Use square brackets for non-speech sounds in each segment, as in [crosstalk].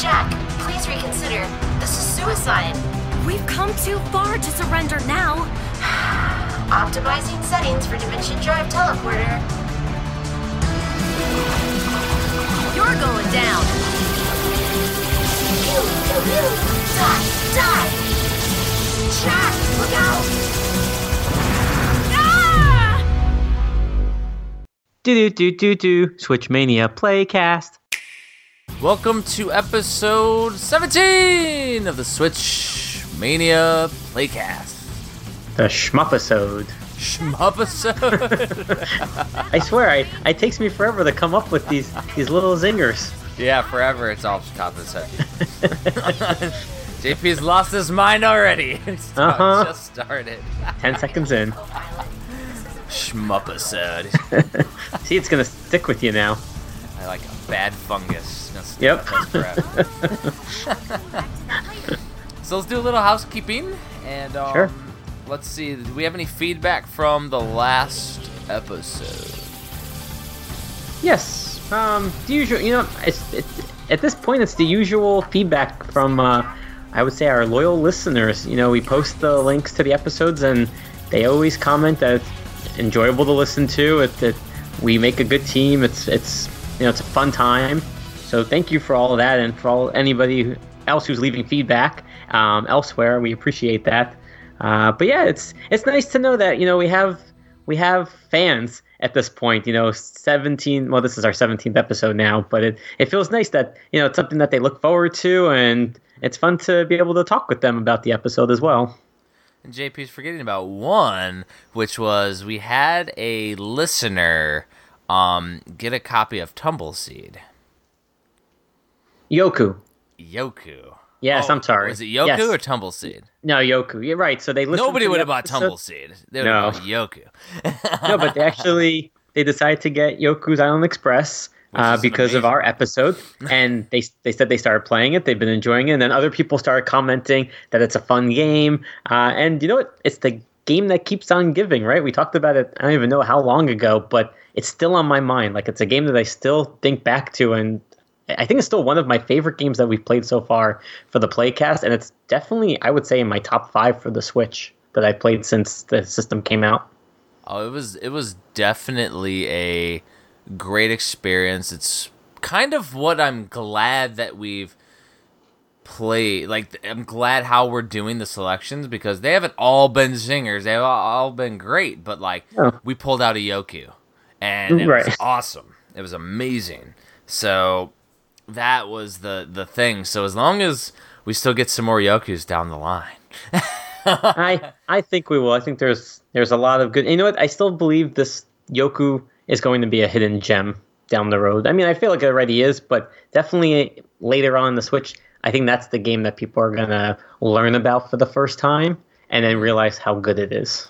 Jack, please reconsider. This is suicide. We've come too far to surrender now. [sighs] Optimizing settings for Dimension Drive Teleporter. You're going down. Pew, pew, pew. Die, die. Jack, look out. Ah! Do do do do do. Switchmania Playcast. Welcome to episode 17 of the Switch Mania Playcast. The Schmupisode. Shmupisode. [laughs] I swear, I it takes me forever to come up with these these little zingers. yeah, forever it's off the top of his head. [laughs] JP's lost his mind already. [laughs] It's Uh-huh. Just started. Ten seconds in. Shmupisode. See, it's gonna stick with you now. I like a bad fungus. It's gonna stick Yep. with us forever. so let's do a little housekeeping and um, Sure. let's see. Do we have any feedback from the last episode? Yes. Um, the usual. You know, it's, it, at this point, it's the usual feedback from, uh, I would say, our loyal listeners. You know, we post the links to the episodes, and they always comment that it's enjoyable to listen to. It, that we make a good team. It's it's you know it's a fun time. So thank you for all of that, and for all anybody else who's leaving feedback um, elsewhere. We appreciate that. Uh, but yeah, it's it's nice to know that you know we have we have fans at this point. You know, 17. Well, this is our 17th episode now, but it it feels nice that you know it's something that they look forward to, and it's fun to be able to talk with them about the episode as well. And JP's forgetting about one, which was we had a listener um, get a copy of Tumbleseed. Yoku. Yoku. Yes, Oh, I'm sorry. Is it Yoku Yes. or Tumbleseed? No, Yoku. You're right. So they listened Nobody would have bought Tumbleseed. They would No. have bought Yoku. [laughs] no, but they actually they decided to get Yoku's Island Express uh, because of our episode, and [laughs] they they said they started playing it. They've been enjoying it, and then other people started commenting that it's a fun game. Uh, and you know what? It's the game that keeps on giving, right? We talked about it. I don't even know how long ago, but it's still on my mind. Like it's a game that I still think back to, and I think it's still one of my favorite games that we've played so far for the Playcast, and it's definitely I would say in my top five for the Switch that I played since the system came out. Oh, it was it was definitely a great experience. It's kind of what I'm glad that we've played. Like I'm glad how we're doing the selections because they haven't all been zingers. They've all, been great, but like Oh. we pulled out a Yoku, and it Right. was [laughs] awesome. It was amazing. So that was the the thing. So as long as we still get some more Yokus down the line. [laughs] I I think we will. I think there's there's a lot of good. You know what? I still believe this Yoku is going to be a hidden gem down the road. I mean, I feel like it already is, but definitely later on in the Switch, I think that's the game that people are gonna learn about for the first time and then realize how good it is.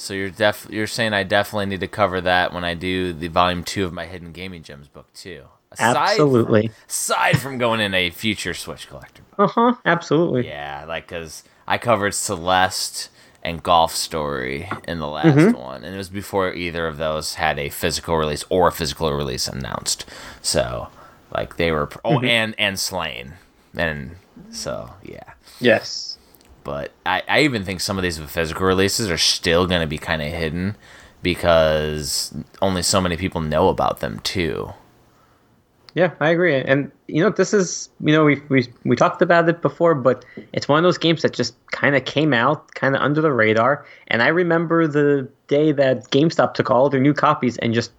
So you're def you're saying I definitely need to cover that when I do the volume two of my hidden gaming gems book too. Aside Absolutely. From, aside from going in a future Switch collector. Uh huh. Absolutely. Yeah, like because I covered Celeste and Golf Story in the last Mm-hmm. one, and it was before either of those had a physical release or a physical release announced. So like they were oh Mm-hmm. and and Slain and so yeah. Yes. But I, I even think some of these physical releases are still going to be kind of hidden because only so many people know about them too. Yeah, I agree. And you know, this is you know we we we talked about it before, but it's one of those games that just kind of came out, kind of under the radar. And I remember the day that GameStop took all their new copies and just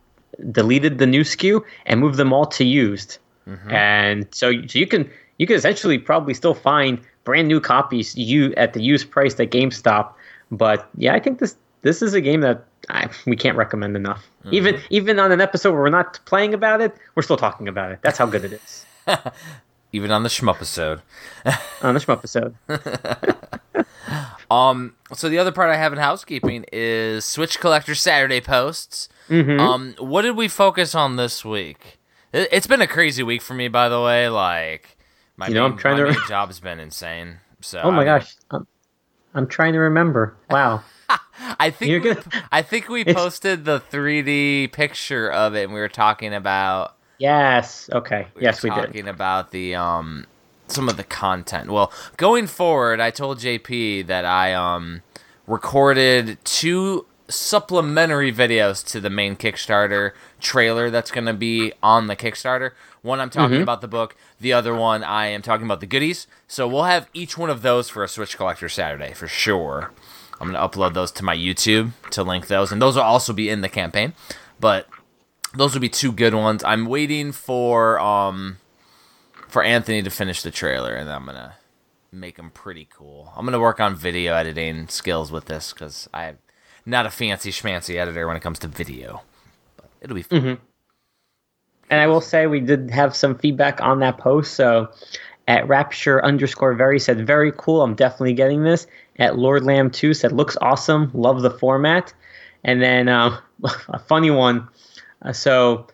deleted the new SKU and moved them all to used. Mm-hmm. And so, so you can you can essentially probably still find brand new copies you at the used price at GameStop. But yeah, I think this this is a game that I, we can't recommend enough. Even even on an episode where we're not playing about it, we're still talking about it. That's how good it is [laughs] Even on the Shmup episode. [laughs] on the Shmup episode. [laughs] Um, so the other part I have in housekeeping is Switch Collector Saturday posts. Mm-hmm. Um, what did we focus on this week? It, it's been a crazy week for me, by the way. Like my You know, main, I'm trying my to- job's been insane. So Oh my I mean, gosh, I'm, I'm trying to remember. Wow. [laughs] I think we, I think we posted the 3D picture of it, and we were talking about Yes. Okay. Yes, we Yes, were we talking did. about the um some of the content. Well, going forward, I told JP that I um recorded two supplementary videos to the main Kickstarter trailer that's going to be on the Kickstarter. One I'm talking about the book, the other one I am talking about the goodies. So we'll have each one of those for a Switch Collector Saturday for sure. I'm going to upload those to my YouTube to link those, and those will also be in the campaign. But those would be two good ones. I'm waiting for um for Anthony to finish the trailer, and I'm gonna make them pretty cool. I'm gonna work on video editing skills with this because I'm not a fancy schmancy editor when it comes to video. But it'll be fun. And I will say we did have some feedback on that post. So at Rapture underscore very said very cool. I'm definitely getting this. At Lord Lamb two said looks awesome. Love the format. And then uh, [laughs] a funny one. Uh, so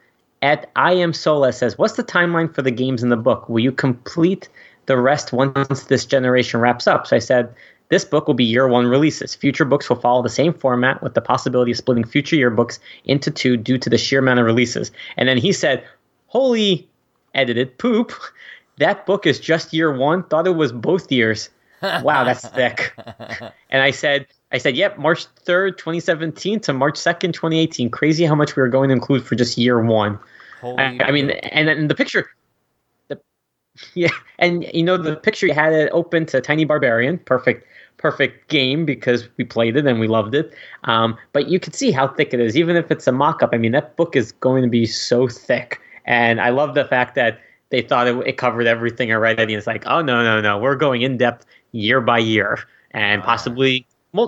at I am Sola says, what's the timeline for the games in the book? Will you complete the rest once this generation wraps up? So I said. This book will be year one releases. Future books will follow the same format with the possibility of splitting future year books into two due to the sheer amount of releases. And then he said, Holy edited poop. That book is just year one. Thought it was both years. Wow, that's [laughs] thick. And I said, I said, yep, March 3rd, 2017 to March 2nd, 2018. Crazy how much we were going to include for just year one. Holy I, I mean, and then the picture, the [laughs] yeah, and you know the picture you had it open to Tiny Barbarian, perfect, perfect game because we played it and we loved it. Um, but you can see how thick it is, even if it's a mock-up. I mean, that book is going to be so thick, and I love the fact that they thought it, it covered everything already. And it's like, oh no, no, no, we're going in depth year by year, and possibly.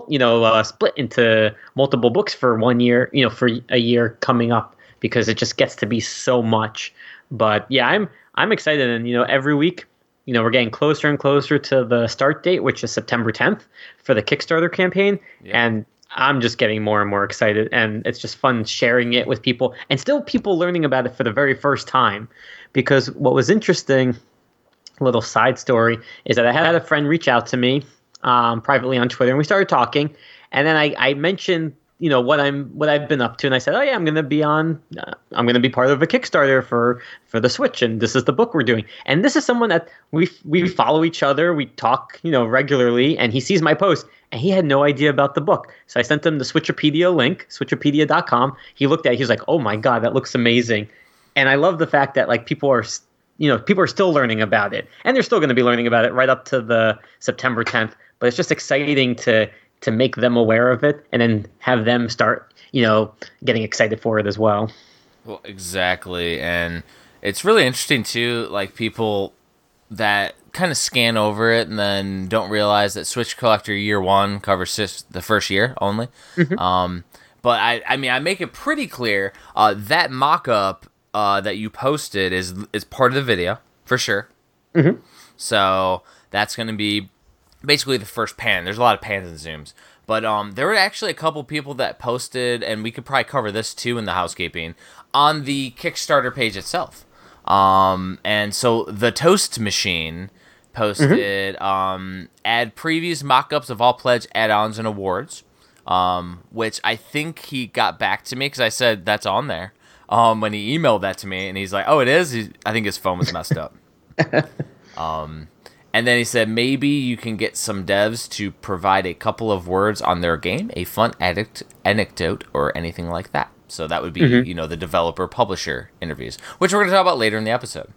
You know, uh, split into multiple books for one year. You know, for a year coming up because it just gets to be so much. But yeah, I'm I'm excited, and you know, every week, you know, we're getting closer and closer to the start date, which is September 10th for the Kickstarter campaign, Yeah. and I'm just getting more and more excited, and it's just fun sharing it with people, and still people learning about it for the very first time, because what was interesting, little side story, is that I had a friend reach out to me um, privately on Twitter, and we started talking, and then I, I mentioned you know what I'm what I've been up to, and I said, oh yeah, I'm gonna be on, uh, I'm gonna be part of a Kickstarter for for the Switch, and this is the book we're doing, and this is someone that we we follow each other, we talk you know regularly, and he sees my post, and he had no idea about the book, so I sent him the Switchopedia link, Switchopedia.com. He looked at, it, he's like, oh my god, that looks amazing, and I love the fact that like people are. You know, people are still learning about it, and they're still going to be learning about it right up to the September 10th. But it's just exciting to to make them aware of it and then have them start, you know, getting excited for it as well. Well, exactly, and it's really interesting too. Like people that kind of scan over it and then don't realize that Switch Collector Year One covers the first year only. Um, but I, I mean, I make it pretty clear uh, that mock-up uh, that you posted is is part of the video for sure. So that's going to be basically the first pan. There's a lot of pans and zooms. But um, there were actually a couple people that posted, and we could probably cover this too in the housekeeping on the Kickstarter page itself. Um, and so the Toast Machine posted um, add previews, mock-ups of all pledge add-ons and awards. Um, which I think he got back to me because I said that's on there. Um, when he emailed that to me, and he's like, "Oh, it is." He, I think his phone was messed up. [laughs] And then he said maybe you can get some devs to provide a couple of words on their game, a fun addict anecdote or anything like that. So that would be, you know, the developer publisher interviews, which we're going to talk about later in the episode.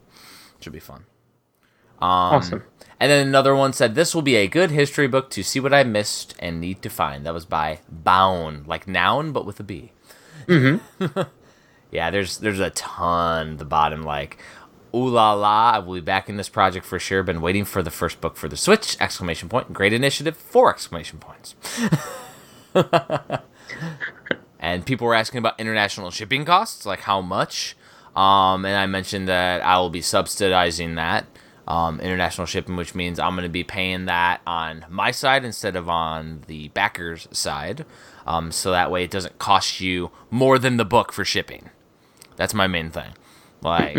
Should be fun. Um, awesome. And then another one said this will be a good history book to see what I missed and need to find. That was by Bound, like noun but with a B. Mm-hmm. [laughs] yeah, there's there's a ton. The bottom like, ooh la la, I will be back in this project for sure. Been waiting for the first book for the Switch! Exclamation point. Great initiative. Four exclamation points. [laughs] and people were asking about international shipping costs, like how much. Um, and I mentioned that I will be subsidizing that um, international shipping, which means I'm going to be paying that on my side instead of on the backer's side. Um, so that way it doesn't cost you more than the book for shipping. That's my main thing. Like,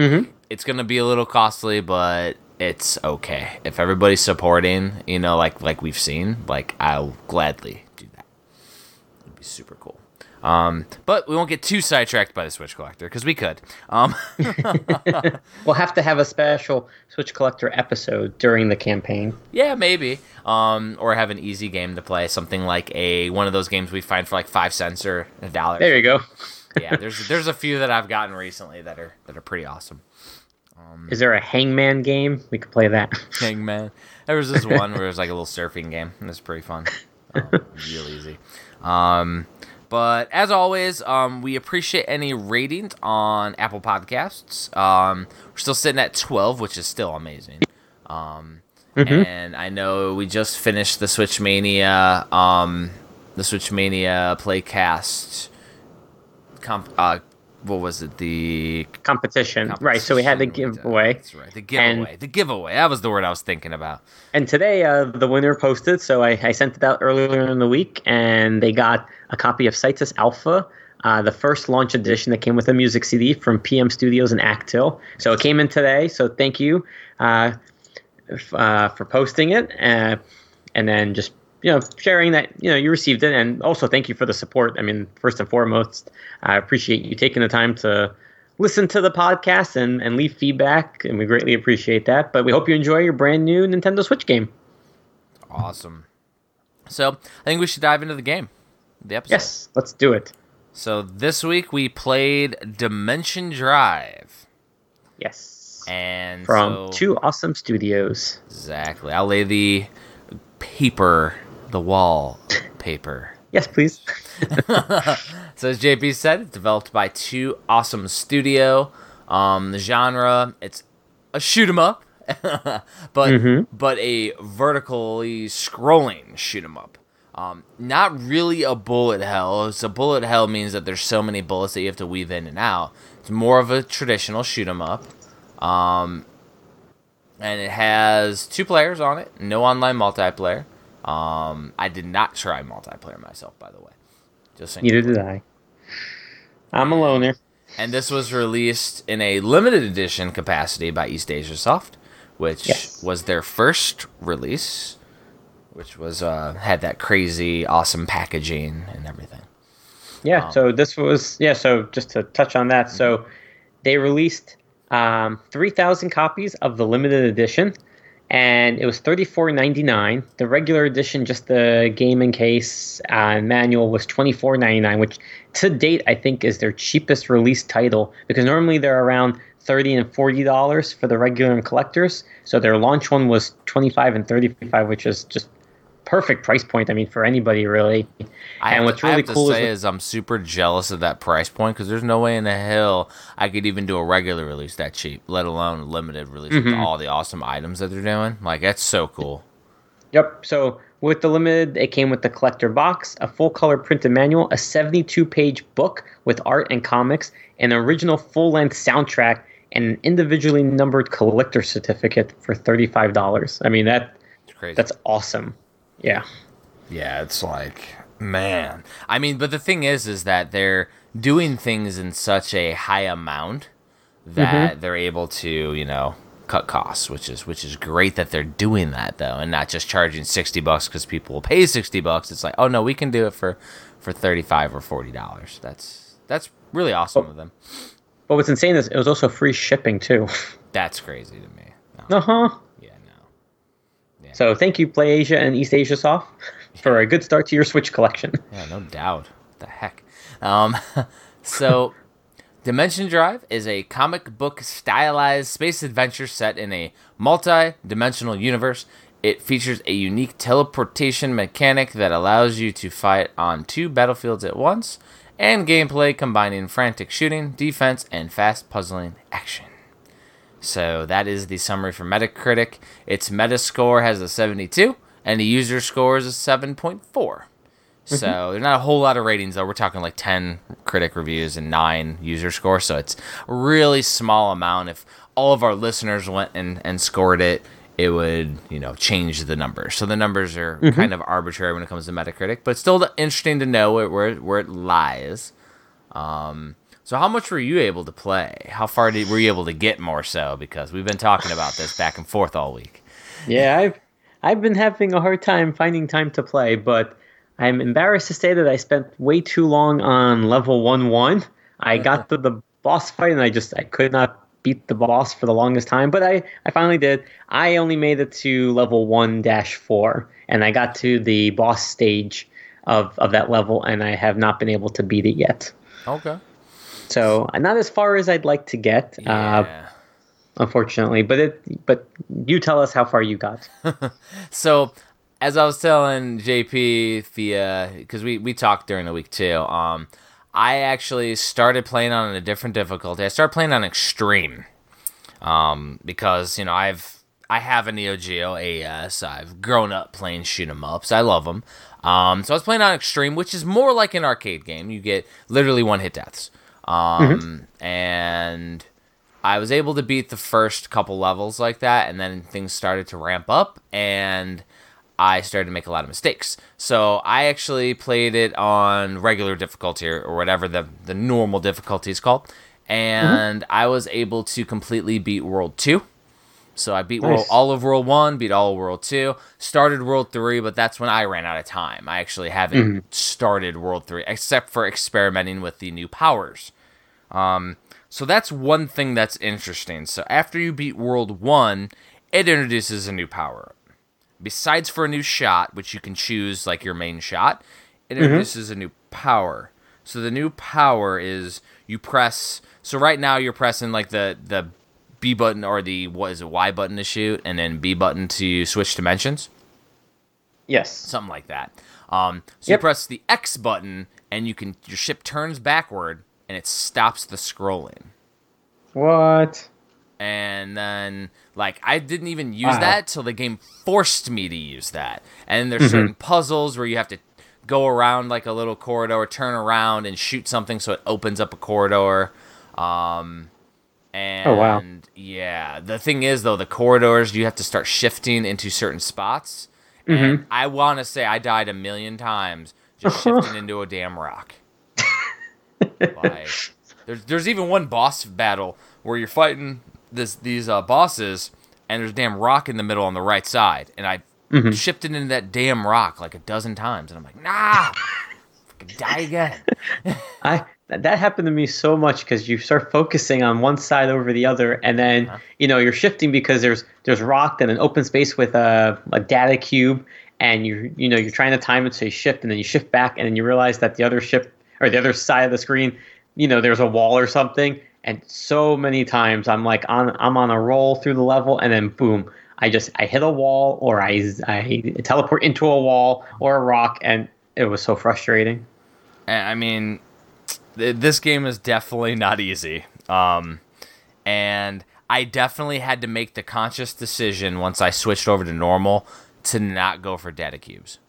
it's going to be a little costly, but it's okay. If everybody's supporting, you know, like like we've seen, like I'll gladly do that. It'd be super cool. Um, but we won't get too sidetracked by the Switch Collector because we could. Um, [laughs] We'll have to have a special Switch Collector episode during the campaign. yeah, maybe. Um, or have an easy game to play, something like a one of those games we find for like five cents or a dollar. There you go. yeah, there's there's a few that I've gotten recently that are that are pretty awesome. Is there a Hangman game? We could play that. [laughs] Hangman. There was this one where it was like a little surfing game. It was pretty fun. Um, [laughs] real easy. Um, but as always, um, we appreciate any ratings on Apple Podcasts. Um, we're still sitting at 12, which is still amazing. Um, And I know we just finished the Switchmania, um, the Switchmania playcast. Comp, uh, what was it? The Competition. Right, so we had the giveaway. That's right. The giveaway. the giveaway. That was the word I was thinking about. And today, uh, the winner posted, so I, I sent it out earlier in the week, and they got a copy of Citus Alpha, uh, the first launch edition that came with a music CD from PM Studios and acttil. So it came in today, so thank you uh, f- uh, for posting it, uh, and then just you know sharing that you know you received it, and also thank you for the support. I mean, first and foremost, I appreciate you taking the time to listen to the podcast and, and leave feedback, and we greatly appreciate that. But we hope you enjoy your brand new Nintendo Switch game. Awesome. So I think we should dive into the game, the episode. Yes, let's do it. So this week we played Dimension Drive, Yes. and From so- two awesome studios. exactly. I'll lay the paper, the wall paper. Yes, please. [laughs] So as JP said, it's developed by two awesome studio. Um, the genre, it's a shoot 'em up, [laughs] but but a vertically scrolling shoot 'em up. Um, not really a bullet hell. So bullet hell means that there's so many bullets that you have to weave in and out. It's more of a traditional shoot 'em up. Um, and it has two players on it. No online multiplayer. Um, I did not try multiplayer myself, by the way. Just saying. Neither did I. I'm a loner. And this was released in a limited edition capacity by EastAsiaSoft, which Yes. was their first release, which was uh, had that crazy, awesome packaging and everything. Yeah, Um, so this was yeah. So just to touch on that, so they released um, three thousand copies of the limited edition, and it was thirty four ninety nine. The regular edition, just the game and case uh, manual, was twenty four ninety nine, which to date I think is their cheapest release title because normally they're around thirty and forty dollars for the regular and collectors. So their launch one was twenty five and thirty five, which is just perfect price point. I mean, for anybody really. I and what's to, I really have cool to is say with- is I'm super jealous of that price point because there's no way in the hell I could even do a regular release that cheap, let alone a limited release Mm-hmm. with all the awesome items that they're doing. Like that's so cool. Yep. So with the limited, it came with the collector box, a full color printed manual, a 72 page book with art and comics, an original full length soundtrack, and an individually numbered collector certificate for $35. I mean, that crazy. that's awesome. Yeah. Yeah, it's like man. I mean, but the thing is is that they're doing things in such a high amount that they're able to, you know, cut costs, which is which is great that they're doing that though and not just charging 60 bucks cuz people will pay 60 bucks. It's like, "Oh no, we can do it for for 35 or 40 dollars." That's that's really awesome of them. But what's insane is it was also free shipping too. [laughs] That's crazy to me. No. uh huh. So thank you, Play Asia and EastAsiaSoft, for a good start to your Switch collection. [laughs] Yeah, no doubt. What the heck? Um, [laughs] so, Dimension Drive is a comic book stylized space adventure set in a multi dimensional universe. It features a unique teleportation mechanic that allows you to fight on two battlefields at once, and gameplay combining frantic shooting, defense, and fast puzzling action. So that is the summary for Metacritic. Its Metascore has a 72, and the user score is a 7.4. So there's not a whole lot of ratings though. We're talking like 10 critic reviews and 9 user score. So it's a really small amount. If all of our listeners went and, and scored it, it would, you know, change the numbers. So the numbers are kind of arbitrary when it comes to Metacritic, but it's still interesting to know where where, where it lies. Um, so how much were you able to play? How far did, were you able to get more so? Because we've been talking about this back and forth all week. Yeah, I've I've been having a hard time finding time to play, but I'm embarrassed to say that I spent way too long on level one one. I got to the boss fight and I just I could not beat the boss for the longest time, but I I finally did. I only made it to level one dash four, and I got to the boss stage of of that level, and I have not been able to beat it yet. Okay. So not as far as I'd like to get, uh, unfortunately. But it but you tell us how far you got. [laughs] So, as I was telling JP via because we we talked during the week too. Um, I actually started playing on a different difficulty. I started playing on extreme. Um, because you know I've I have a Neo Geo AES. I've grown up playing shoot 'em ups. I love them. Um, so I was playing on extreme, which is more like an arcade game. You get literally one hit deaths. Um, and I was able to beat the first couple levels like that, and then things started to ramp up, and I started to make a lot of mistakes. So I actually played it on regular difficulty or, or whatever the the normal difficulty is called, and I was able to completely beat World Two. So I beat world, all of World One, beat all of World Two, started World Three, but that's when I ran out of time. I actually haven't started World Three, except for experimenting with the new powers. Um, so that's one thing that's interesting. So after you beat World 1, it introduces a new power. Besides for a new shot, which you can choose like your main shot, it introduces a new power. So the new power is you press so right now you're pressing like the the B button or the what is it Y button to shoot and then B button to switch dimensions Yes. something like that. Um, so you press the X button, and you can your ship turns backward, and it stops the scrolling. What? And then, like, I didn't even use Wow. that till the game forced me to use that. And there's certain puzzles where you have to go around like a little corridor, turn around and shoot something so it opens up a corridor. Um, and Oh, wow. yeah, the thing is though, the corridors you have to start shifting into certain spots. And I want to say I died a million times just shifting [laughs] into a damn rock. like, there's there's even one boss battle where you're fighting this these uh, bosses, and there's a damn rock in the middle on the right side, and I shifted into that damn rock like a dozen times, and I'm like, nah, [laughs] die again. I that happened to me so much because you start focusing on one side over the other, and then uh-huh. you know you're shifting because there's there's rock and an open space with a, a data cube, and you you know you're trying to time it so you shift, and then you shift back, and then you realize that the other ship or the other side of the screen, you know, there's a wall or something, and so many times I'm like on I'm on a roll through the level, and then boom. I just I hit a wall or I, I teleport into a wall or a rock and it was so frustrating. I mean, this game is definitely not easy. Um, and I definitely had to make the conscious decision once I switched over to normal to not go for data cubes.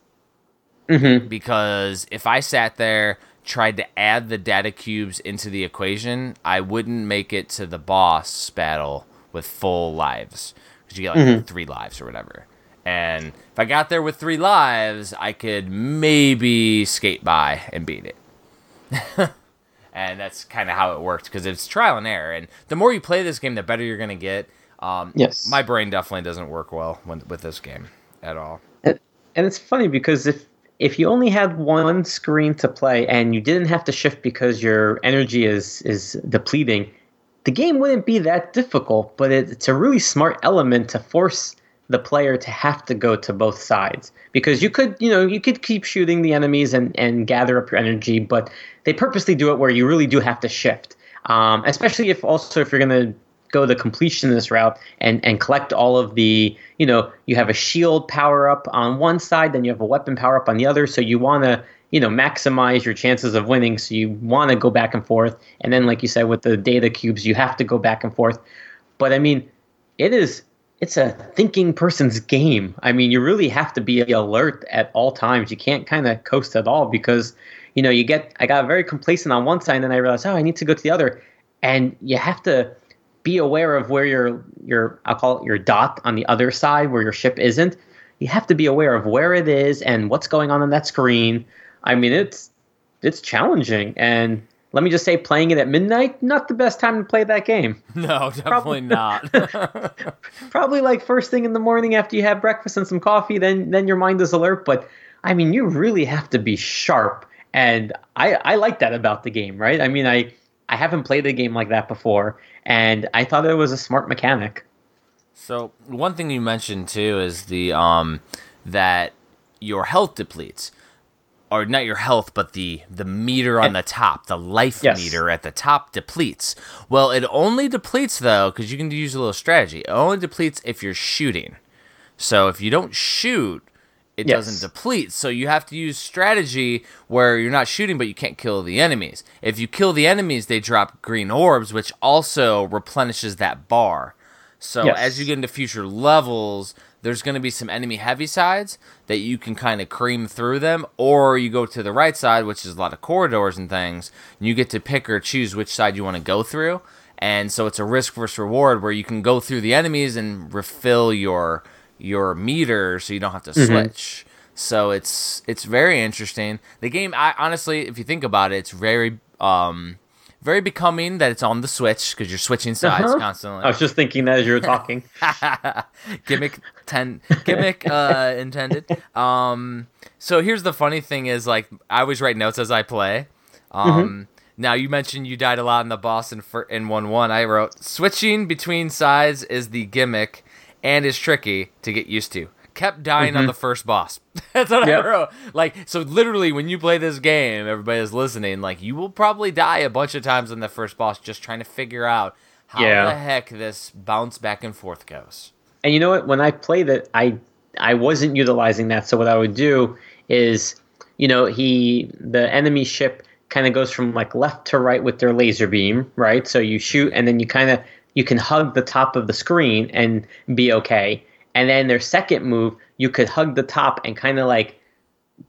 Mm-hmm. Because if I sat there, tried to add the data cubes into the equation, I wouldn't make it to the boss battle with full lives. Because you get like three lives or whatever. And if I got there with three lives, I could maybe skate by and beat it. [laughs] and that's kind of how it worked because it's trial and error. And the more you play this game, the better you're going to get. Um, Yes. My brain definitely doesn't work well when, with this game at all. And, and it's funny because if if you only had one screen to play and you didn't have to shift because your energy is is depleting, the game wouldn't be that difficult. But it, it's a really smart element to force the player to have to go to both sides. Because you could you know you could keep shooting the enemies and and gather up your energy, but they purposely do it where you really do have to shift. Um, especially if also if you're going to go the completionist route and and collect all of the you know you have a shield power up on one side then you have a weapon power up on the other. So you want to you know maximize your chances of winning. So you want to go back and forth. And then like you said with the data cubes you have to go back and forth. But i mean it is it's a thinking person's game i mean you really have to be alert at all times you can't kind of coast at all because you know you get i got very complacent on one side and then i realized oh i need to go to the other and you have to be aware of where your your I'll call it your dot on the other side where your ship isn't. You have to be aware of where it is and what's going on on that screen. I mean, it's it's challenging, and let me just say, playing it at midnight not the best time to play that game. [laughs] No, definitely not. [laughs] Probably like first thing in the morning after you have breakfast and some coffee, then then your mind is alert. But I mean, you really have to be sharp, and I I like that about the game, right? I mean, I I haven't played a game like that before, and I thought it was a smart mechanic. So one thing you mentioned too is the um that your health depletes. Or not your health, but the the meter on the top, the life Yes. meter at the top depletes. Well, it only depletes though, because you can use a little strategy. It only depletes if you're shooting. So if you don't shoot, it Yes. doesn't deplete. So you have to use strategy where you're not shooting, but you can't kill the enemies. If you kill the enemies, they drop green orbs, which also replenishes that bar. So Yes. as you get into future levels, there's going to be some enemy heavy sides that you can kind of cream through them, or you go to the right side, which is a lot of corridors and things, and you get to pick or choose which side you want to go through. And so it's a risk versus reward where you can go through the enemies and refill your your meter so you don't have to switch. So it's it's very interesting. The game, I honestly, if you think about it, it's very um very becoming that it's on the Switch because you're switching sides Uh-huh. constantly. I was just thinking that as you were talking. [laughs] gimmick ten gimmick uh [laughs] intended. Um so here's the funny thing is like i always write notes as i play. Um now you mentioned you died a lot in the boss in fir- in 1-1 i wrote switching between sides is the gimmick and is tricky to get used to kept dying on mm-hmm. the first boss [laughs] that's what Yep. i wrote like so literally when you play this game everybody is listening like you will probably die a bunch of times on the first boss just trying to figure out how Yeah. the heck this bounce back and forth goes And you know what? When I played it, I I wasn't utilizing that. So what I would do is, you know, he the enemy ship kind of goes from like left to right with their laser beam, right? So you shoot, and then you kind of you can hug the top of the screen and be okay. And then their second move, you could hug the top and kind of like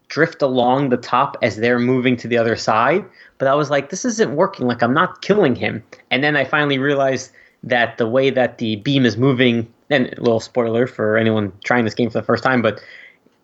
drift along the top as they're moving to the other side. But I was like, this isn't working. Like I'm not killing him. And then I finally realized that the way that the beam is moving, and a little spoiler for anyone trying this game for the first time, but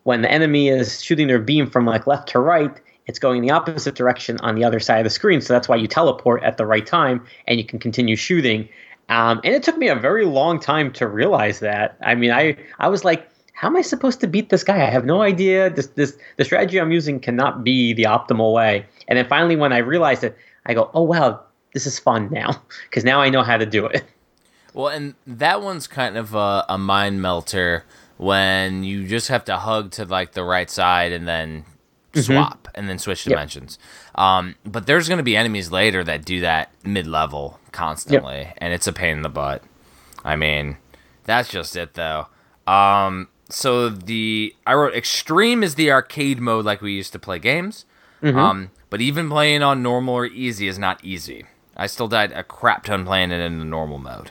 when the enemy is shooting their beam from like left to right, it's going in the opposite direction on the other side of the screen. So that's why you teleport at the right time and you can continue shooting. Um, and it took me a very long time to realize that. I mean, I I was like, how am I supposed to beat this guy? I have no idea. This this the strategy I'm using cannot be the optimal way. And then finally, when I realized it, I go, oh wow, this is fun now [laughs] because now I know how to do it. Well, and that one's kind of a, a mind melter when you just have to hug to like the right side and then swap and then switch dimensions. Um, but there's going to be enemies later that do that mid level constantly, and it's a pain in the butt. I mean, that's just it though. Um, so the I wrote extreme is the arcade mode like we used to play games. Um, but even playing on normal or easy is not easy. I still died a crap ton playing it in the normal mode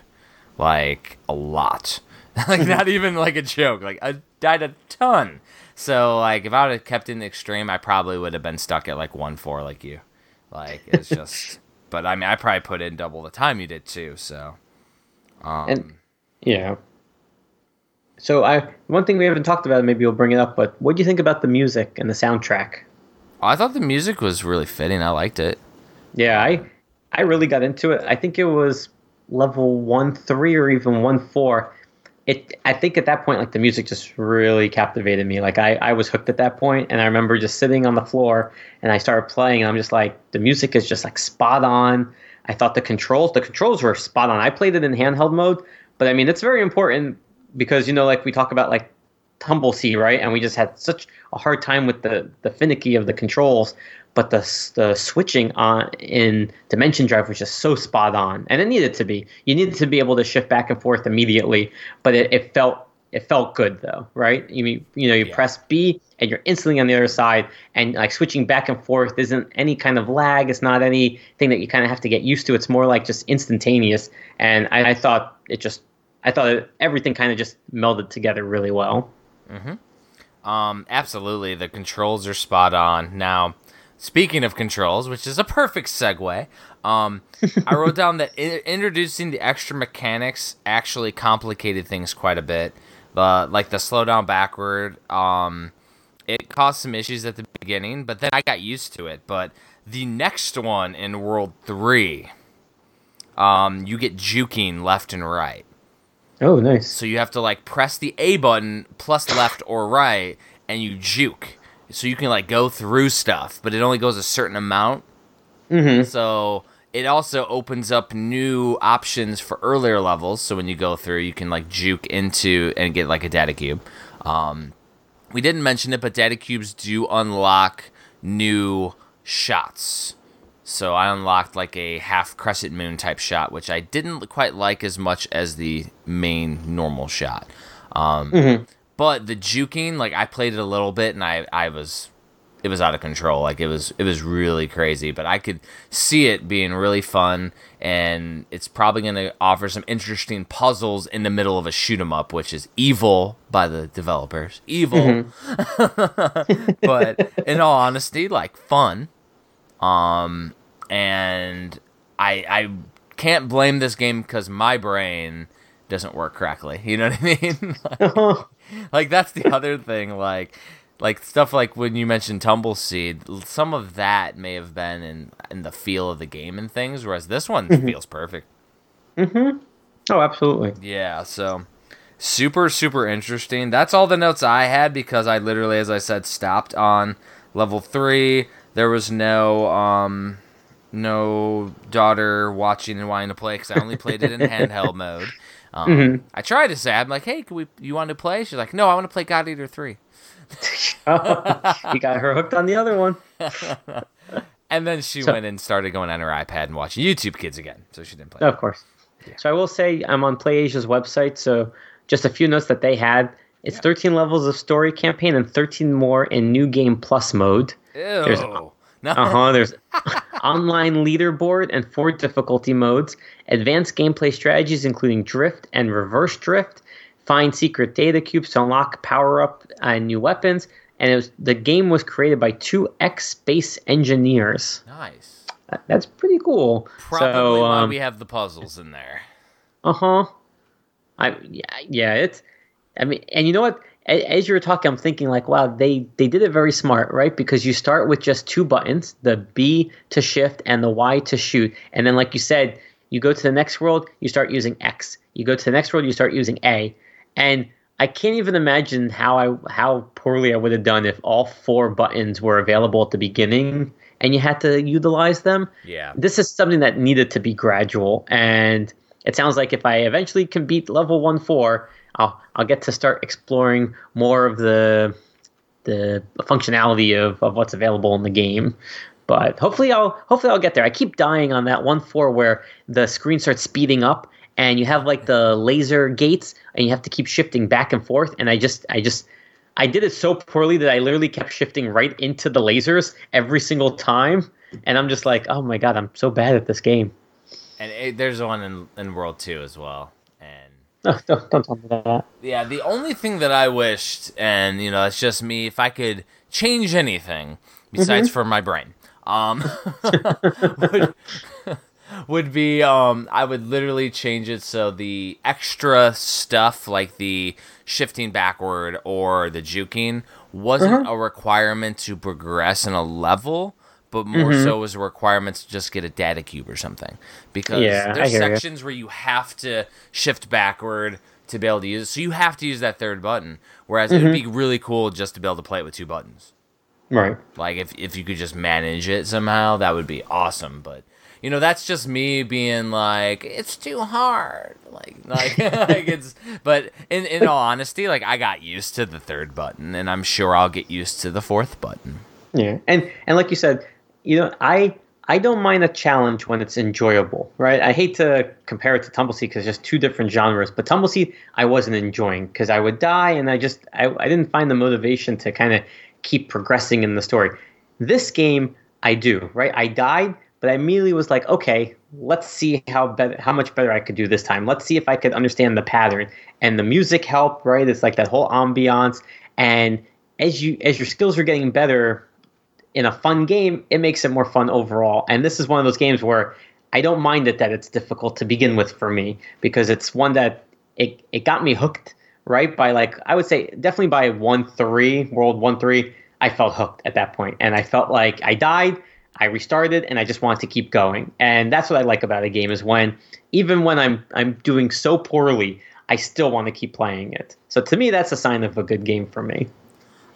like a lot [laughs] like not even like a joke like i died a ton so like if i would have kept in the extreme i probably would have been stuck at like 1-4 like you like it's [laughs] just but i mean i probably put in double the time you did too so um And yeah. So I one thing we haven't talked about, maybe we'll bring it up, but what do you think about the music and the soundtrack? i thought the music was really fitting i liked it Yeah, I I really got into it. I think it was level one three or even one four. It I think at that point like the music just really captivated me. Like I, I was hooked at that point and I remember just sitting on the floor and I started playing and I'm just like the music is just like spot on. I thought the controls the controls were spot on. I played it in handheld mode, but I mean it's very important because you know like we talk about like Tumbleseed, right? And we just had such a hard time with the the finicky of the controls. But the the switching on in Dimension Drive was just so spot on, and it needed to be. You needed to be able to shift back and forth immediately, but it, it felt it felt good though, right? You mean you know you Yeah. press B and you're instantly on the other side, and like switching back and forth isn't any kind of lag. It's not anything that you kind of have to get used to. It's more like just instantaneous, and I, I thought it just I thought it, everything kind of just melded together really well. Um, absolutely. The controls are spot on. Now, speaking of controls, which is a perfect segue, um, I wrote down that I- introducing the extra mechanics actually complicated things quite a bit. The like the slow down backward, um, it caused some issues at the beginning, but then I got used to it. But the next one in World Three, um, you get juking left and right. Oh, nice. So you have to like press the A button plus left or right, and you juke. So you can like go through stuff, but it only goes a certain amount. Mm-hmm. So it also opens up new options for earlier levels. So when you go through, you can like juke into and get like a data cube. Um, we didn't mention it, but data cubes do unlock new shots. So I unlocked like a half crescent moon type shot, which I didn't quite like as much as the main normal shot. Um, But the juking, like I played it a little bit, and I I was it was out of control. Like it was it was really crazy. But I could see it being really fun, and it's probably going to offer some interesting puzzles in the middle of a shoot 'em up, which is evil by the developers. Evil, [laughs] but in all honesty, like fun. Um, and I I can't blame this game because my brain doesn't work correctly. You know what I mean? [laughs] like, [laughs] [laughs] like, that's the other thing. Like like stuff like when you mentioned Tumbleseed, some of that may have been in in the feel of the game and things, whereas this one feels perfect. Mm-hmm. Oh, absolutely. Yeah, so super super interesting. That's all the notes I had because I literally, as I said, stopped on level three. There was no um no daughter watching and wanting to play because I only played it in [laughs] handheld mode. Um, I tried to say, I'm like, hey, can we? You want to play? She's like, no, I want to play God Eater three. [laughs] you got her hooked on the other one. [laughs] And then she So- went and started going on her iPad and watching YouTube Kids again. So she didn't play. Of course. So I will say I'm on PlayAsia's website. So just a few notes that they had. It's 13 levels of story campaign and 13 more in new game plus mode. Ew. There's- no. Uh huh. There's [laughs] online leaderboard and four difficulty modes, advanced gameplay strategies including drift and reverse drift, find secret data cubes to unlock power up and new weapons. And it was, the game was created by two ex space engineers. Nice. That- That's pretty cool. Probably so, why um, we have the puzzles in there. Uh huh. I yeah yeah it's. I mean, and you know what? As you were talking, I'm thinking like, wow, they they did it very smart, right? Because you start with just two buttons, the B to shift and the Y to shoot, and then like you said, you go to the next world, you start using X. You go to the next world, you start using A, and I can't even imagine how I how poorly I would have done if all four buttons were available at the beginning and you had to utilize them Yeah. this is something that needed to be gradual and it sounds like if i eventually can beat level 1 4 i'll i'll get to start exploring more of the the functionality of, of what's available in the game but hopefully i'll hopefully i'll get there i keep dying on that 1 4 where the screen starts speeding up and you have like the laser gates and you have to keep shifting back and forth and i just i just I did it so poorly that I literally kept shifting right into the lasers every single time. And I'm just like, oh my god, I'm so bad at this game. And it, there's one in, in World 2 as well. And [laughs] No, don't, don't tell me that. yeah, the only thing that I wished, and you know, it's just me, if I could change anything besides Mm-hmm. for my brain, um, [laughs] would, [laughs] would be um, I would literally change it so the extra stuff like the shifting backward or the juking wasn't Uh-huh. a requirement to progress in a level. But more Mm-hmm. so was a requirement to just get a data cube or something, because Yeah, there's sections where you have to shift backward to be able to use it. So you have to use that third button. Whereas it would be Mm-hmm. really cool just to be able to play it with two buttons. Right. Like if if you could just manage it somehow, that would be awesome. But you know, that's just me being like, it's too hard. Like [laughs] like, like it's but in in all honesty, like I got used to the third button and I'm sure I'll get used to the fourth button. Yeah. And and like you said, you know, I I don't mind a challenge when it's enjoyable, right? I hate to compare it to Tumbleseed because it's just two different genres. But Tumbleseed, I wasn't enjoying because I would die, and I just I, I didn't find the motivation to kind of keep progressing in the story. This game, I do, right? I died, but I immediately was like, okay, let's see how how much better I could do this time. Let's see if I could understand the pattern. And the music helped, right? It's like that whole ambiance. And as you as your skills are getting better, in a fun game, it makes it more fun overall. And this is one of those games where I don't mind it that it's difficult to begin with for me because it's one that it, it got me hooked, right? By like, I would say definitely by 1 3, World 1 3, I felt hooked at that. And I felt like I died, I restarted, and I just wanted to keep going. And that's what I like about a game is when, even when I'm, I'm doing so poorly, I still want to keep playing it. So to me, that's a sign of a good game for me.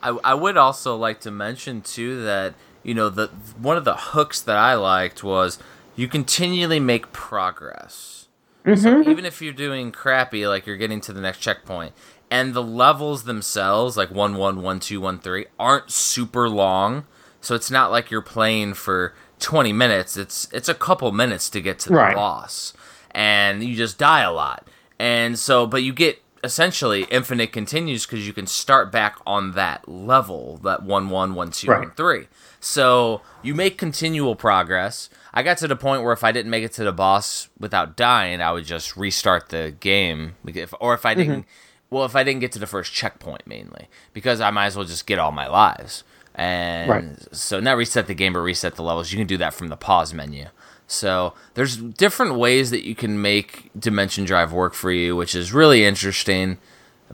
I, I would also like to mention too that you know the one of the hooks that I liked was you continually make progress. So mm-hmm. even if you're doing crappy, like you're getting to the next checkpoint, and the levels themselves, like one one one two one three, aren't super long. So it's not like you're playing for 20 minutes. It's it's a couple minutes to get to the Right. boss, and you just die a lot. And so, but you get essentially infinite continues because you can start back on that level, that one one one two one Right. three. So you make continual progress. I got to the point where if I didn't make it to the boss without dying, I would just restart the game. If, or if I didn't, mm-hmm. well, if I didn't get to the first checkpoint mainly, because I might as well just get all my lives. And Right. so not reset the game, but reset the levels. You can do that from the pause menu. So there's different ways that you can make Dimension Drive work for you, which is really interesting.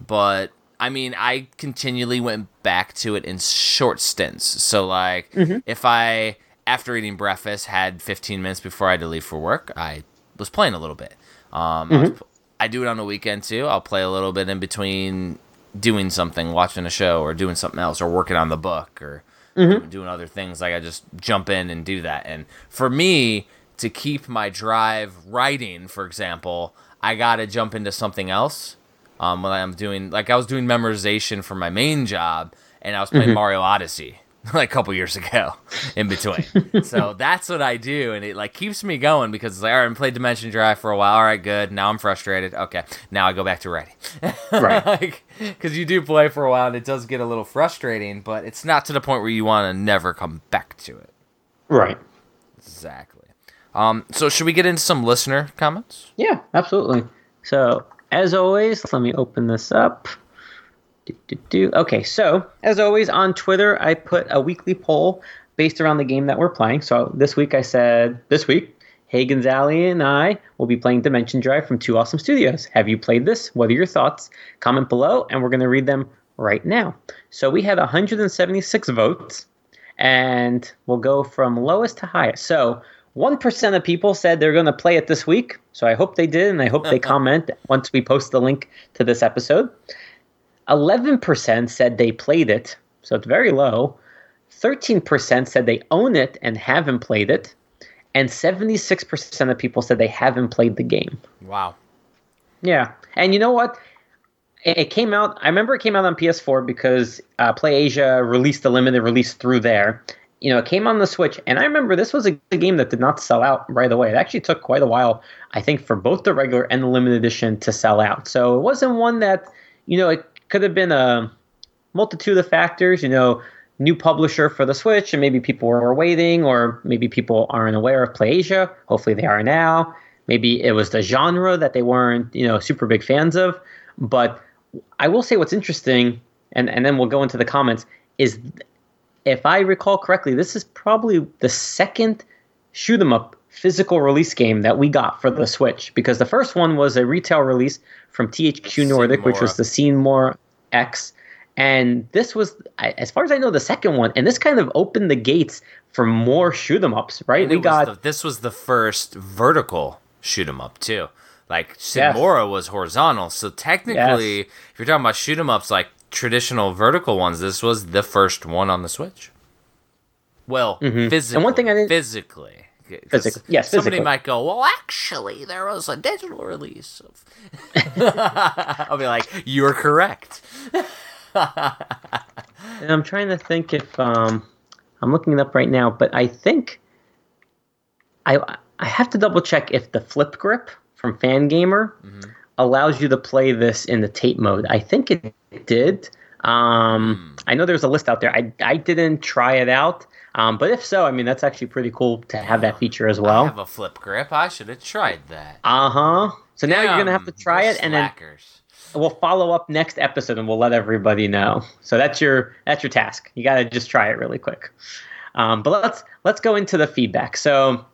But I mean, I continually went back to it in short stints. So like, mm-hmm. if I after eating breakfast had 15 minutes before I had to leave for work, I was playing a little bit. Um, I, was, mm-hmm. I do it on the weekend too. I'll play a little bit in between doing something, watching a show, or doing something else, or working on the book, or mm-hmm. doing other things. Like I just jump in and do that. And for me to keep my drive writing, for example, I gotta jump into something else. Um, when I'm doing like I was doing memorization for my main job, and I was playing Mario Odyssey [laughs] like a couple years ago [laughs] in between. [laughs] so that's what I do, and it like keeps me going because it's like, all right, I'm played Dimension Drive for a while. All right, good. Now I'm frustrated. Okay, now I go back to writing. Right. Because you do play for a while, and it does get a little frustrating, but it's not to the point where you want to never come back to it. Right. Exactly. Um, so should we get into some listener comments? Yeah, absolutely. So, as always, let me open this up. Do, do, do. Okay, so as always on Twitter, I put a weekly poll based around the game that we're playing. So this week I said, this week, Hey Gonzalez and I will be playing Dimension Drive from Two Awesome Studios. Have you played this? What are your thoughts? Comment below, and we're going to read them right now. So we had 176 votes, and we'll go from lowest to highest. So 1% of people said they're going to play it this week. So I hope they did, and I hope they comment once we post the link to this episode. 11% said they played it, so it's very low. 13% said they own it and haven't played it. And 76% of people said they haven't played the game. Wow. Yeah. And you know what? It it came out, I remember it came out on PS4 because uh, PlayAsia released the limited release through there. You know, it came on the Switch, and I remember this was a, a game that did not sell out right away. It actually took quite a while, I think, for both the regular and the limited edition to sell out. So it wasn't one that, you know, it could have been a multitude of factors, you know, new publisher for the Switch, and maybe people were waiting, or maybe people aren't aware of PlayAsia. Hopefully they are now. Maybe it was the genre that they weren't, you know, super big fans of. But I will say what's interesting, and, and then we'll go into the comments, is if I recall correctly, this is probably the second shoot 'em up physical release game that we got for the Switch because the first one was a retail release from THQ Nordic, which was the Seymour X, and this was, as far as I know, the second one, and this kind of opened the gates for more shoot 'em ups, right? And we got the- this was the first vertical shoot 'em up too. Like Sine Mora was horizontal, so technically, Yes. if you're talking about shoot 'em ups like traditional vertical ones, this was the first one on the Switch. Well, physically, Mm-hmm. And one thing I didn't- physically. Physically. Yes, Somebody physically. might go, well, actually, there was a digital release of. [laughs] I'll be like, you're correct. [laughs] And I'm trying to think if um, I'm looking it up right now, but I think I I have to double check if the flip grip from Fangamer allows you to play this in the TATE mode. I think it did. Um, I know there's a list out there. I I didn't try it out, um, but if so, I mean that's actually pretty cool to have that feature as I well. have a flip grip. I should have tried that. Uh huh. So now you're gonna have to try it, and then we'll follow up next episode and we'll let everybody know. So that's your that's your task. You got to just try it really quick. Um, but let's let's go into the feedback. So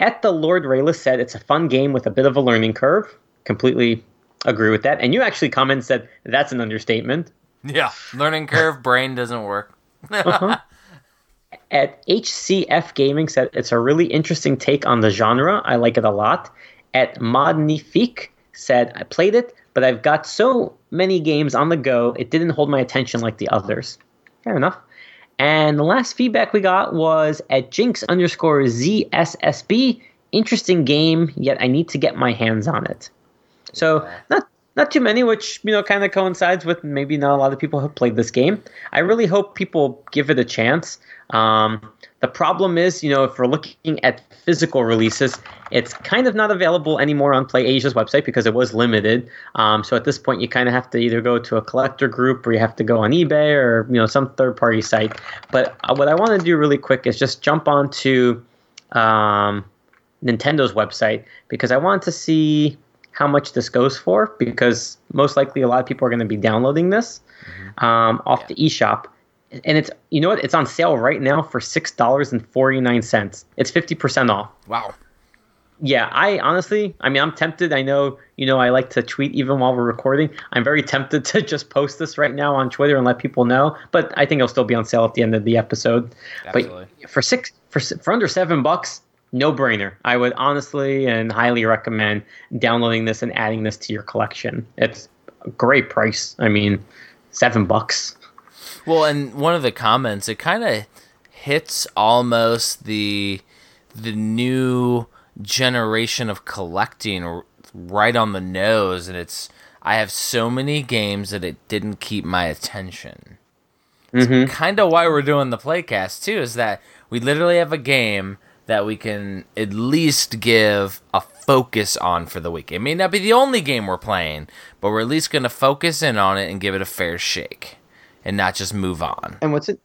at the Lord Rayla said it's a fun game with a bit of a learning curve. Completely agree with that. And you actually commented and said that's an understatement. Yeah, learning curve, [laughs] brain doesn't work. Uh-huh. [laughs] At HCF Gaming said it's a really interesting take on the genre. I like it a lot. At Magnifique said I played it, but I've got so many games on the go, it didn't hold my attention like the others. fair enough. And the last feedback we got was at Jinx underscore ZSSB. Interesting game, yet I need to get my hands on it. So not not too many, which you know kind of coincides with maybe not a lot of people have played this game. I really hope people give it a chance. Um, the problem is, you know, if we're looking at physical releases, it's kind of not available anymore on Play Asia's website because it was limited. Um, so at this point, you kind of have to either go to a collector group or you have to go on eBay or you know some third party site. But uh, what I want to do really quick is just jump onto um, Nintendo's website because I want to see how much this goes for because most likely a lot of people are going to be downloading this um, off the eShop. And it's you know what it's on sale right now for six dollars and forty nine cents. It's fifty percent off. Wow. Yeah, I honestly, I mean, I'm tempted. I know, you know, I like to tweet even while we're recording. I'm very tempted [laughs] to just post this right now on Twitter and let people know. But I think it'll still be on sale at the end of the episode. Absolutely. But for six, for for under seven bucks, no brainer. I would honestly and highly recommend downloading this and adding this to your collection. It's a great price. I mean, seven bucks. Well, and one of the comments, it kind of hits almost the the new generation of collecting right on the nose, and it's I have so many games that it didn't keep my attention. Mm-hmm. Kind of why we're doing the playcast too, is that we literally have a game that we can at least give a focus on for the week. It may not be the only game we're playing, but we're at least going to focus in on it and give it a fair shake, and not just move on. And what's it?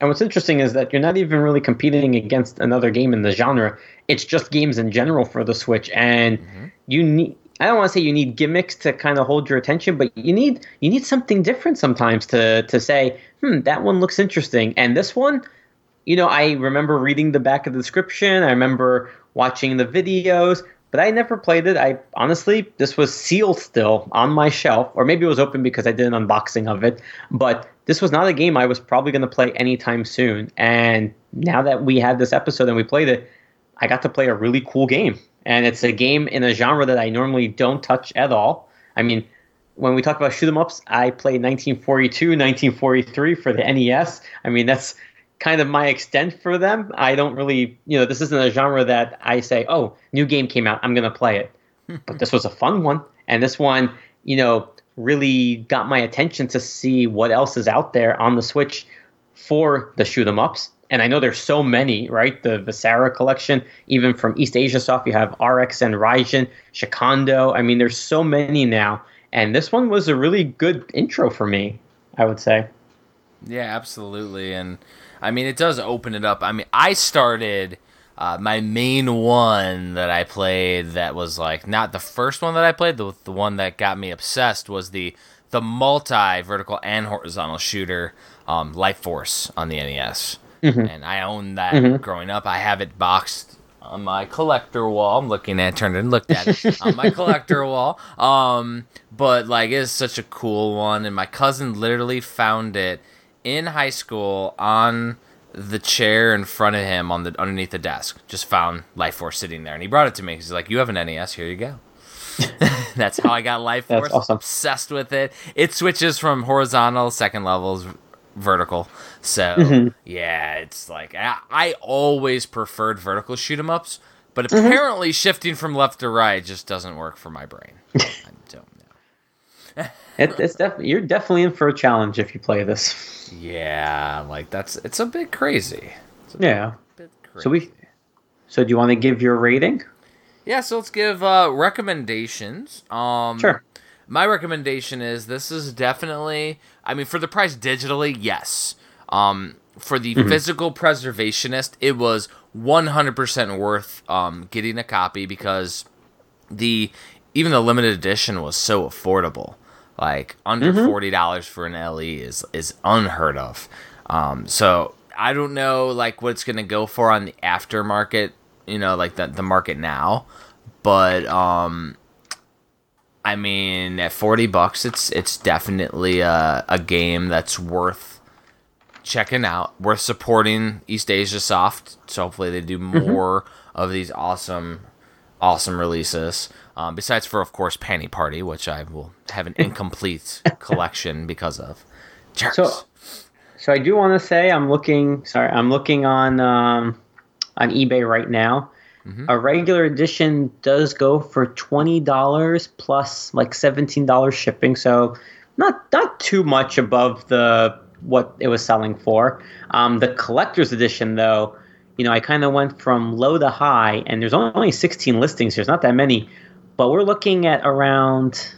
And what's interesting is that you're not even really competing against another game in the genre. It's just games in general for the Switch, and you need. I don't want to say you need gimmicks to kind of hold your attention, but you need you need something different sometimes to to say, hmm, that one looks interesting, and this one, you know, I remember reading the back of the description. I remember watching the videos, but I never played it. I honestly, this was sealed still on my shelf, or maybe it was open because I did an unboxing of it. But this was not a game I was probably going to play anytime soon. And now that we had this episode and we played it, I got to play a really cool game. And it's a game in a genre that I normally don't touch at all. I mean, when we talk about shoot 'em ups, I played 1942, 1943 for the NES. I mean, that's kind of my extent for them. I don't really, you know, this isn't a genre that I say, oh, new game came out, I'm going to play it. [laughs] but this was a fun one. And this one, you know, really got my attention to see what else is out there on the Switch for the shoot 'em ups. And I know there's so many, right? The Visara collection, even from East Asia Soft, you have RX and Raijin, Shikhondo. I mean, there's so many now. And this one was a really good intro for me, I would say. Yeah, absolutely. And I mean, it does open it up. I mean, I started uh, my main one that I played that was like not the first one that I played, the, the one that got me obsessed was the the multi vertical and horizontal shooter um, Life Force on the NES. And I owned that growing up. I have it boxed on my collector wall. I'm looking at, turned and looked at it [laughs] on my collector wall. Um, but like, it's such a cool one, and my cousin literally found it in high school on the chair in front of him on the underneath the desk. Just found Life Force sitting there, and he brought it to me. He's like, "You have an NES? Here you go." [laughs] That's how I got Life [laughs] Force. awesome. Obsessed with it. It switches from horizontal, second levels, vertical. So Mm-hmm. yeah, it's like I, I always preferred vertical shoot 'em ups, but Mm-hmm. apparently shifting from left to right just doesn't work for my brain. [laughs] I don't know. It, it's definitely you're definitely in for a challenge if you play this. Yeah, like that's it's a bit crazy. A Yeah. bit crazy. So we. So do you want to give your rating? Yeah, so let's give uh, recommendations. Um, Sure. My recommendation is this is definitely. I mean, for the price digitally, yes. Um, for the physical preservationist, it was 100% worth um, getting a copy because the even the limited edition was so affordable. Like under forty dollars for an LE is is unheard of. Um, so I don't know like what it's gonna go for on the aftermarket. You know, like the the market now, but um, I mean at forty bucks, it's it's definitely a, a game that's worth checking out, worth supporting East Asia Soft. So hopefully they do more of these awesome, awesome releases. Um, besides for of course Panty Party, which I will have an incomplete [laughs] collection because of. Jerks. So, So I do want to say I'm looking. Sorry, I'm looking on um, on eBay right now. A regular edition does go for twenty dollars plus like seventeen dollars shipping. So not not too much above the what it was selling for. Um, the collector's edition, though, you know, I kind of went from low to high, and there's only 16 listings. There's not that many, but we're looking at around.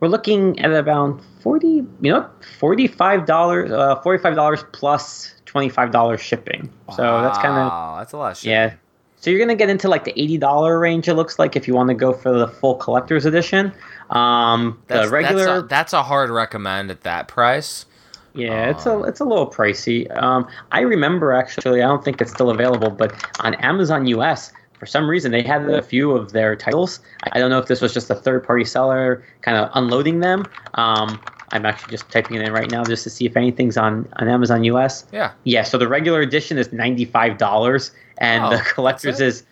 We're looking at about 40, you know, $45, uh, $45 plus $25 shipping. Wow, So that's kind of, that's a lot of shit. yeah. So you're going to get into like the $80 range, it looks like, if you want to go for the full collector's edition. Um, That's, the regular. that's, a, that's a hard recommend at that price. Yeah, it's a it's a little pricey. Um, I remember actually, I don't think it's still available, but on Amazon US, for some reason, they had a few of their titles. I don't know if this was just a third party seller kind of unloading them. Um, I'm actually just typing it in right now just to see if anything's on, on Amazon US. Yeah. Yeah, so the regular edition is ninety five dollars, and Oh, the collector's is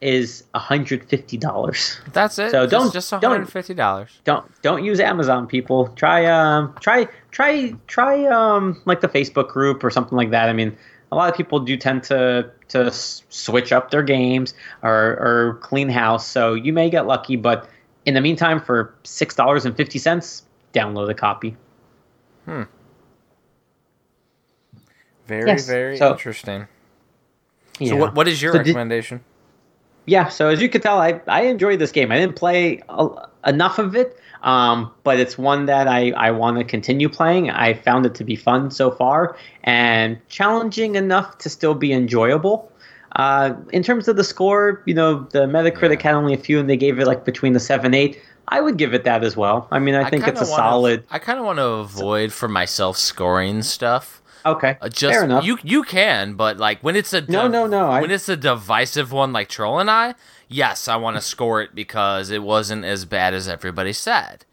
is hundred fifty dollars. That's it. So Just- don't- just don't- $150. don't don't use Amazon, people. Try um try try try um like the Facebook group or something like that. I mean, a lot of people do tend to to switch up their games or or clean house, so you may get lucky. But in the meantime, for six dollars and fifty cents, download a copy. Hmm. Very, Yes, very so- interesting. Yeah. So what, what is your So did- recommendation? Yeah, so as you could tell, I, I enjoyed this game. I didn't play a, enough of it, um, but it's one that I, I want to continue playing. I found it to be fun so far and challenging enough to still be enjoyable. Uh, in terms of the score, you know, the Metacritic had only a few, and they gave it like between the seven eight. I would give it that as well. I mean, I, think it's a wanna- solid. I kind of want to avoid for myself scoring stuff. Okay, Uh, just fair enough. you you can, but like when it's a No, no, no, I- when it's a divisive one like Troll and I, yes, I want to score it because it wasn't as bad as everybody said.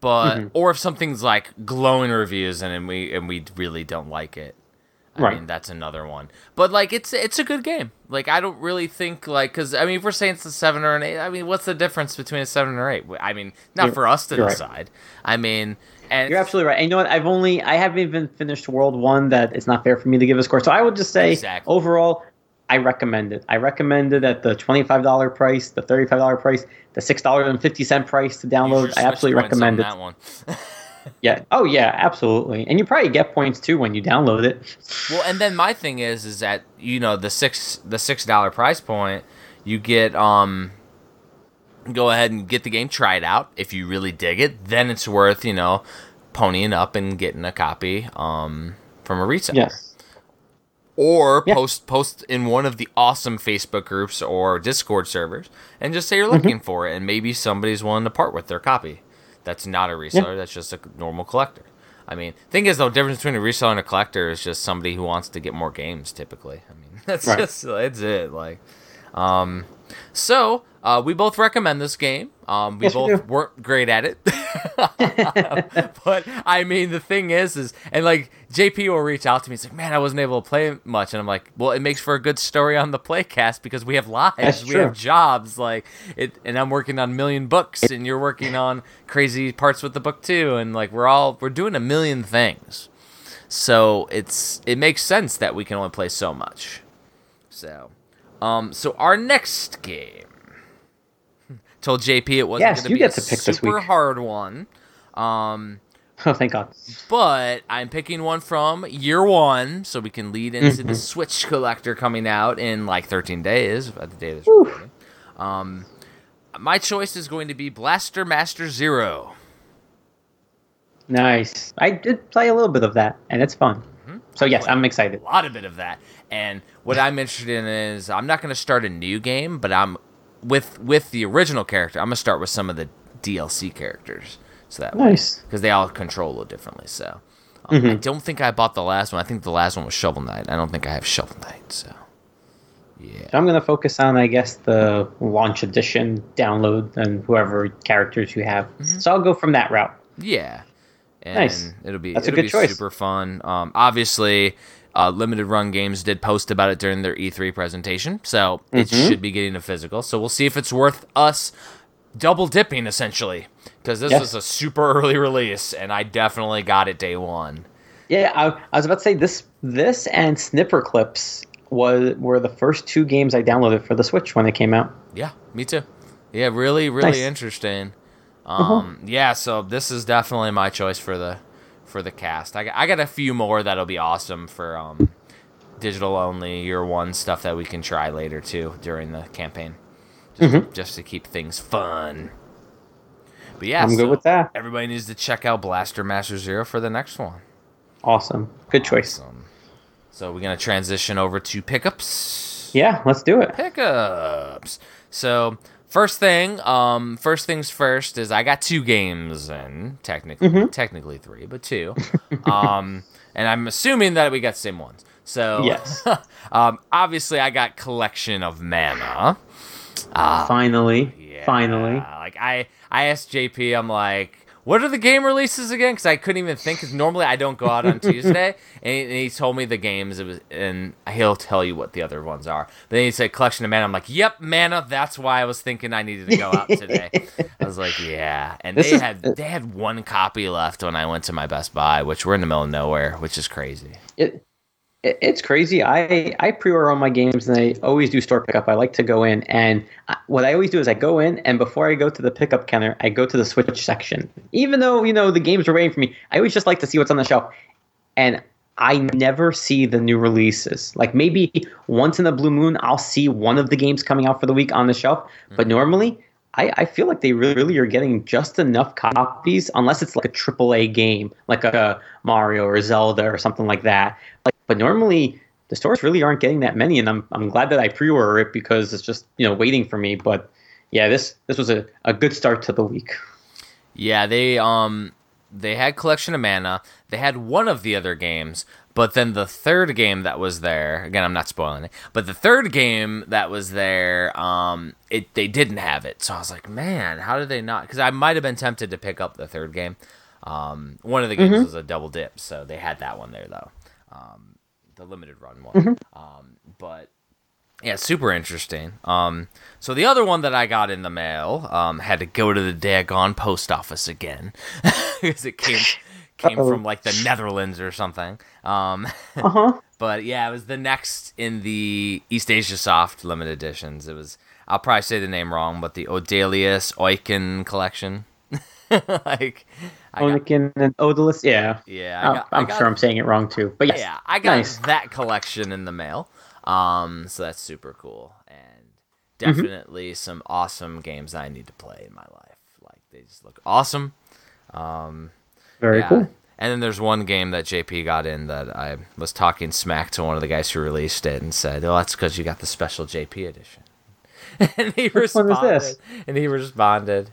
But Mm-hmm. or if something's like glowing reviews and, and we and we really don't like it, I Right. mean that's another one. But like it's it's a good game. Like I don't really think like because I mean if we're saying it's a seven or an eight, I mean what's the difference between a seven or eight? I mean not You're- for us to you're right. decide. I mean and You're absolutely right. And you know what? I've only I haven't even finished World One. That it's not fair for me to give a score. So I would just say Exactly. overall, I recommend it. I recommend it at the twenty five dollar price, the thirty five dollar price, the six dollars and fifty cent price to download. I absolutely recommend it. that one. [laughs] Yeah. Oh yeah, absolutely. And you probably get points too when you download it. Well, and then my thing is, is that you know the six the six dollar price point, you get um, go ahead and get the game, try it out. If you really dig it, then it's worth you know ponying up and getting a copy um from a reseller. Yes. Or Yeah. post post in one of the awesome Facebook groups or Discord servers, and just say Mm-hmm. you're looking for it, and maybe somebody's willing to part with their copy. That's not a reseller. That's just a normal collector. I mean, thing is, though, difference between a reseller and a collector is just somebody who wants to get more games. Typically, I mean, [laughs] that's Right. just that's it. Like, um, so uh, we both recommend this game. Um, we Yes, both do. weren't great at it, [laughs] but I mean, the thing is, is and like JP will reach out to me. He's like, "Man, I wasn't able to play much," and I'm like, "Well, it makes for a good story on the playcast because we have lives, That's we have jobs, like it, and I'm working on a million books, and you're working on crazy parts with the book too, and like we're all we're doing a million things." So it's it makes sense that we can only play so much. So, um, so our next game. Told JP it wasn't Yes, going to be get a to pick this super week. hard one. Um, [laughs] Oh, thank God. but I'm picking one from year one, so we can lead into Mm-hmm. the Switch Collector coming out in like 13 days at the day of this recording. Um, my choice is going to be Blaster Master Zero. Nice. I did play a little bit of that, and it's fun. Mm-hmm. So yes, I'm excited. A lot of bit of that. And what I'm interested in is I'm not going to start a new game, but I'm with with the original character. I'm going to start with some of the DLC characters. So that Nice. because they all control a little differently. So um, Mm-hmm. I don't think I bought the last one. I think the last one was Shovel Knight. I don't think I have Shovel Knight. So yeah, So I'm going to focus on, I guess, the launch edition download and whoever characters you have. Mm-hmm. So I'll go from that route. yeah, and Nice. it'll be That's a it'll good be choice. super fun. Um, obviously. Uh, Limited Run Games did post about it during their E3 presentation, so it Mm-hmm. should be getting a physical. So we'll see if it's worth us double dipping essentially, because this Yes. is a super early release, and I definitely got it day one. Yeah, I, I was about to say this. This and Snipperclips was were the first two games I downloaded for the Switch when it came out. Yeah, me too. Yeah, really, really Nice. interesting. Um, yeah, so this is definitely my choice for the for the cast. I, got- I got a few more that'll be awesome for um, digital only year one stuff that we can try later too during the campaign, just, just to keep things fun. But yeah, I'm good with that. Everybody needs to check out Blaster Master Zero for the next one. Awesome, good choice. Awesome. So we're gonna transition over to pickups. Yeah, let's do it. pickups. So first thing, um, first things first is I got two games in technically, Mm-hmm. technically three, but two. um, [laughs] and I'm assuming that we got the same ones. So Yes. [laughs] um, obviously I got collection of mana. Uh, finally, Yeah, finally. Like I, I asked JP, I'm like, what are the game releases again? Because I couldn't even think. Because normally I don't go out on [laughs] Tuesday, and he, and he told me the games. It was, and he'll tell you what the other ones are. Then he said collection of mana. I'm like, yep, mana. That's why I was thinking I needed to go out today. I was like, yeah. And This they is- had they had one copy left when I went to my Best Buy, which we're in the middle of nowhere, which is crazy. It it's crazy. I I pre-order all my games and I always do store pickup. I like to go in and I, what I always do is I go in and before I go to the pickup counter, I go to the Switch section. Even though you know the games are waiting for me, I always just like to see what's on the shelf. And I never see the new releases. Like maybe once in a blue moon, I'll see one of the games coming out for the week on the shelf. Hmm. But normally, I, I feel like they really, really are getting just enough copies, unless it's like a AAA game, like a Mario or Zelda or something like that. Like, but normally the stores really aren't getting that many, and I'm I'm glad that I pre-order it because it's just you know waiting for me. But yeah, this this was a, a good start to the week. Yeah, they um they had collection of mana. They had one of the other games, but then the third game that was there, again I'm not spoiling it, but the third game that was there, um it they didn't have it. So I was like, "Man, how did they not?" Cuz I might have been tempted to pick up the third game. Um one of the games was a double dip, so they had that one there though. Um the limited run one. Um but yeah, super interesting. Um, so the other one that I got in the mail um, had to go to the daggone post office again [laughs] because it came came Uh-oh. from like the Netherlands or something. Um, [laughs] Uh huh. but yeah, it was the next in the East Asia Soft limited editions. It was I'll probably say the name wrong, but the Odalius Oniken collection. [laughs] like, I got, Oniken and Odallus. Yeah. yeah, I got, I I'm got- sure I'm saying it wrong too. But yes. yeah, I got Nice. that collection in the mail. Um, so that's super cool and Mm-hmm. definitely some awesome games I need to play in my life. Like they just look awesome. Um, very yeah. cool. And then there's one game that JP got in that I was talking smack to one of the guys who released it and said, "Oh, that's because you got the special JP edition." [laughs] and he Which responded. this? And he responded.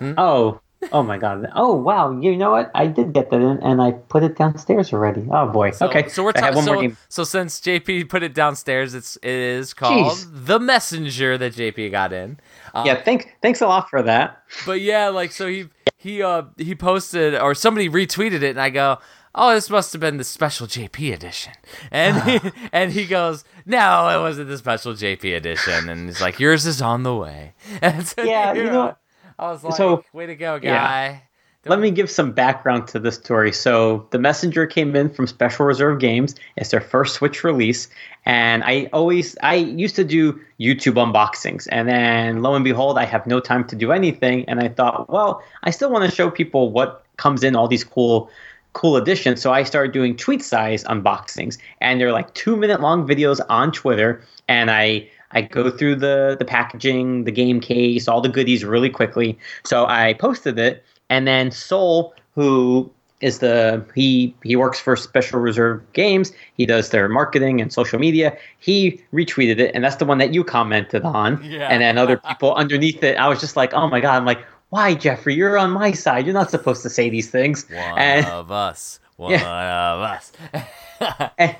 Oh, oh my God! Oh wow! You know what? I did get that in, and I put it downstairs already. Oh boy. So, okay. So we're talking. So, so since JP put it downstairs, it's it is called Jeez. the Messenger that JP got in. Um, Yeah. Thank. Thanks a lot for that. But yeah, like so he he uh he posted or somebody retweeted it, and I go. Oh, this must have been the special JP edition, and he, [laughs] and he goes, "No, it wasn't the special JP edition." And he's like, "Yours is on the way." [laughs] So, Yeah, you know- I was like, so- "Way to go, yeah. guy!" Let me give some background to this story. So, the messenger came in from Special Reserve Games. It's their first Switch release, and I always I used to do YouTube unboxings, and then lo and behold, I have no time to do anything, and I thought, well, I still want to show people what comes in all these cool cool additions. So I started doing tweet size unboxings, and they're like two minute long videos on Twitter, and I I go through the the packaging, the game case, all the goodies really quickly. So I posted it, and then Soul, who is the he he works for Special Reserve Games. He does their marketing and social media. He retweeted it, and that's the one that you commented on. Yeah. And then other [laughs] people underneath it, I was just like, oh my god! I'm like, why, Jeffrey? You're on my side. You're not supposed to say these things. One And- of us. [laughs] One Yeah. of us. [laughs] and,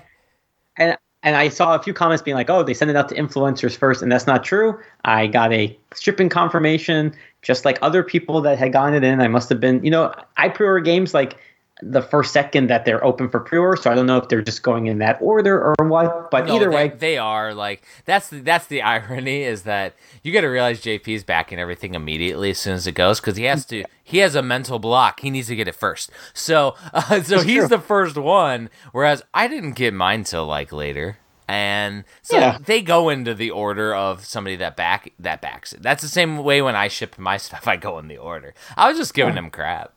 and I saw a few comments being like, "Oh, they send it out to influencers first, and that's not true." I got a shipping confirmation, just like other people that had gotten it in. I must have been, you know, I pre-order games like the first second that they're open for pre-order. So I don't know if they're just going in that order or what. But No, either they, way, they are like that's the, that's the [laughs] irony is that you got to realize JP's backing everything immediately as soon as it goes because he has to he has a mental block he needs to get it first so uh, [laughs] so he's true. the first one whereas I didn't get mine till like later and so Yeah. they go into the order of somebody that back that backs it that's the same way when I ship my [laughs] stuff I go in the order I was just giving them crap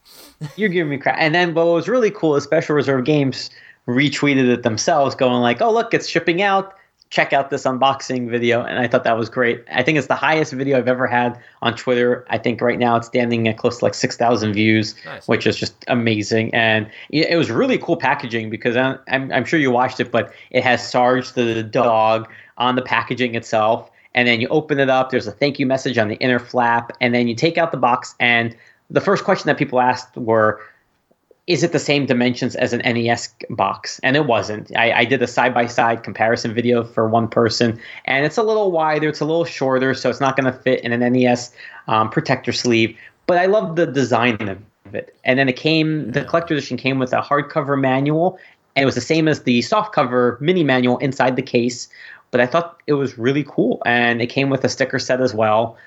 you're giving me crap. And then what was really cool is Special Reserve Games retweeted it themselves, going like, "Oh look, it's shipping out. Check out this unboxing video." And I thought that was great. I think it's the highest video I've ever had on Twitter. I think right now it's standing at close to like six thousand views, Nice. which is just amazing. And it was really cool packaging because I'm, I'm sure you watched it, but it has Sarge the dog on the packaging itself. And then you open it up. There's a thank you message on the inner flap, and then you take out the box. And the first question that people asked were, is it the same dimensions as an NES box? And it wasn't. I, I did a side by side comparison video for one person, and it's a little wider, it's a little shorter, so it's not going to fit in an NES um, protector sleeve. But I love the design of it. And then it came, the collector edition came with a hardcover manual, and it was the same as the softcover mini manual inside the case. But I thought it was really cool, and it came with a sticker set as well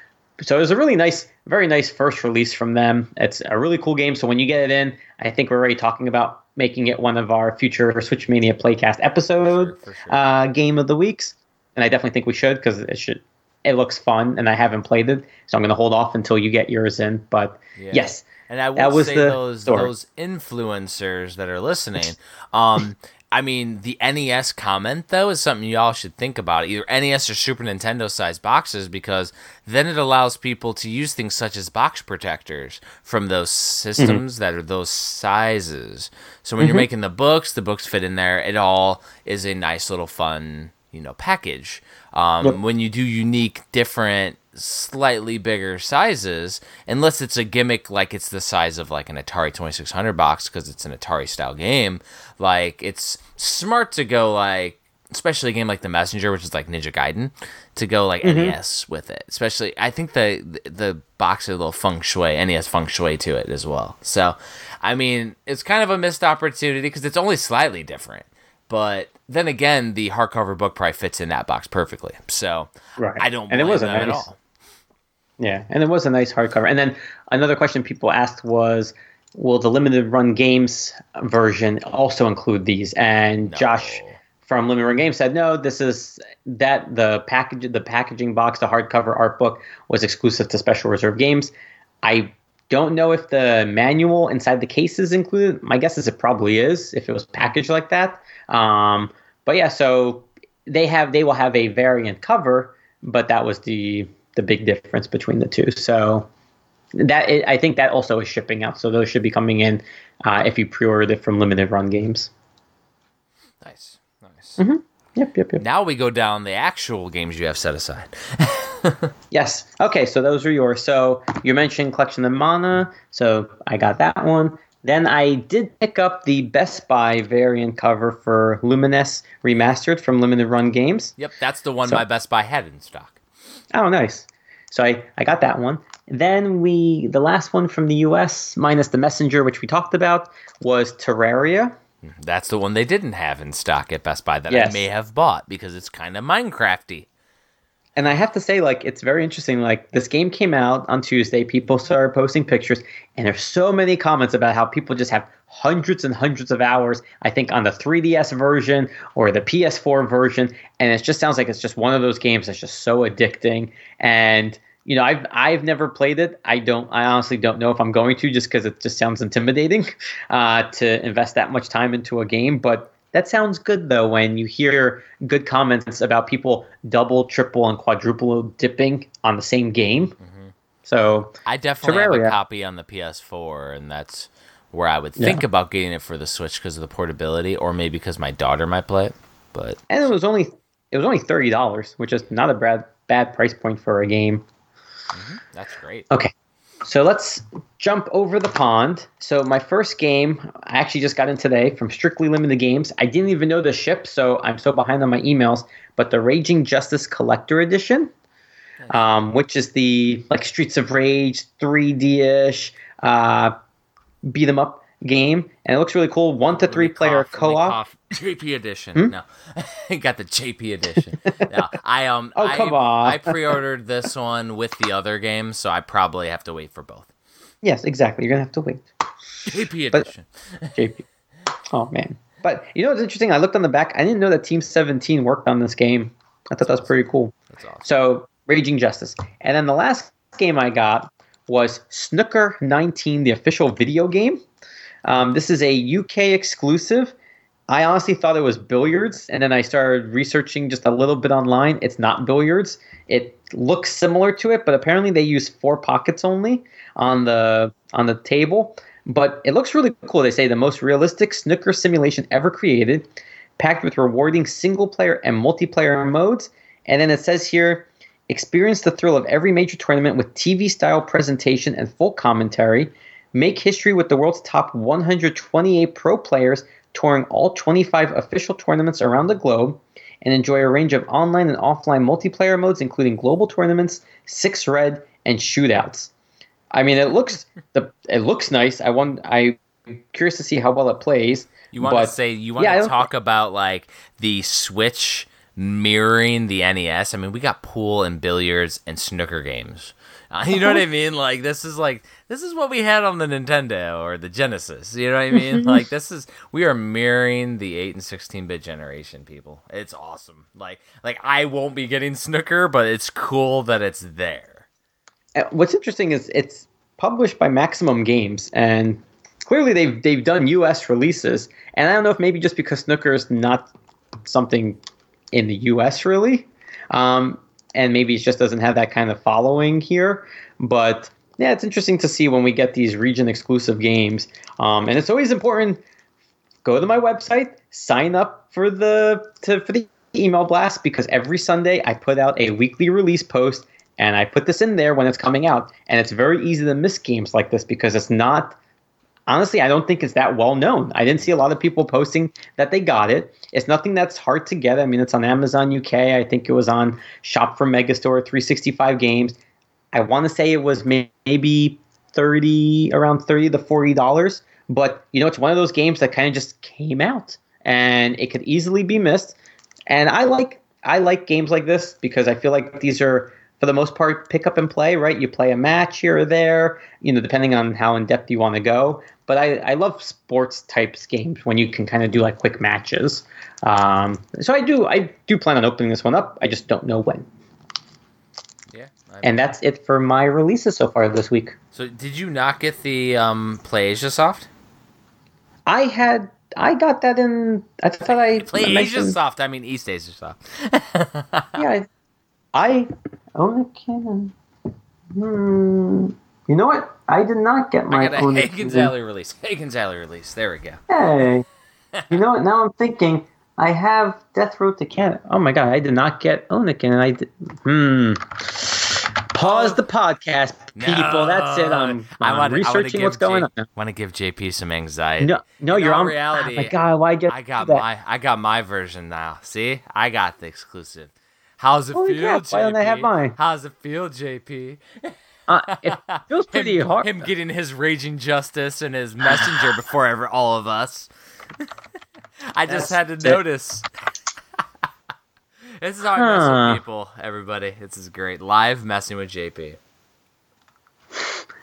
so it was a really nice, very nice first release from them. It's a really cool game. So when you get it in, I think we're already talking about making it one of our future Switchmania Playcast episode For sure, for sure. uh, game of the weeks. And I definitely think we should because it should. It looks fun, and I haven't played it, so I'm going to hold off until you get yours in. But Yeah. yes, And I will That was say the those story. those influencers that are listening, um, I mean, the NES comment though is something y'all should think about. Either NES or Super Nintendo size boxes, because then it allows people to use things such as box protectors from those systems that are those sizes. So when you're making the books, the books fit in there. It all is a nice little fun, you know, package. Um, When you do unique, different, slightly bigger sizes, unless it's a gimmick like it's the size of like an Atari 2600 box because it's an Atari style game, like it's smart to go like, especially a game like The Messenger, which is like Ninja Gaiden, to go like mm-hmm. NES with it. Especially, I think the the box has a little feng shui, NES feng shui to it as well. So, I mean, it's kind of a missed opportunity because it's only slightly different. But then again, the hardcover book probably fits in that box perfectly. So Right. I don't And it blame was a them at all. Yeah, and it was a nice hardcover. And then another question people asked was, will the limited run games version also include these? And Josh from Limited Run Games said, no, this is that the package, the packaging box, the hardcover art book was exclusive to Special Reserve Games. I don't know if the manual inside the case is included. My guess is it probably is if it was packaged like that. Um, but yeah, so they have they will have a variant cover, but that was the the big difference between the two. So that I think that also is shipping out. So those should be coming in uh, if you pre-ordered it from Limited Run Games. Nice, nice. Yep, yep, yep. Now we go down the actual games you have set aside. [laughs] Yes. Okay, so those are yours. So you mentioned Collection of Mana, so I got that one. Then I did pick up the Best Buy variant cover for Lumines Remastered from Limited Run Games. Yep, that's the one So- my Best Buy had in stock. Oh, nice. So I, I got that one. Then we the last one from the US, minus the Messenger, which we talked about, was Terraria. That's the one they didn't have in stock at Best Buy that I may have bought because it's kind of Minecrafty. And I have to say, like, it's very interesting. Like, this game came out on Tuesday. People started posting pictures, and there's so many comments about how people just have hundreds and hundreds of hours, I think, on the 3DS version or the PS4 version. And it just sounds like it's just one of those games that's just so addicting. And, you know, I've, I've never played it. I don't, I honestly don't know if I'm going to just because it just sounds intimidating [laughs] uh, to invest that much time into a game. But that sounds good though when you hear good comments about people double, triple, and quadruple dipping on the same game. Mm-hmm. So I definitely have a copy on the PS4, and that's where I would think Yeah. about getting it for the Switch because of the portability, or maybe because my daughter might play it. But and it was only it was only thirty dollars, which is not a bad bad price point for a game. Mm-hmm. that's great. Okay. So let's jump over the pond. So my first game, I actually just got in today from Strictly Limited Games. I didn't even know the ship, so I'm so behind on my emails. But the Raging Justice Collector Edition, um, which is the like Streets of Rage 3D-ish uh, beat 'em up game, and it looks really cool. One to three player me co-op. JP edition. No, [laughs] got the JP edition. No, I um. [laughs] Oh, I, come on. I pre-ordered this one with the other game, so I probably have to wait for both. Yes, exactly. You're gonna have to wait. JP But- edition. [laughs] JP. Oh man. But you know what's interesting? I looked on the back. I didn't know that Team 17 worked on this game. I thought that was pretty cool. That's awesome. So Raging Justice. And then the last game I got was Snooker 19, the official video game. Um, this is a UK exclusive. I honestly thought it was billiards, and then I started researching just a little bit online. It's not billiards. It looks similar to it, but apparently they use four pockets only on the on the table. But it looks really cool. They say the most realistic snooker simulation ever created, packed with rewarding single player and multiplayer modes. And then it says here, experience the thrill of every major tournament with TV style presentation and full commentary. Make history with the world's top 128 pro players touring all 25 official tournaments around the globe and enjoy a range of online and offline multiplayer modes including global tournaments, six red, and shootouts. I mean, it looks the it looks nice. I want I'm curious to see how well it plays. You want but- to say you want yeah, to talk about like the Switch mirroring the NES? I mean, we got pool and billiards and snooker games. [laughs] You know what I [laughs] mean? Like this is like this is what we had on the Nintendo or the Genesis. You know what I mean? [laughs] like this is we are mirroring the 8 and 16 bit generation, people. It's awesome. Like like I won't be getting snooker, but it's cool that it's there. Uh, What's interesting is it's published by Maximum Games, and clearly they've they've done U.S. releases. And I don't know if maybe just because snooker is not something in the U.S. really, um, and maybe it just doesn't have that kind of following here. But yeah, it's interesting to see when we get these region exclusive games, um, and it's always important. Go to my website, sign up for the to for the email blast because every Sunday I put out a weekly release post and I put this in there when it's coming out. And it's very easy to miss games like this because it's not honestly, I don't think it's that well known. I didn't see a lot of people posting that they got it. It's nothing that's hard to get. I mean, it's on Amazon UK. I think it was on Shop for Megastore, 365 Games. I want to say it was maybe 30 around 30 to 40 dollars, but you know, it's one of those games that kind of just came out and it could easily be missed. And I like I like games like this because I feel like these are for the most part pick up and play, right? You play a match here or there, you know, depending on how in depth you want to go. But I, I love sports types games when you can kind of do like quick matches. Um, so I do I do plan on opening this one up. I just don't know when. Yeah. I- And that's it for my releases so far this week. so did you not get the um Play Asia Soft? I had I got that in. I thought I Play Asia Soft. I mean East Asia Soft. [laughs] Yeah, I, I own a cannon. Hmm. You know what? I did not get my I got a own a Hagen's Cannon. Alley release. Hagen's Alley release. There we go. Hey, [laughs] you know what? Now I'm thinking. I have Death Road to Canada. Oh my god, I did not get Oniken, and I did. Hmm. Pause the podcast, people. That's it. I'm, I'm wanna- I wanna researching what's going J- on. Want to give JP some anxiety? No, no, In you're on. reality, oh my god, why did I got my I got my version now. See, I got the exclusive. How's it Holy feel, crap, JP? why don't I have mine? How's it feel, JP? Uh, it [laughs] feels pretty him, hard. him getting his raging justice and his messenger [laughs] before ever all of us. [laughs] I just That's had to it. notice. this is how I mess Huh. with people, everybody. This is great. Live messing with JP.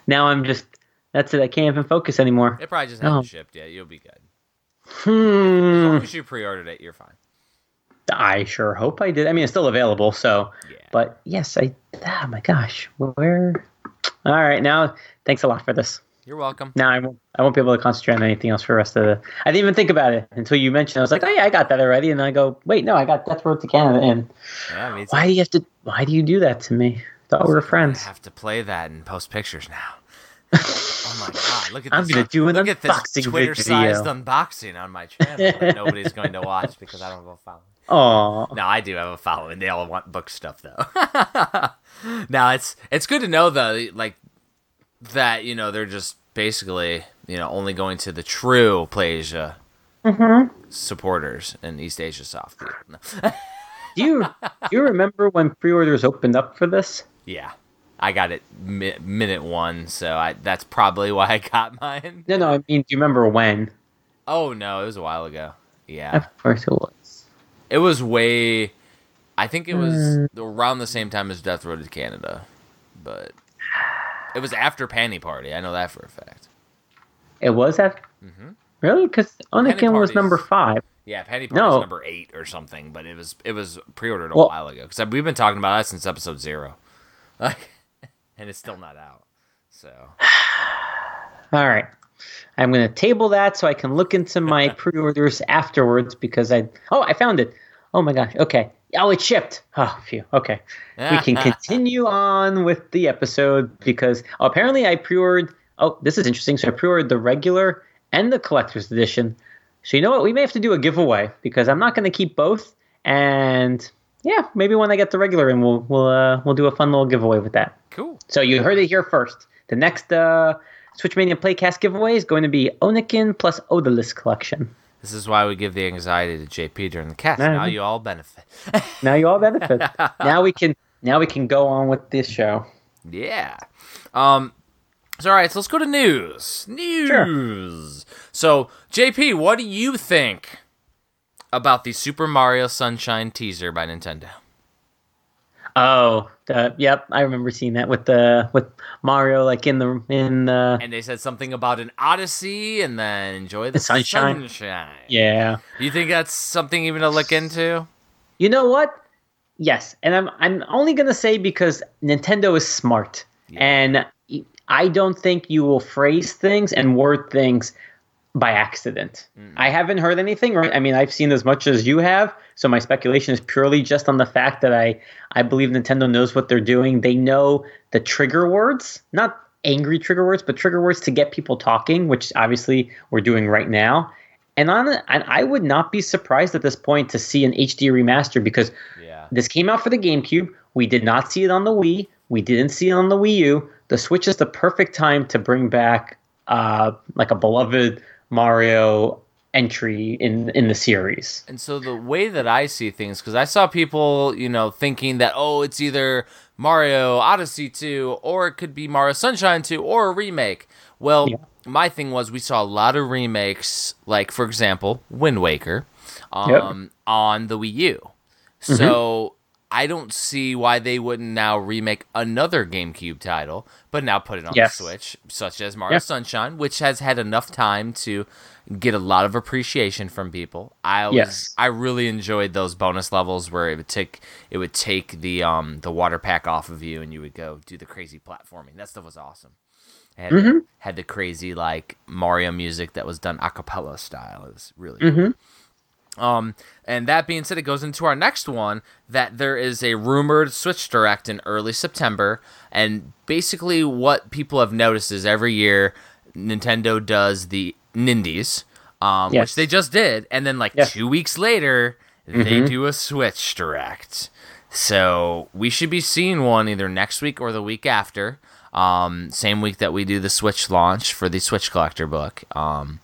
Now I'm just. That's it. I can't even focus anymore. It probably just hasn't Oh. shipped yet. You'll be good. As Hmm. long as you pre-ordered it, you're fine. I sure hope I did. I mean, it's still available, so. Yeah. But yes, I. Oh my gosh, where? All right, now thanks a lot for this. You're welcome. Now I won't. I won't be able to concentrate on anything else for the rest of the. I didn't even think about it until you mentioned. it. I was like, oh yeah, I got that already, and then I go, wait, no, I got Death Road to Canada. And Yeah, why do you have to? Why do you do that to me? Thought we were I friends. have to play that and post pictures now. [laughs] oh my god! Look at this. I'm gonna do an look at this Twitter-sized video. unboxing on my channel that nobody's going to watch because I don't have a [laughs] following. Oh, No, I do have a following. They all want book stuff though. [laughs] now it's it's good to know though, like that you know they're just basically you know only going to the true PlayAsia mm-hmm. supporters in East Asia Soft. Do you do you remember when pre-orders opened up for this? yeah, I got it mi- minute one, so I that's probably why I got [laughs] mine. No, no. I mean, do you remember when? Oh no, it was a while ago. Yeah, Of course it was. It was way. I think it was Mm. around the same time as Death Road to Canada, but it was after Panty Party. I know that for a fact. It was that. Mhm. Really? Because Oniken was number five. Yeah, Panty Party No. was number eight or something, but it was it was pre-ordered a Well- while ago because we've been talking about that since episode zero, [laughs] like, and it's still not out. So [sighs] All right. I'm going to table that so I can look into my [laughs] pre-orders afterwards because I. Oh, I found it. Oh my gosh. Okay. Oh, it shipped. Oh, phew. Okay. We can [laughs] continue on with the episode because oh, apparently I pre-ordered. Oh, this is interesting. So I pre-ordered the regular and the collector's edition. So you know what? We may have to do a giveaway because I'm not going to keep both. And yeah, maybe when I get the regular in, we'll we'll uh, we'll do a fun little giveaway with that. cool. So you heard it here first. The next uh, Switchmania Playcast giveaway is going to be Oniken plus Odallus collection. This is why we give the anxiety to JP during the cast. Now you all benefit. [laughs] Now you all benefit. [laughs] now we can now we can go on with this show. Yeah. Um. So all right, so let's go to news. News. So JP, what do you think about the Super Mario Sunshine teaser by Nintendo? Oh, the, yep, I remember seeing that with the with Mario like in the in the And they said something about an Odyssey, and then enjoy the, The sunshine. sunshine. yeah. You think that's something even to look into? You know what? Yes, and I'm I'm only gonna say because Nintendo is smart, and I don't think you will phrase things and word things by accident. I haven't heard anything. Right? I mean, I've seen as much as you have, so my speculation is purely just on the fact that I I believe Nintendo knows what they're doing. They know the trigger words, not angry trigger words, but trigger words to get people talking, which obviously we're doing right now. And on and I would not be surprised at this point to see an HD remaster because Yeah. this came out for the GameCube. We did not see it on the Wii. We didn't see it on the Wii U. The Switch is the perfect time to bring back uh, like a beloved Mario entry in in the series. And so the way that I see things, because I saw people, you know, thinking that oh, it's either Mario Odyssey 2 or it could be Mario Sunshine 2 or a remake. Well, Yeah. my thing was we saw a lot of remakes, like for example, Wind Waker, um, on the Wii U. Mm-hmm. I don't see why they wouldn't now remake another GameCube title, but now put it on Yes. the Switch, such as Mario. Sunshine, which has had enough time to get a lot of appreciation from people. I was Yes. I really enjoyed those bonus levels where it would take it would take the um the water pack off of you and you would go do the crazy platforming. That stuff was awesome. It had, Mm-hmm. had the crazy like Mario music that was done a cappella style. It was really Mm-hmm. cool. Um, and that being said, it goes into our next one that there is a rumored Switch Direct in early September. And basically, what people have noticed is every year Nintendo does the Nindies, um, which they just did. And then, like, Yes. two weeks later, they do a Switch Direct. So we should be seeing one either next week or the week after. Um, same week that we do the Switch launch for the Switch Collector book. Um,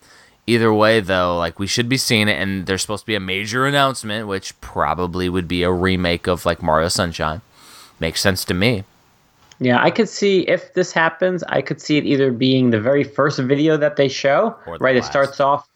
either way, though, like we should be seeing it, and there's supposed to be a major announcement, which probably would be a remake of like Mario Sunshine. Makes sense to me. Yeah, I could see if this happens, I could see it either being the very first video that they show, right? It starts off.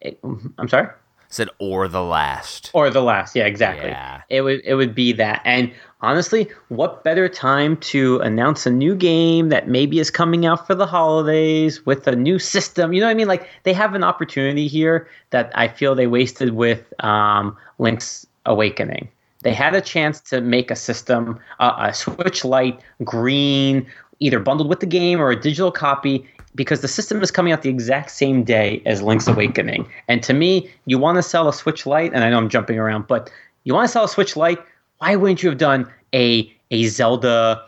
it- I'm sorry. Said or the last. or the last. Yeah exactly. Yeah. it would it would be that. And honestly what better time to announce a new game that maybe is coming out for the holidays with a new system? You know what i mean? Like they have an opportunity here that i feel they wasted with um, link's awakening. They had a chance to make a system uh, a switch light green either bundled with the game or a digital copy because the system is coming out the exact same day as Link's Awakening. And to me, you want to sell a Switch Lite, and I know I'm jumping around, but you want to sell a Switch Lite, why wouldn't you have done a a Zelda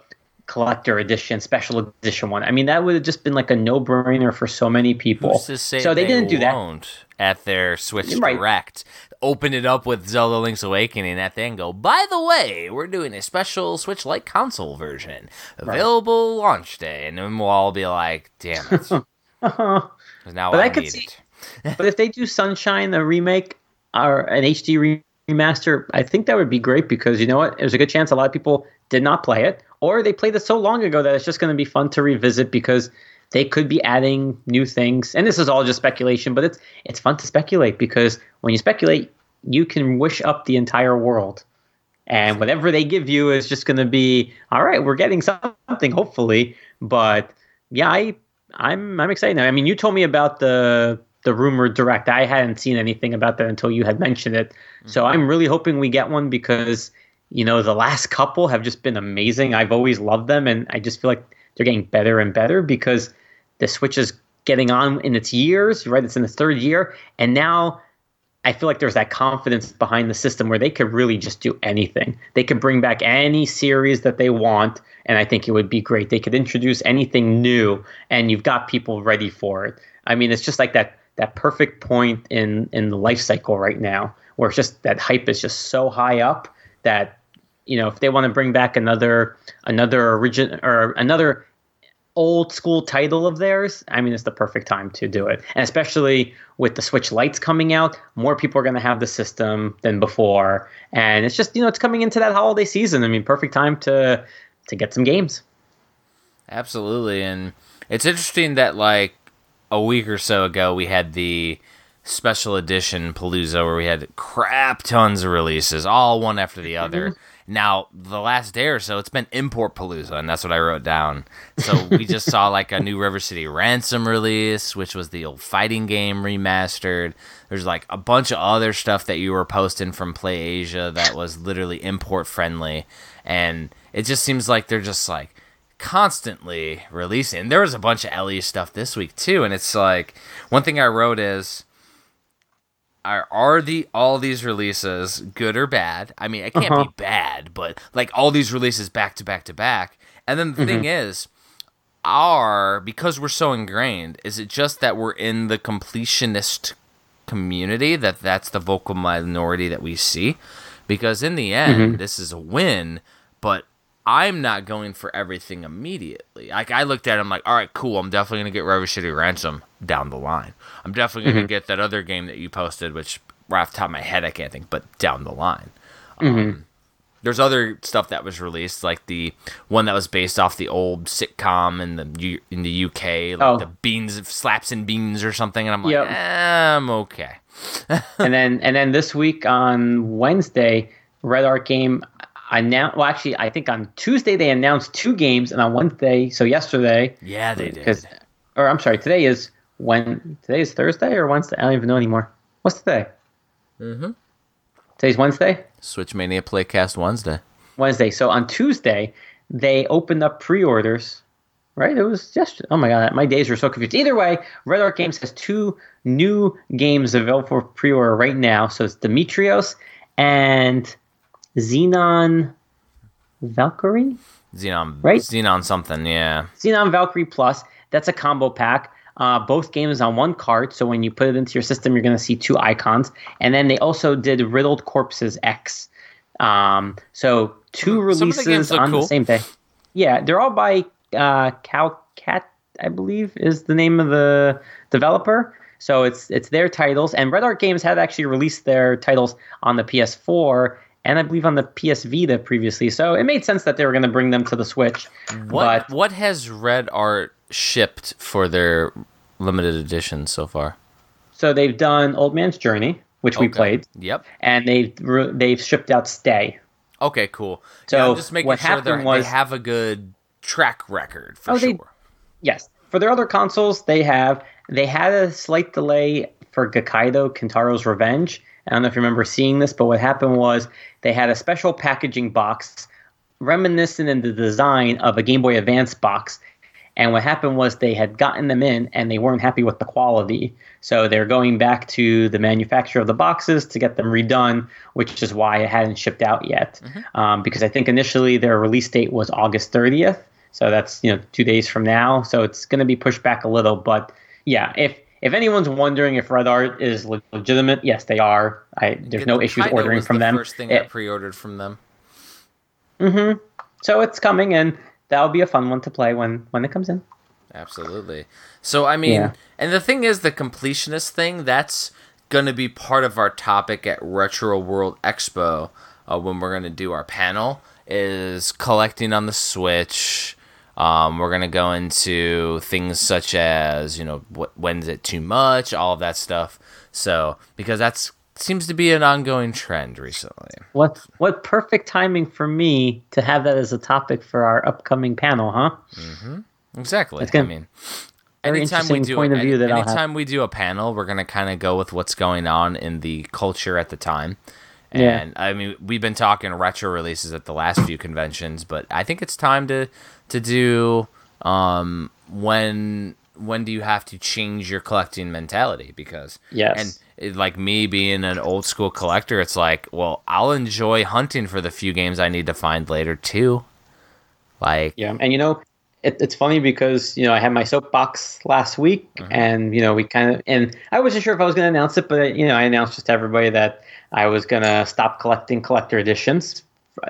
collector edition, special edition one? I mean, that would have just been like a no-brainer for so many people. Who's to say so they, didn't do that. at their Switch Right. Direct. Open it up with Zelda Link's Awakening at the end. Go. By the way, we're doing a special Switch Lite console version available launch day, and then we'll all be like, "Damn it!" [laughs] now But I, I could see- it. but if they do Sunshine, the remake, or an HD remaster, I think that would be great because you know what? There's a good chance a lot of people did not play it or they played it so long ago that it's just going to be fun to revisit because they could be adding new things. And this is all just speculation, but it's it's fun to speculate because when you speculate, you can wish up the entire world. And whatever they give you is just going to be all right. We're getting something, hopefully. But yeah, I I'm I'm excited now. I mean, you told me about the the rumored direct. I hadn't seen anything about that until you had mentioned it. So mm-hmm. I'm really hoping we get one because you know the last couple have just been amazing. I've always loved them, and I just feel like they're getting better and better because the Switch is getting on in its years. Right, it's in its third year, and now I feel like there's that confidence behind the system where they could really just do anything. They could bring back any series that they want, and I think it would be great. They could introduce anything new, and you've got people ready for it. I mean, it's just like that that perfect point in in the life cycle right now, where it's just that hype is just so high up that you know if they want to bring back another another origin or another old school title of theirs, I mean, it's the perfect time to do it. And especially with the Switch Lights coming out, more people are going to have the system than before. And it's just, you know, it's coming into that holiday season. I mean, perfect time to to get some games. Absolutely, and it's interesting that like a week or so ago we had the special edition Palooza where we had crap tons of releases, all one after the mm-hmm. other. Now the last day or so, it's been import Palooza, and that's what I wrote down. So we just saw like a new River City Ransom release, which was the old fighting game remastered. There's like a bunch of other stuff that you were posting from Play Asia that was literally import friendly, and it just seems like they're just like constantly releasing. There was a bunch of LE stuff this week too, and it's like one thing I wrote is are are the all these releases good or bad? I mean, it can't Uh-huh. be bad, but like all these releases back to back to back. And then the thing is, are because we're so ingrained, is it just that we're in the completionist community that that's the vocal minority that we see? Because in the end, this is a win, but I'm not going for everything immediately. Like I looked at it, I'm like, all right, cool. I'm definitely gonna get River City Ransom down the line. I'm definitely gonna get that other game that you posted, which right off the top of my head I can't think, but down the line. Um, there's other stuff that was released, like the one that was based off the old sitcom in the U- in the UK, like Oh. the beans slaps and beans or something, and I'm like, Yep. eh, I'm okay. [laughs] and then and then this week on Wednesday, Red Art Game announced. Well, actually, I think on Tuesday they announced two games, and on Wednesday, so yesterday, Yeah, they did. because, or I'm sorry, today is when today is Thursday or Wednesday. I don't even know anymore. What's today? Mm-hmm. Today's Wednesday. Switchmania Playcast Wednesday. Wednesday. So on Tuesday, they opened up pre-orders. Right? It was just oh my god, my days were so confused. Either way, Red Art Games has two new games available for pre-order right now. So it's Demetrios and Xenon Valkyrie. Xenon, Right? Xenon something, yeah. Xenon Valkyrie Plus. That's a combo pack. Uh, both games on one card, so when you put it into your system, you're going to see two icons. And then they also did Riddled Corpses X. Um, so two the releases games on cool. the same day. Yeah, they're all by uh, Cowcat, I believe, is the name of the developer. So it's it's their titles, and Red Art Games had actually released their titles on the PS4 and I believe on the PS Vita previously. So it made sense that they were going to bring them to the Switch. What But what has Red Art shipped for their limited edition so far? So they've done Old Man's Journey, which we played, Yep. and they've they've shipped out Stay. Okay, cool. So yeah, I'm just making what sure happened was- they have a good track record for Oh, they- sure. Yes, for their other consoles, they have they had a slight delay for Gekido Kintaro's Revenge. I don't know if you remember seeing this, but what happened was they had a special packaging box reminiscent in the design of a Game Boy Advance box. And what happened was they had gotten them in and they weren't happy with the quality. So they're going back to the manufacturer of the boxes to get them redone, which is why it hadn't shipped out yet. Um, because I think initially their release date was August 30th. So that's you know two days from now. So it's going to be pushed back a little. But yeah, if if anyone's wondering if Red Art is le- legitimate, yes, they are. I, there's no issues ordering from the them. First thing It- I pre-ordered from them. so it's coming, and that'll be a fun one to play when when it comes in. Absolutely. So I mean, Yeah. and the thing is, the completionist thing that's going to be part of our topic at Retro World Expo uh, when we're going to do our panel. is collecting on the Switch. Um, we're gonna go into things such as you know wh- when's it too much, all of that stuff. So because that's seems to be an ongoing trend recently. What what perfect timing for me to have that as a topic for our upcoming panel, huh? Exactly. Gonna- I mean, anytime we do point of any- view that anytime we do a panel, we're gonna kind of go with what's going on in the culture at the time. Yeah. And I mean, we've been talking retro releases at the last few conventions, but I think it's time to to do um, when when do you have to change your collecting mentality? Because Yes. and it, like me being an old school collector, it's like, well, I'll enjoy hunting for the few games I need to find later too. Like, Yeah, and you know, it, it's funny because you know I had my soapbox last week, and you know we kind of and I wasn't sure if I was going to announce it, but you know I announced just to everybody that I was going to stop collecting collector editions,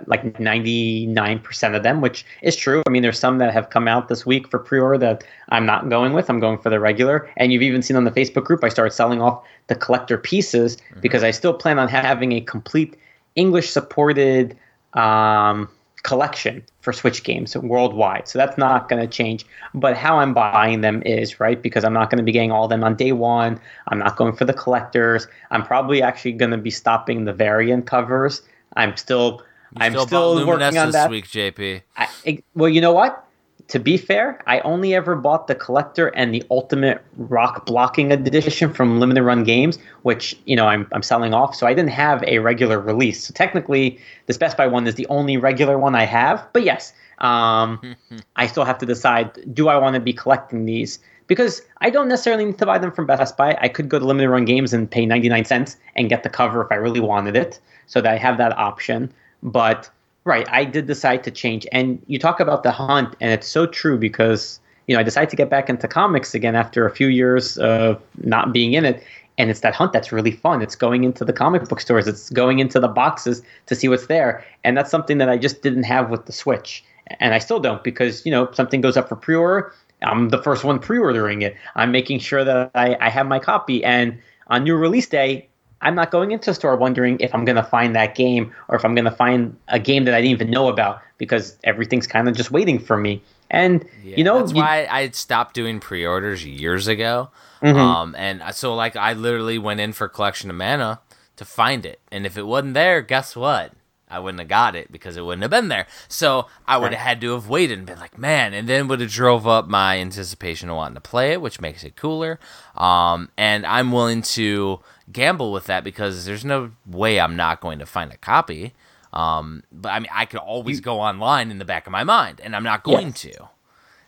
like ninety nine percent of them, which is true. I mean, there's some that have come out this week for pre-order that I'm not going with. I'm going for the regular, and you've even seen on the Facebook group I started selling off the collector pieces because I still plan on having a complete English supported. Um, collection for Switch games worldwide. So that's not going to change. But how I'm buying them is, right? Because I'm not going to be getting all of them on day one. I'm not going for the collectors. I'm probably actually going to be stopping the variant covers. I'm still. I'm still, still working on this that. week, JP. I, it- well, you know what? To be fair, I only ever bought the collector and the ultimate rock blocking edition from Limited Run Games, which you know I'm I'm selling off. So I didn't have a regular release. So technically, this Best Buy one is the only regular one I have. But yes, um, [laughs] I still have to decide: do I want to be collecting these? Because I don't necessarily need to buy them from Best Buy. I could go to Limited Run Games and pay 99 cents and get the cover if I really wanted it, so that I have that option. But Right, I did decide to change. And you talk about the hunt, and it's so true because you know I decided to get back into comics again after a few years of not being in it. And it's that hunt that's really fun. It's going into the comic book stores. It's going into the boxes to see what's there, and that's something that I just didn't have with the Switch, and I still don't because you know something goes up for pre-order. I'm the first one pre-ordering it. I'm making sure that I, I have my copy, and on new release day, I'm not going into a store wondering if I'm going to find that game or if I'm going to find a game that I didn't even know about because everything's kind of just waiting for me. And Yeah, you know, that's you- why I stopped doing pre-orders years ago. Mm-hmm. Um, and so like I literally went in for collection of mana to find it, and if it wasn't there, guess what? I wouldn't have got it because it wouldn't have been there. So I would have had to have waited and been like, man, and then would have drove up my anticipation of wanting to play it, which makes it cooler. Um, and I'm willing to gamble with that because there's no way I'm not going to find a copy. Um, but I mean, I could always go online in the back of my mind, and I'm not going Yes. to.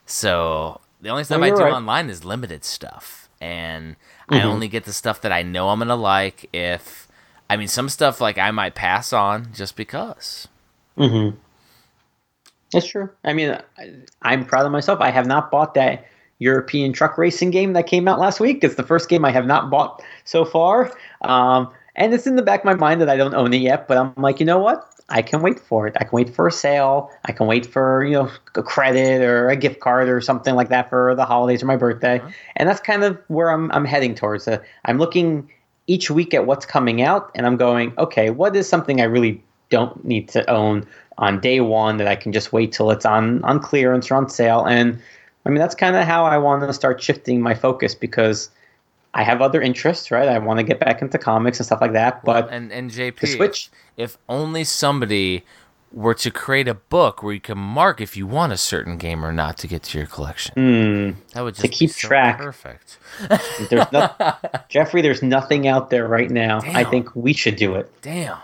So the only stuff No, I do right. online is limited stuff, and I Mm-hmm. only get the stuff that I know I'm gonna like. If I mean, some stuff like I might pass on just because. It's true. I mean, I, I'm proud of myself. I have not bought that European truck racing game that came out last week. It's the first game I have not bought so far. Um, and it's in the back of my mind that I don't own it yet, but I'm like, you know what? I can wait for it. I can wait for a sale. I can wait for, you know, a credit or a gift card or something like that for the holidays or my birthday. And that's kind of where I'm, I'm heading towards. Uh, I'm looking each week at what's coming out and I'm going, okay, what is something I really don't need to own on day one that I can just wait till it's on on clearance or on sale. And I mean that's kind of how I want to start shifting my focus because I have other interests, right? I want to get back into comics and stuff like that. But and and JP, Switch- If, if only somebody were to create a book where you can mark if you want a certain game or not to get to your collection, Mm, that would just to keep so track. Perfect. there's no, [laughs] Jeffrey, there's nothing out there right now. Damn. I think we should do it. Damn.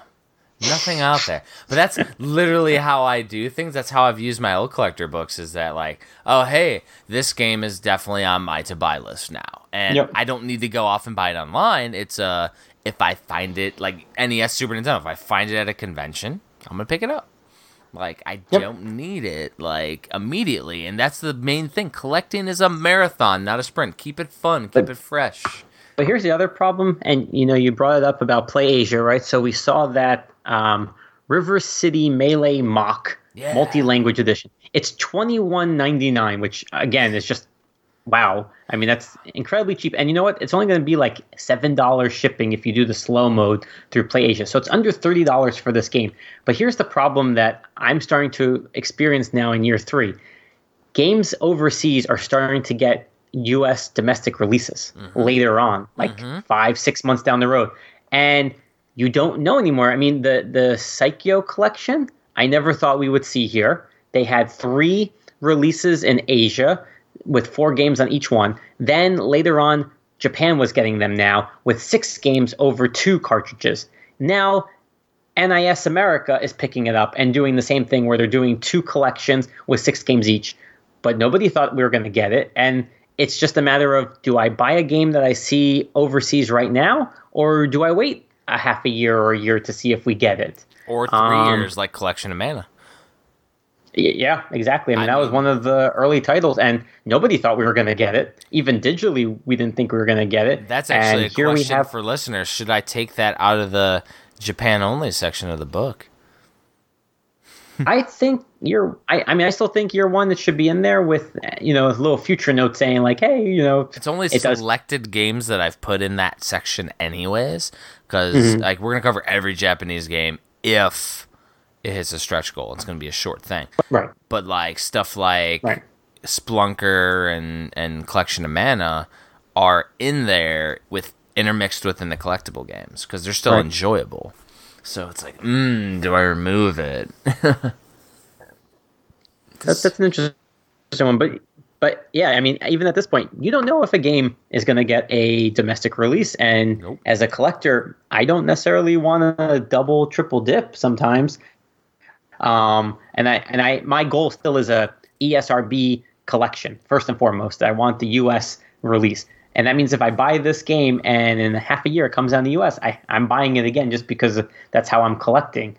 Nothing out there. But that's literally how I do things. That's how I've used my old collector books is that like, oh hey, this game is definitely on my to buy list now. And Yep. I don't need to go off and buy it online. It's uh if I find it like NES Super Nintendo, if I find it at a convention, I'm gonna pick it up. Like I Yep. don't need it like immediately. And that's the main thing. Collecting is a marathon, not a sprint. Keep it fun, keep But- it fresh. But here's the other problem, and you know, you brought it up about Play Asia, right? So we saw that um, River City Melee Mach Yeah. multi-language edition. It's twenty one ninety nine, which again is just wow. I mean, that's incredibly cheap. And you know what? It's only going to be like seven dollars shipping if you do the slow mode through PlayAsia. So it's under thirty dollars for this game. But here's the problem that I'm starting to experience now in year three. Games overseas are starting to get U.S. domestic releases later on, like five, six months down the road, and you don't know anymore. I mean, the the Psikyo collection, I never thought we would see here. They had three releases in Asia with four games on each one. Then later on, Japan was getting them now with six games over two cartridges. Now, NIS America is picking it up and doing the same thing where they're doing two collections with six games each. But nobody thought we were going to get it. And it's just a matter of do I buy a game that I see overseas right now, or do I wait a half a year or a year to see if we get it? Or three Um, years like Collection of Mana. Yeah, exactly. I mean, I that was one of the early titles, and nobody thought we were going to get it. Even digitally, we didn't think we were going to get it. That's actually and a here we question have, for listeners. Should I take that out of the Japan only section of the book? [laughs] I think you're. I, I mean, I still think you're one that should be in there with, you know, a little future note saying like, hey, you know, It's only It does- selected games that I've put in that section, anyways. Because Mm-hmm. like we're gonna cover every Japanese game if it hits a stretch goal. It's gonna be a short thing. right, But like stuff like right, Spelunker and and Collection of Mana are in there with intermixed within the collectible games because they're still Right. enjoyable. So it's like, mm, do I remove it? [laughs] that's that's an interesting one. But but yeah, I mean, even at this point, you don't know if a game is going to get a domestic release, and Nope. as a collector, I don't necessarily want to double, triple dip sometimes. Um, and I and I my goal still is a ESRB collection first and foremost. I want the U.S. release, and that means if I buy this game and in half a year it comes out in the U.S., I I'm buying it again just because that's how I'm collecting.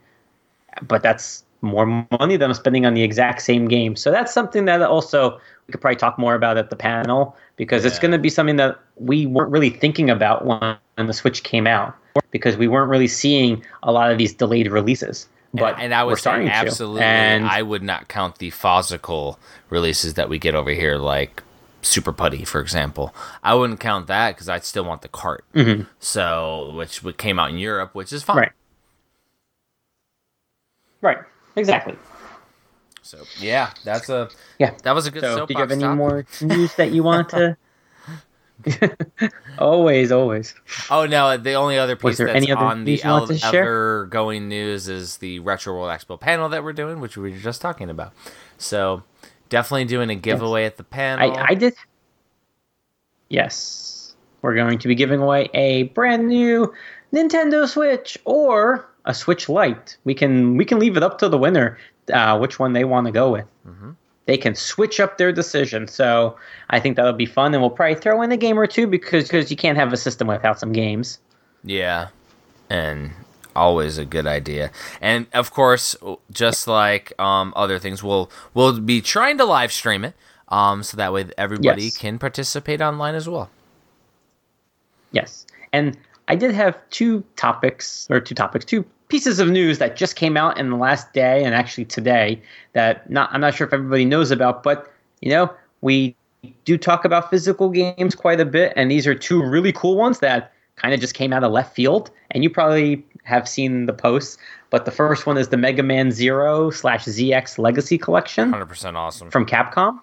But that's more money than I'm spending on the exact same game. So that's something that also we could probably talk more about at the panel because it's going to be something that we weren't really thinking about when, the Switch came out because we weren't really seeing a lot of these delayed releases. But and, and I we're would starting to. absolutely. And I would not count the physical releases that we get over here, like Super Putty, for example. I wouldn't count that because I'd still want the cart. Mhm. So, which came out in Europe, which is fine. right, right, exactly. So, yeah, that's a Yeah. that was a good. So, do you have any topic. more news that you want to? [laughs] always, always. Oh no, the only other Was piece there that's any other on the news you share? ever going news is the Retro World Expo panel that we're doing, which we were just talking about. So definitely doing a giveaway at the panel. I, I did. Yes, we're going to be giving away a brand new Nintendo Switch or a Switch Lite. We can we can leave it up to the winner uh, which one they want to go with. Mm-hmm. They can switch up their decision. So I think that'll be fun, and we'll probably throw in a game or two because because you can't have a system without some games. Yeah, and always a good idea. And of course, just like um, other things, we'll we'll be trying to live stream it, um, so that way everybody Yes. can participate online as well. Yes. And I did have two topics, or two topics, two pieces of news that just came out in the last day and actually today that not I'm not sure if everybody knows about, but you know, we do talk about physical games quite a bit, and these are two really cool ones that kind of just came out of left field, and you probably have seen the posts. But the first one is the Mega Man Zero slash ZX Legacy Collection Hundred percent awesome. from Capcom.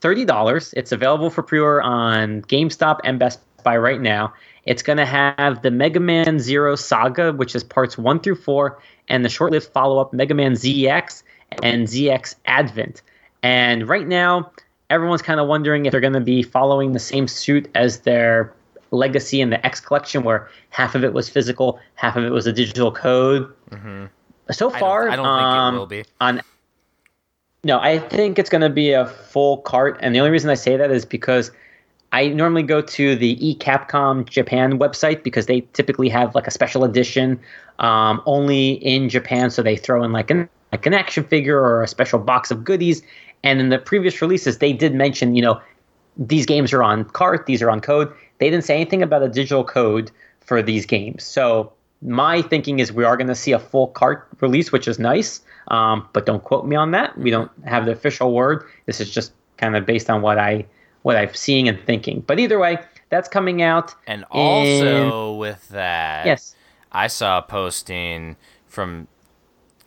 Thirty dollars. It's available for pre-order on GameStop and Best Buy right now. It's going to have the Mega Man Zero Saga, which is parts one through four, and the short-lived follow-up Mega Man ZX and ZX Advent. And right now, everyone's kind of wondering if they're going to be following the same suit as their Legacy in the X Collection, where half of it was physical, half of it was a digital code. So Mm-hmm. I don't, far, I don't um, think it will be. on no i think it's going to be a full cart and the only reason i say that is because i normally go to the eCapcom japan website because they typically have like a special edition um, only in japan. So they throw in like an like an action figure or a special box of goodies. And in the previous releases they did mention you know these games are on cart these are on code. They didn't say anything about a digital code for these games. So my thinking is we are going to see a full cart release which is nice. Um, but don't quote me on that. We don't have the official word. This is just kind of based on what i what I'm seeing and thinking. But either way, that's coming out. And in- also with that, yes, I saw a posting from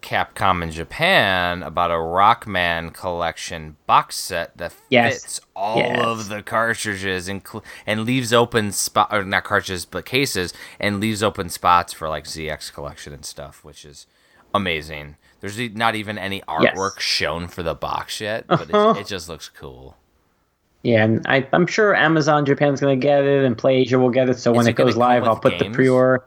Capcom in Japan about a Rockman collection box set that Yes. fits all Yes. of the cartridges and and leaves open spot or not cartridges but cases and leaves open spots for like ZX collection and stuff, which is amazing. There's not even any artwork shown for the box yet, but Uh-huh. it, it just looks cool. Yeah, and I, I'm sure Amazon Japan's going to get it, and PlayAsia will get it. So when it it goes live, I'll put the pre-order.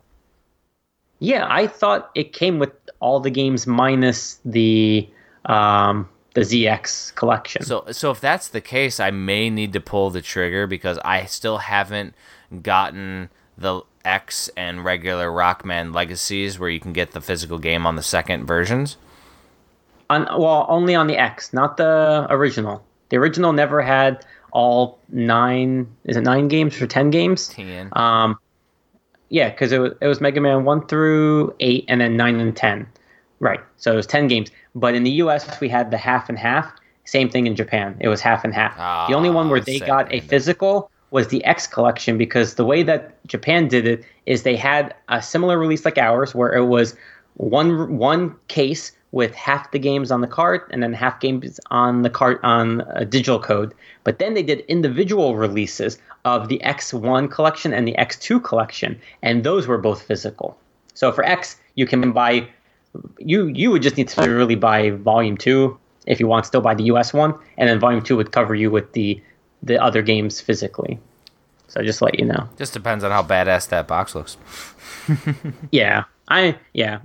Yeah, I thought it came with all the games minus the um, the ZX collection. So so if that's the case, I may need to pull the trigger because I still haven't gotten the X and regular Rockman legacies where you can get the physical game on the second versions. On well, only on the X, not the original. The original never had all nine. Is it nine games or ten games? Ten. Um, yeah, because it was it was Mega Man one through eight, and then nine and ten. Right. So it was ten games. But in the U.S., we had the half and half. Same thing in Japan. It was half and half. the only one where Ah, they got a physical was the X collection because the way that Japan did it is they had a similar release like ours, where it was one one case with half the games on the cart and then half games on the cart on a digital code. But then they did individual releases of the X1 collection and the X2 collection, and those were both physical. So for X, you can buy you you would just need to really buy volume two if you want still buy the US one, and then volume two would cover you with the the other games physically. So just let you know. Just depends on how badass that box looks. [laughs] Yeah, I yeah,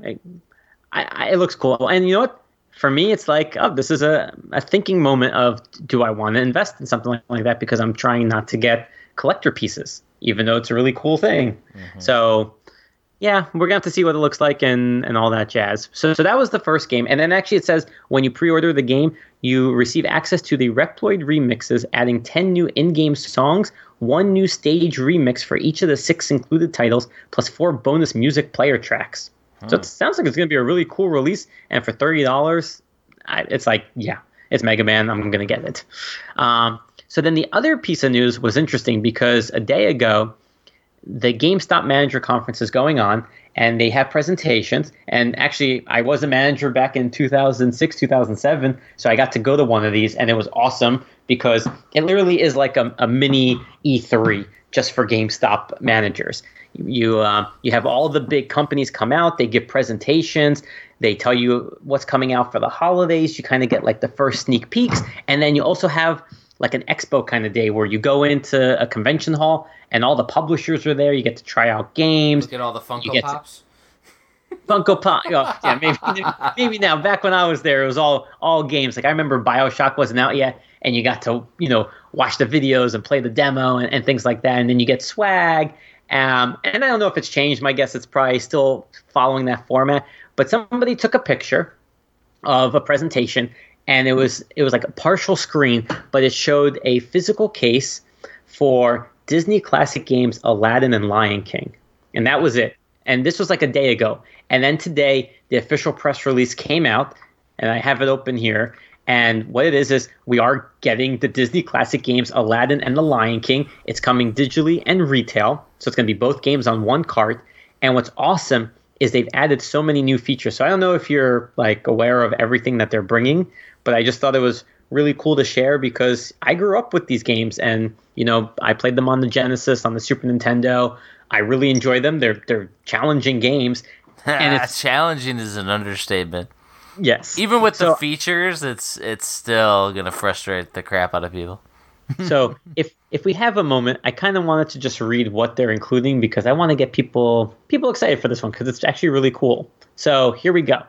I, I, it looks cool, and you know what? For me, it's like oh, this is a a thinking moment of do I want to invest in something like, like that because I'm trying not to get collector pieces, even though it's a really cool thing. Mm-hmm. So yeah, we're gonna have to see what it looks like and and all that jazz. So so that was the first game, and then actually it says when you pre-order the game, you receive access to the Reploid remixes, adding ten new in-game songs, one new stage remix for each of the six included titles, plus four bonus music player tracks. So it sounds like it's gonna be a really cool release, and for thirty dollars, it's like yeah, it's Mega Man. I'm gonna get it. Um, so then the other piece of news was interesting because a day ago the GameStop manager conference is going on and they have presentations. And actually, I was a manager back in 2006, 2007. So I got to go to one of these and it was awesome because it literally is like a, a mini E3 just for GameStop managers. You, uh, you have all the big companies come out, they give presentations, they tell you what's coming out for the holidays. You kind of get like the first sneak peeks. And then you also have like an expo kind of day where you go into a convention hall and all the publishers are there. You get to try out games. Look at all the Funko get to- Pops. [laughs] Funko Pop. Oh, yeah, [laughs] maybe maybe now. Back when I was there, it was all all games. Like I remember Bioshock wasn't out yet, and you got to you know watch the videos and play the demo and, and things like that. And then you get swag. Um, and I don't know if it's changed. My guess it's probably still following that format. But somebody took a picture of a presentation, and it was it was like a partial screen, but it showed a physical case for Disney classic games Aladdin and Lion King, and that was it. And this was like a day ago. And then today, the official press release came out, and I have it open here. And what it is is we are getting the Disney classic games Aladdin and The Lion King. It's coming digitally and retail, so it's going to be both games on one cart. And what's awesome is they've added so many new features. So I don't know if you're like aware of everything that they're bringing, but I just thought it was really cool to share because I grew up with these games and you know I played them on the Genesis, on the Super Nintendo. I really enjoy them. They're they're challenging games. [laughs] And it's- challenging is an understatement. Yes. Even with So- the features, it's it's still gonna frustrate the crap out of people. [laughs] [laughs] so if if we have a moment, I kind of wanted to just read what they're including because I want to get people people excited for this one because it's actually really cool. So here we go.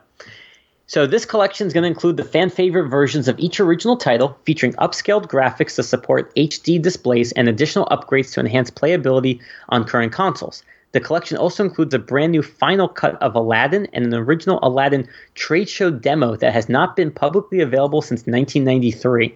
So this collection is going to include the fan favorite versions of each original title, featuring upscaled graphics to support HD displays and additional upgrades to enhance playability on current consoles. The collection also includes a brand new final cut of Aladdin and an original Aladdin trade show demo that has not been publicly available since 1993.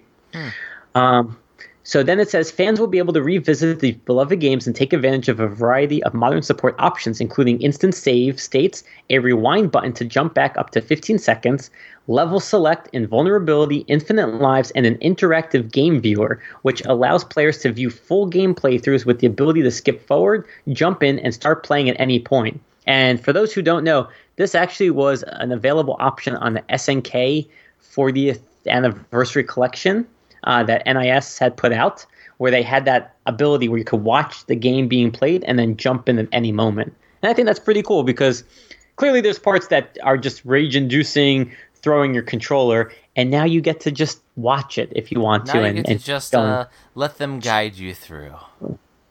Um, So then it says fans will be able to revisit the beloved games and take advantage of a variety of modern support options, including instant save states, a rewind button to jump back up to 15 seconds, level select, invulnerability, infinite lives, and an interactive game viewer, which allows players to view full game playthroughs with the ability to skip forward, jump in, and start playing at any point. And for those who don't know, this actually was an available option on the SNK 40th anniversary collection uh, that NIS had put out, where they had that ability where you could watch the game being played and then jump in at any moment. And I think that's pretty cool because clearly there's parts that are just rage inducing, throwing your controller, and now you get to just watch it if you want Now to. you and, get to and just uh, let them guide you through.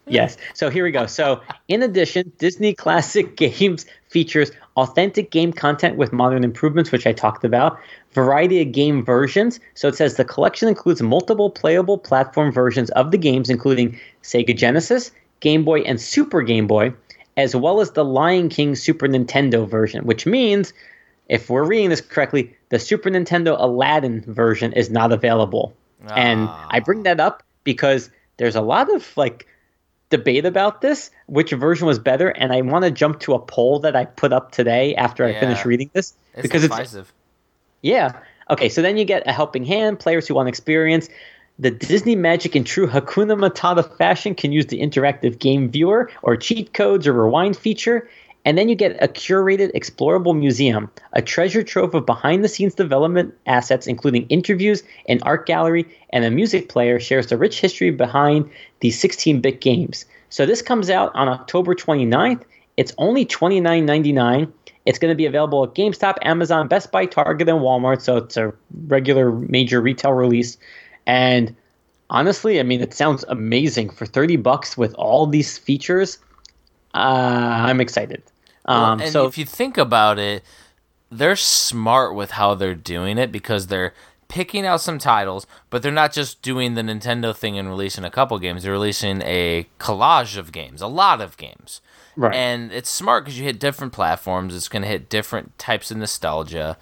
Yes. So here we go. So in addition, Disney Classic [laughs] Games features authentic game content with modern improvements, which I talked about, variety of game versions. So it says the collection includes multiple playable platform versions of the games, including Sega Genesis, Game Boy, and Super Game Boy, as well as the Lion King Super Nintendo version, which means, if we're reading this correctly, the Super Nintendo Aladdin version is not available. And I bring ah. that up because there's a lot of like debate about this, which version was better, and I want to jump to a poll that I put up today after I Yeah. finished reading this It's because it's divisive. yeah. Okay, so then you get a helping hand, players who want experience. The Disney Magic in true Hakuna Matata fashion can use the interactive game viewer or cheat codes or rewind feature. And then you get a curated, explorable museum, a treasure trove of behind the scenes development assets, including interviews, an art gallery, and a music player, shares the rich history behind the 16 bit games. So this comes out on October 29th. It's only $29.99. It's going to be available at GameStop, Amazon, Best Buy, Target, and Walmart. So it's a regular major retail release. And honestly, I mean, it sounds amazing for 30 bucks with all these features. Uh, I'm excited. Well, Um, and so if you think about it, they're smart with how they're doing it because they're picking out some titles, but they're not just doing the Nintendo thing and releasing a couple games. They're releasing a collage of games, a lot of games. Right. And it's smart because you hit different platforms. It's going to hit different types of nostalgia.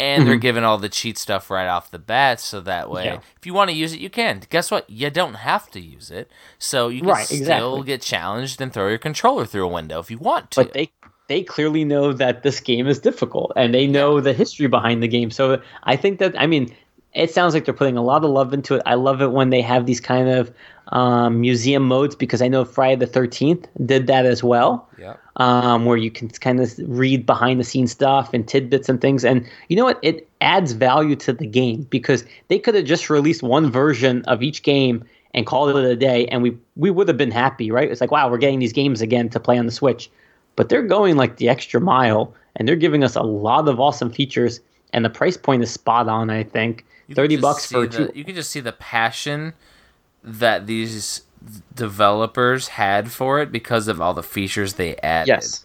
And they're giving all the cheat stuff right off the bat, so that way, Mm-hmm. Yeah. if you want to use it, you can. Guess what? You don't have to use it, so you can Right, still exactly. get challenged and throw your controller through a window if you want to. but they they clearly know that this game is difficult and they know the history behind the game. So I think that I mean it sounds like they're putting a lot of love into it. I love it when they have these kind of um, museum modes because I know Friday the Thirteenth did that as well. Yep. um, where you can kind of read behind the scenes stuff and tidbits and things. And you know what? It adds value to the game because they could have just released one version of each game and called it a day, and we we would have been happy, right? It's like, wow, we're getting these games again to play on the Switch, but they're going like the extra mile, and they're giving us a lot of awesome features, and the price point is spot on. I think You thirty bucks for the, two. you can just see the passion that these developers had for it because of all the features they added. Yes.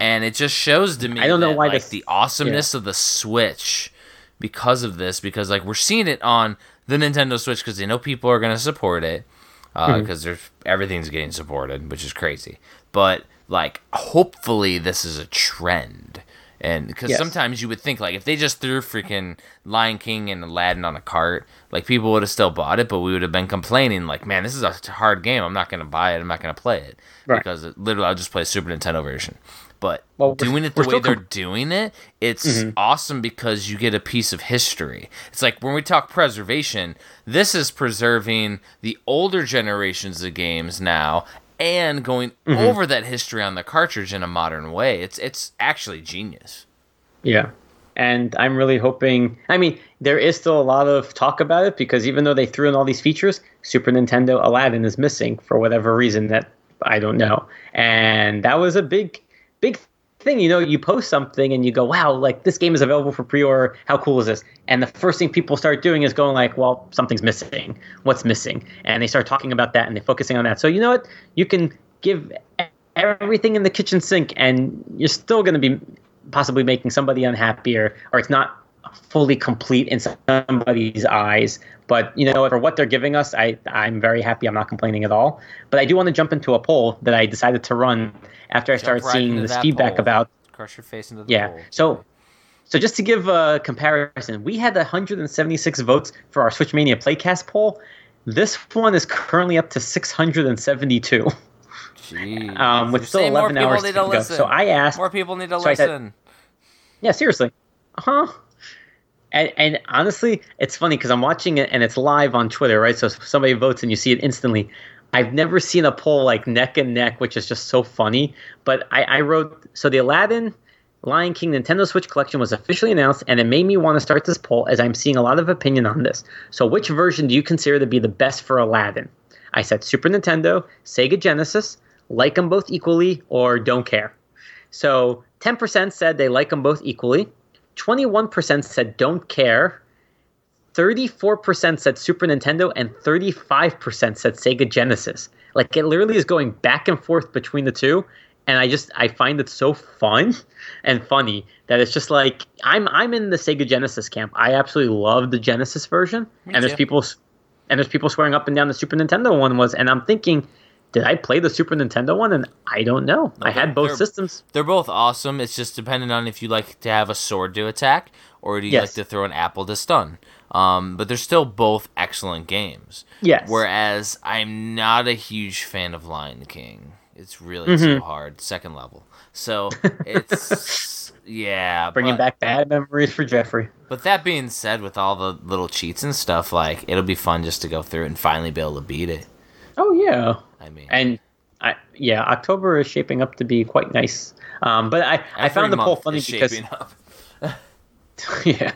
and it just shows to me I don't know that, why like this- the awesomeness of the Switch because of this because like we're seeing it on the Nintendo Switch because they know people are going to support it Mm-hmm. because there's everything's getting supported, which is crazy. But like, hopefully, this is a trend. And because Yes. sometimes you would think like if they just threw freaking Lion King and Aladdin on a cart, like people would have still bought it, but we would have been complaining like, man, this is a hard game. I'm not gonna buy it. I'm not gonna play it Right. because it, literally I'll just play a Super Nintendo version. But Well, doing it the way they're com- doing it, it's awesome because you get a piece of history. It's like when we talk preservation, this is preserving the older generations of games now and going mm-hmm. over that history on the cartridge in a modern way. It's it's actually genius. Yeah. And I'm really hoping. I mean, there is still a lot of talk about it because even though they threw in all these features, Super Nintendo Aladdin is missing for whatever reason that I don't know. And that was a big, big thing. You know, you post something and you go, wow, like this game is available for pre order. How cool is this? And the first thing people start doing is going, like, well, something's missing. What's missing? And they start talking about that and they're focusing on that. So, you know what? You can give everything in the kitchen sink and you're still going to be possibly making somebody unhappy or, or it's not fully complete in somebody's eyes but you know for what they're giving us i i'm very happy i'm not complaining at all but i do want to jump into a poll that i decided to run after i started right seeing into this feedback poll. about Crush your face into the yeah. bowl. So, so just to give a comparison, we had 176 votes for our Switchmania Playcast poll. This one is currently up to 672, Jeez. um, with You're still saying more 11 hours need to to go. listen. So I asked, More people need to So I said- listen. yeah, seriously, Uh huh? And, and honestly, it's funny because I'm watching it and it's live on Twitter, right? So somebody votes and you see it instantly. I've never seen a poll like neck and neck, which is just so funny. But I, I wrote so the Aladdin Lion King Nintendo Switch collection was officially announced, and it made me want to start this poll as I'm seeing a lot of opinion on this. So, which version do you consider to be the best for Aladdin? I said Super Nintendo, Sega Genesis, like them both equally, or don't care. So, 10% said they like them both equally, 21% said don't care, 34% said Super Nintendo, and 35% said Sega Genesis. Like, it literally is going back and forth between the two and I just I find it so fun [laughs] and funny that it's just like I'm I'm in the Sega Genesis camp. I absolutely love the Genesis version, Me and there's too. people and there's people swearing up and down the Super Nintendo one was, and I'm thinking, did I play the Super Nintendo one? And I don't know. I had both they're- systems. They're both awesome. It's just dependent on if you like to have a sword to attack or do you Yes. like to throw an apple to stun. Um, but they're still both excellent games. Yes. Whereas I'm not a huge fan of Lion King. It's really Mm-hmm. too hard, second level. So [laughs] it's yeah. Bringing but, back bad memories for Jeffrey. But that being said, with all the little cheats and stuff, like it'll be fun just to go through it and finally be able to beat it. Oh yeah, I mean, and I, yeah, October is shaping up to be quite nice. Um, but I, I found the poll funny because [laughs] [laughs] yeah.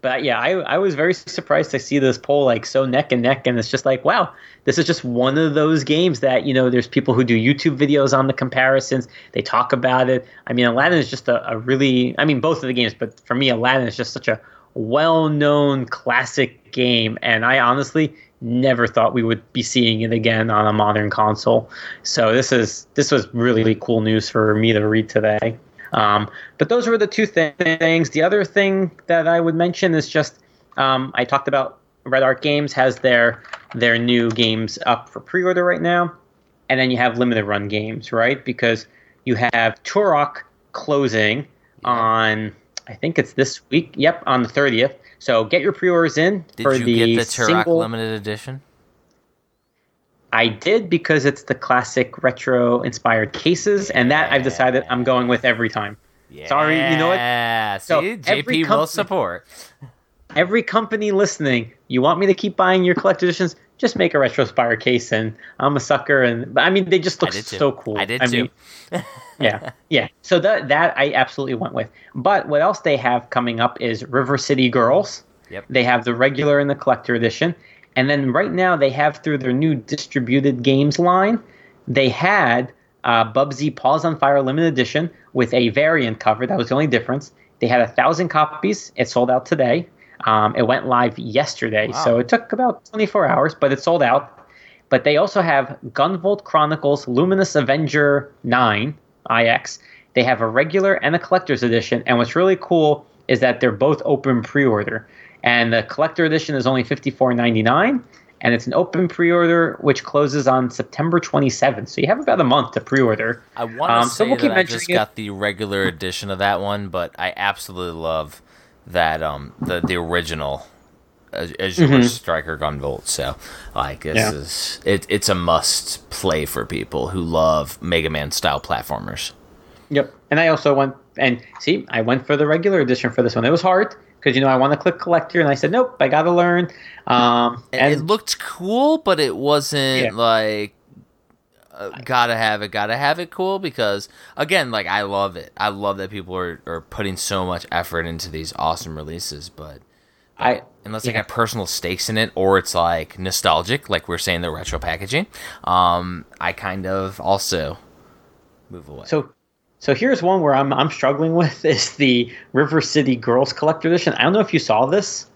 But yeah, I, I was very surprised to see this poll like so neck and neck, and it's just like, wow, this is just one of those games that you know. There's people who do YouTube videos on the comparisons. They talk about it. I mean, Aladdin is just a, a really, I mean, both of the games, but for me, Aladdin is just such a well-known classic game, and I honestly never thought we would be seeing it again on a modern console. So this is this was really cool news for me to read today. Um, but those were the two thi- things. The other thing that I would mention is just um, I talked about Red Art Games has their their new games up for pre-order right now, and then you have limited run games, right? Because you have Turok closing on I think it's this week. Yep, on the thirtieth. So get your pre-orders in Did for you the get the Turok single. limited edition? I did because it's the classic retro inspired cases, and that I've decided I'm going with every time. Yeah. Sorry, you know what? Yeah. See, So, JP every will support. Every company listening, you want me to keep buying your collector editions? Just make a retro inspired case, and I'm a sucker. And but I mean, they just look so cool. I did mean, too. [laughs] yeah, yeah. So that that I absolutely went with. But what else they have coming up is River City Girls. Yep. They have the regular and the collector edition, and then right now they have through their new distributed games line, they had uh, Bubsy Paws on Fire limited edition with a variant cover. That was the only difference. They had a thousand copies. It sold out today. Um, it went live yesterday, Wow. so it took about 24 hours, but it sold out. But they also have Gunvolt Chronicles Luminous Avenger 9 IX. They have a regular and a collector's edition. And what's really cool is that they're both open pre order. And the collector edition is only $54.99. And it's an open pre order, which closes on September 27th. So you have about a month to pre order. I want to Um, say so we'll keep that I just it. got the regular edition of that one, but I absolutely love that um the the original Az- Azure Striker Gunvolt. So like this Mm-hmm. Yeah. is it, it's a must play for people who love Mega Man style platformers. Yep. And I also went and see, I went for the regular edition for this one. It was hard because you know I want to click collector, and I said nope, I got to learn. Um, And and it looked cool, but it wasn't Yeah. like uh, gotta have it, gotta have it cool because again, like I love it. I love that people are, are putting so much effort into these awesome releases, but I unless they Yeah. got personal stakes in it or it's like nostalgic, like we're saying the retro packaging, um, I kind of also move away. So, so here's one where I'm I'm struggling with [laughs] is the River City Girls Collector Edition. I don't know if you saw this,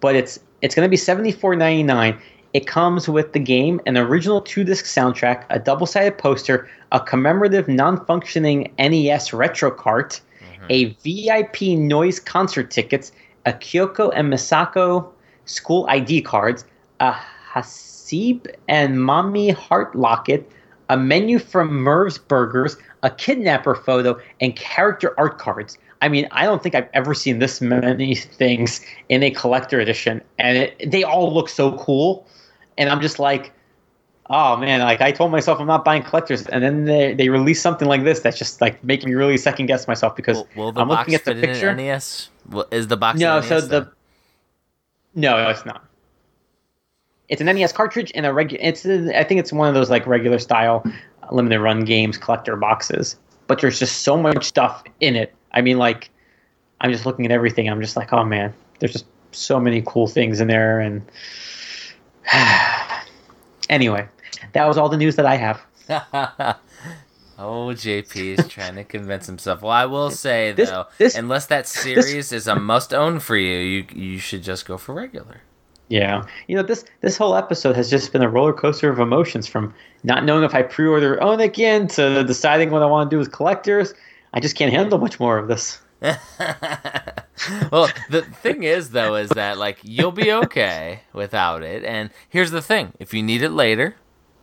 but it's it's going to be seventy four ninety nine. It comes with the game, an original two disc soundtrack, a double sided poster, a commemorative non functioning NES retro cart, a VIP Noize concert tickets, a Kyoko and Misako school ID cards, a Hasebe and Mami heart locket, a menu from Merv's Burgers, a kidnapper photo, and character art cards. I mean, I don't think I've ever seen this many things in a collector edition, and it, they all look so cool. and I'm just like, oh man, like I told myself I'm not buying collectors, and then they they release something like this that's just like making me really second guess myself because Will, will I'm looking at the picture. NES? Well, is the box No, so NES the then? no, it's not. It's an NES cartridge and a regular. It's a- I think it's one of those like regular style uh, limited run games collector boxes. But there's just so much stuff in it. I mean, like I'm just looking at everything. I'm just like, oh man, there's just so many cool things in there. And [sighs] anyway, that was all the news that I have. [laughs] oh, JP is trying to convince himself. Well, I will say [laughs] This- though, this- unless that series is a must-own for you, you you should just go for regular. Yeah, you know this this whole episode has just been a roller coaster of emotions from not knowing if I pre-order own again to deciding what I want to do with collectors. I just can't handle much more of this. [laughs] well, the thing is though is that like you'll be okay without it. And here's the thing: if you need it later,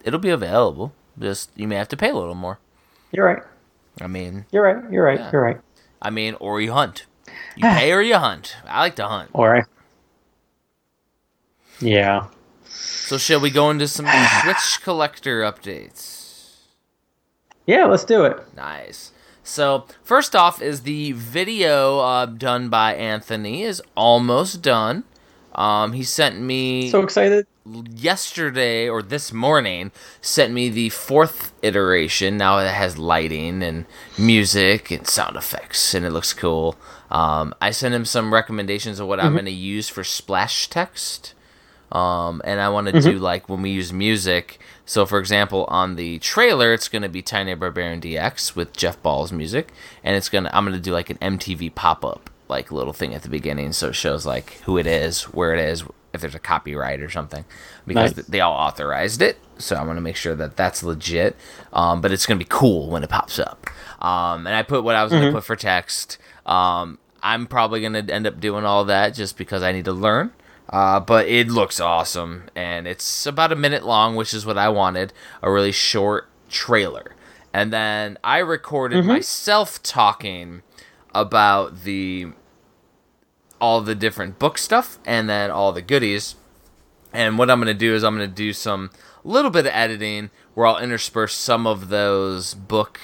it'll be available. Just you may have to pay a little more. You're right. I mean, You're right. You're right. Yeah. You're right. I mean, or you hunt. You [sighs] pay or you hunt. I like to hunt. All right. Yeah. So shall we go into some [sighs] Switch collector updates? Yeah. Let's do it. Nice. So first off, is the video uh, done by Anthony is almost done. Um, he sent me So excited. yesterday or this morning sent me the fourth iteration. Now it has lighting and music and sound effects, and it looks cool. Um, I sent him some recommendations of what I'm going to use for splash text. Um, and I want to do like when we use music. So, for example, on the trailer, it's going to be Tiny Barbarian DX with Jeff Ball's music, and it's gonna I'm gonna do like an MTV pop up like little thing at the beginning, so it shows like who it is, where it is, if there's a copyright or something, because Nice. they all authorized it. So I want to make sure that that's legit. Um, but it's gonna be cool when it pops up. Um, and I put what I was gonna put for text. Um, I'm probably gonna end up doing all that just because I need to learn. Uh, but it looks awesome, and it's about a minute long, which is what I wanted. A really short trailer, and then I recorded myself talking about the all the different book stuff and then all the goodies. And what I'm going to do is I'm going to do some little bit of editing where I'll intersperse some of those book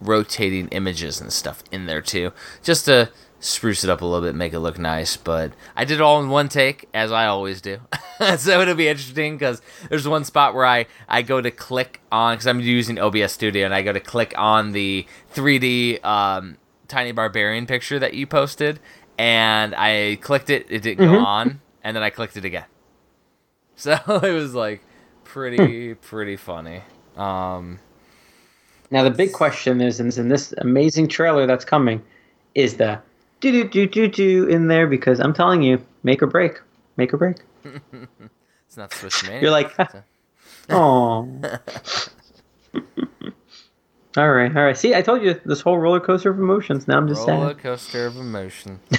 rotating images and stuff in there too, just to spruce it up a little bit, make it look nice. But I did it all in one take, as I always do. [laughs] so it'll be interesting because there's one spot where I, I go to click on, because I'm using OBS Studio, and I go to click on the 3D um, Tiny Barbarian picture that you posted, and I clicked it, it didn't go on, and then I clicked it again. [laughs] So [laughs] it was like pretty, pretty funny. Um, Now the big question is, is in this amazing trailer that's coming, is the do do do do do in there because I'm telling you, make or break, make or break. [laughs] it's not Swiss man. You're like, oh. All right, all right. See, I told you this whole roller coaster of emotions. Now I'm just saying roller sad. coaster of emotion. [laughs]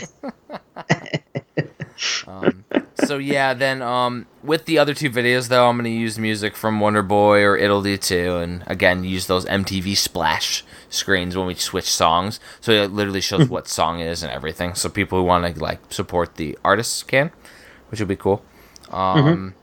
um, so yeah, then um, with the other two videos though, I'm gonna use music from Wonder Boy or It'll Do Too, and again use those MTV splash screens when we switch songs. So it literally shows [laughs] what song it is and everything. So people who want to like support the artists can, which would be cool. Um,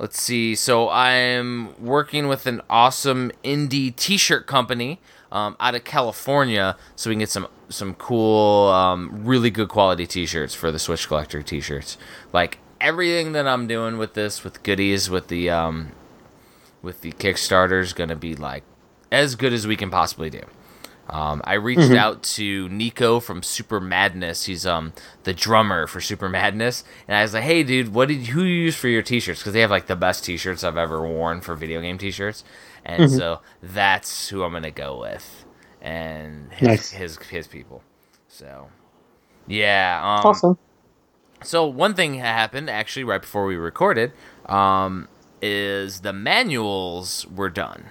Let's see. So I'm working with an awesome indie T-shirt company um, out of California, so we can get some some cool, um, really good quality T-shirts for the Switch Collector T-shirts. Like everything that I'm doing with this, with goodies, with the um, with the Kickstarter is gonna be like as good as we can possibly do. Um, I reached out to Nico from Super Madness. He's um the drummer for Super Madness, and I was like, "Hey, dude, what did who you use for your T-shirts? Because they have like the best T-shirts I've ever worn for video game T-shirts." And so that's who I'm gonna go with, and his Nice. his, his people. So yeah, um, Awesome. so one thing happened actually right before we recorded, um, is the manuals were done.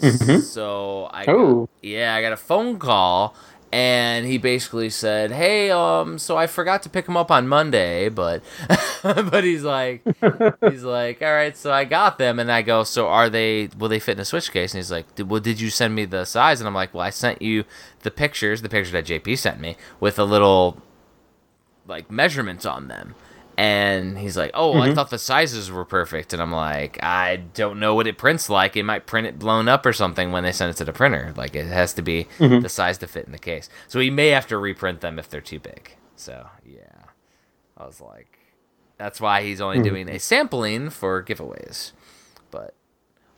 So I got- Oh. yeah I got a phone call and he basically said, "Hey, um, so I forgot to pick him up on Monday, but [laughs] but he's like [laughs] he's like, all right, so I got them, and I go, so are they? Will they fit in a switch case? And he's like, "Did- well, did you send me the size? And I'm like, well, I sent you the pictures, the pictures that JP sent me with a little like measurements on them. And he's like, "Oh, I mm-hmm. thought the sizes were perfect." And I'm like, "I don't know what it prints like. It might print it blown up or something when they send it to the printer. Like it has to be mm-hmm. the size to fit in the case. So he may have to reprint them if they're too big." So yeah, I was like, "That's why he's only mm-hmm. doing a sampling for giveaways." But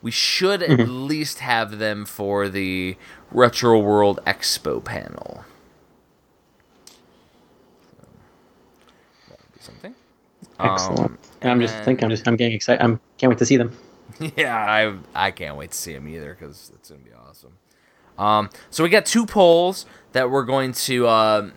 we should at least have them for the Retro World Expo panel. That would be something. Excellent. Um, and I'm just and- thinking, I'm just, I'm getting excited. I'm can't wait to see them. [laughs] yeah, I I can't wait to see them either because it's gonna be awesome. Um, so we got two polls that we're going to um,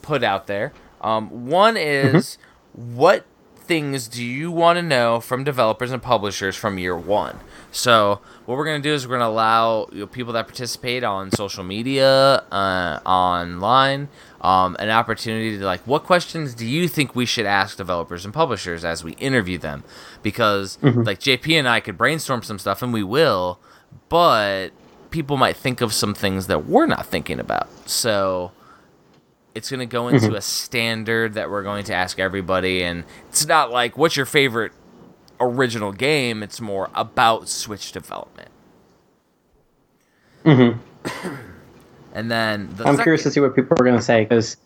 put out there. Um, one is what things do you want to know from developers and publishers from year one? So what we're gonna do is we're gonna allow you know, people that participate on social media, uh, online, um, an opportunity to like, what questions do you think we should ask developers and publishers as we interview them? Because like JP and I could brainstorm some stuff, and we will, but people might think of some things that we're not thinking about. So it's going to go into a standard that we're going to ask everybody and it's not like what's your favorite original game it's more about switch development Mhm. [coughs] and then the I'm curious to see what people are going to say because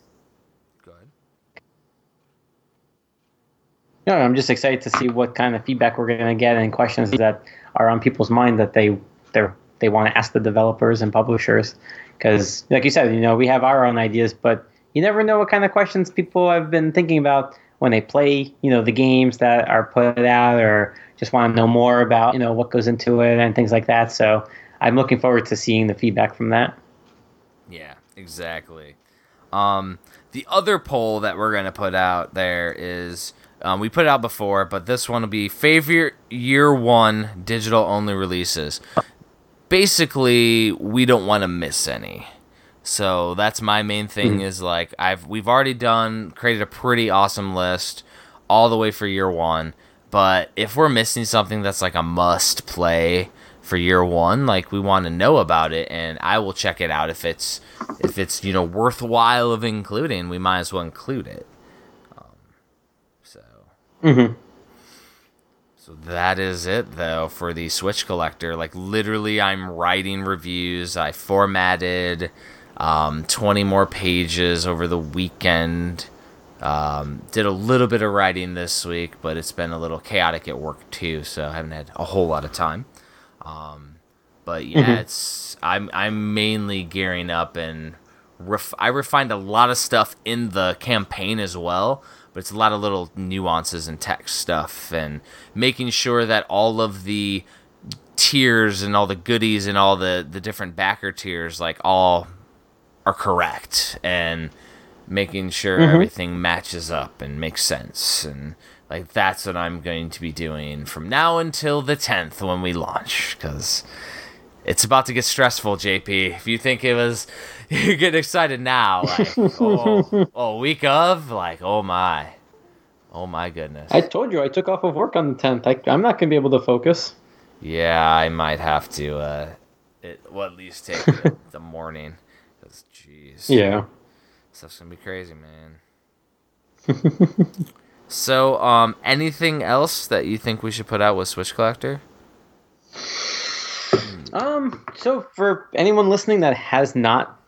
no, I'm just excited to see what kind of feedback we're going to get and questions that are on people's mind that they they they want to ask the developers and publishers. Because, like you said, you know, we have our own ideas, but you never know what kind of questions people have been thinking about when they play, you know, the games that are put out, or just want to know more about, you know, what goes into it and things like that. So I'm looking forward to seeing the feedback from that. Yeah, exactly. Um, the other poll that we're gonna put out there is um, we put it out before, but this one will be favorite year one digital only releases. Basically, we don't want to miss any. So that's my main thing is like I've we've already done created a pretty awesome list all the way for year one. But if we're missing something that's like a must play for year one, like we want to know about it, and I will check it out if it's if it's you know worthwhile of including. We might as well include it. Um, so Mm-hmm. so that is it though for the Switch collector. Like literally, I'm writing reviews. I formatted um, 20 more pages over the weekend. Um, did a little bit of writing this week, but it's been a little chaotic at work too, so I haven't had a whole lot of time. Um, but yeah, it's I'm I'm mainly gearing up and ref- I refined a lot of stuff in the campaign as well, but it's a lot of little nuances and text stuff and making sure that all of the tiers and all the goodies and all the the different backer tiers like all are correct and making sure everything matches up and makes sense and like that's what I'm going to be doing from now until the 10th when we launch cuz it's about to get stressful, JP. If you think it was [laughs] you're getting excited now, like oh, [laughs] oh week of like oh my. Oh my goodness. I told you I took off of work on the 10th. I, I'm not going to be able to focus. Yeah, I might have to uh it well at least take [laughs] the, morning jeez. Yeah. Stuff's gonna be crazy, man. [laughs] so, um, anything else that you think we should put out with Switch Collector? [sighs] Um. So for anyone listening that has not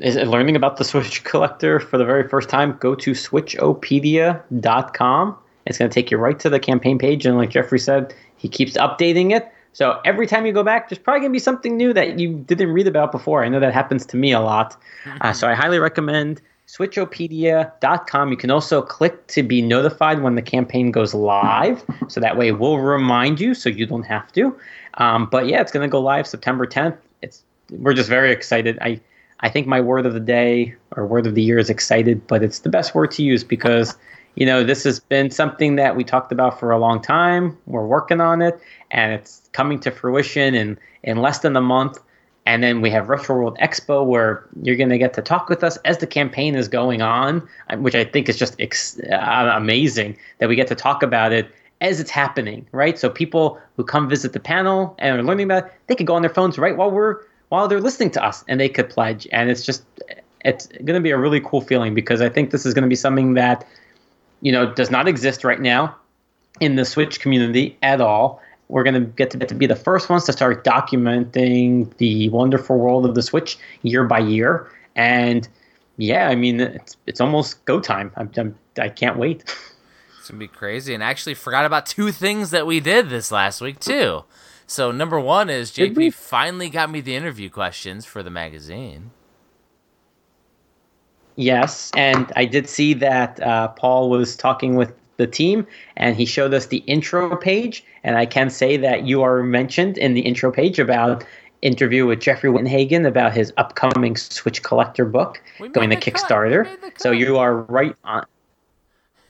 is learning about the Switch [laughs] Collector for the very first time, go to switchopedia.com. It's going to take you right to the campaign page, and like Jeffrey said, he keeps updating it. So every time you go back, there's probably going to be something new that you didn't read about before. I know that happens to me a lot. Uh, so I highly recommend switchopedia.com. You can also click to be notified when the campaign goes live. So that way we'll remind you so you don't have to. Um, but yeah, it's going to go live September 10th. It's we're just very excited. I I think my word of the day or word of the year is excited, but it's the best word to use because you know this has been something that we talked about for a long time. We're working on it, and it's coming to fruition in in less than a month. And then we have Retro World Expo, where you're going to get to talk with us as the campaign is going on, uh, which I think is just ex- uh, amazing that we get to talk about it as it's happening, right? So people who come visit the panel and are learning about it, they could go on their phones right while we're while they're listening to us, and they could pledge. And it's just it's going to be a really cool feeling because I think this is going to be something that you know, does not exist right now in the Switch community at all. We're going to get to, to be the first ones to start documenting the wonderful world of the Switch year by year. And yeah, I mean, it's, it's almost go time. I'm, I'm, I can't wait. [laughs] It's gonna be crazy. And I actually forgot about two things that we did this last week too. So number one is JP finally got me the interview questions for the magazine. Yes, and I did see that uh, Paul was talking with the team, and he showed us the intro page. And I can say that you are mentioned in the intro page about interview with Jeffrey Wittenhagen about his upcoming Switch collector book going to the. Kickstarter. We made the So you are right on.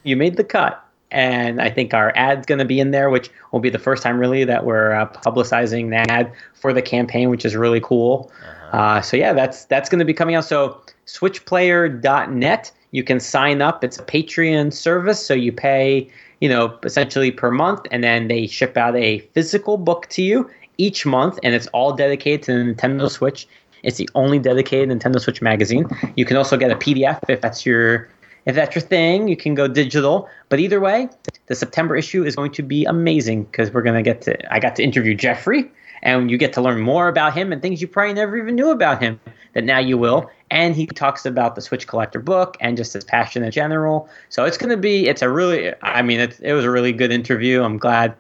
You made the cut, and I think our ad's going to be in there, which will be the first time really that we're uh, publicizing the ad for the campaign, which is really cool. uh so yeah, that's that's going to be coming out. So switchplayer.net, you can sign up. It's a Patreon service, so you pay, you know, essentially per month, and then they ship out a physical book to you each month, and it's all dedicated to the Nintendo Switch. It's the only dedicated Nintendo Switch magazine. You can also get a PDF if that's your if that's your thing. You can go digital, but either way, the September issue is going to be amazing because we're gonna get to. I got to interview Jeffrey, and you get to learn more about him and things you probably never even knew about him that now you will. And he talks about the Switch Collector book and just his passion in general. So it's gonna be. It's a really. I mean, it, it was a really good interview. I'm glad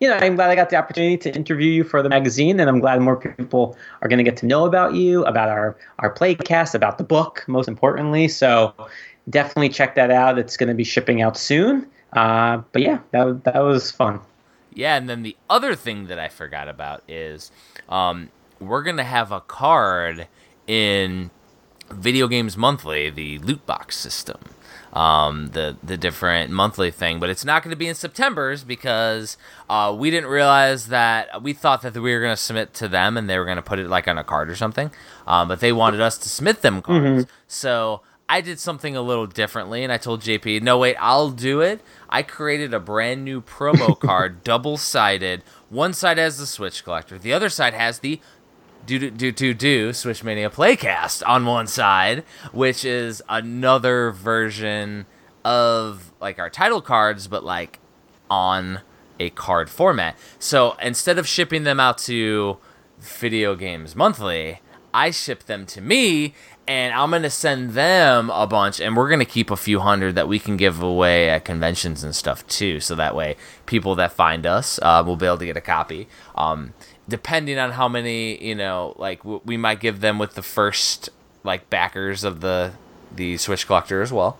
you know, I'm glad I got the opportunity to interview you for the magazine, and I'm glad more people are going to get to know about you, about our our playcast, about the book, most importantly. So definitely check that out. It's going to be shipping out soon. Uh, but yeah, that that was fun. Yeah, and then the other thing that I forgot about is um, we're gonna have a card in Video Games Monthly, the loot box system, um, the the different monthly thing. But it's not going to be in September's because uh, we didn't realize that we thought that we were going to submit to them and they were going to put it like on a card or something. Um, but they wanted us to submit them cards, so. I did something a little differently, and I told JP, "No, wait, I'll do it." I created a brand new promo [laughs] card, double sided. One side has the Switch collector, the other side has the do do do do do Switch Mania Playcast on one side, which is another version of like our title cards, but like on a card format. So instead of shipping them out to Video Games Monthly, I ship them to me, and I'm gonna send them a bunch, and we're gonna keep a few hundred that we can give away at conventions and stuff too. So that way, people that find us uh, will be able to get a copy. Um, depending on how many, you know, like w- we might give them with the first like backers of the the Switch collector as well.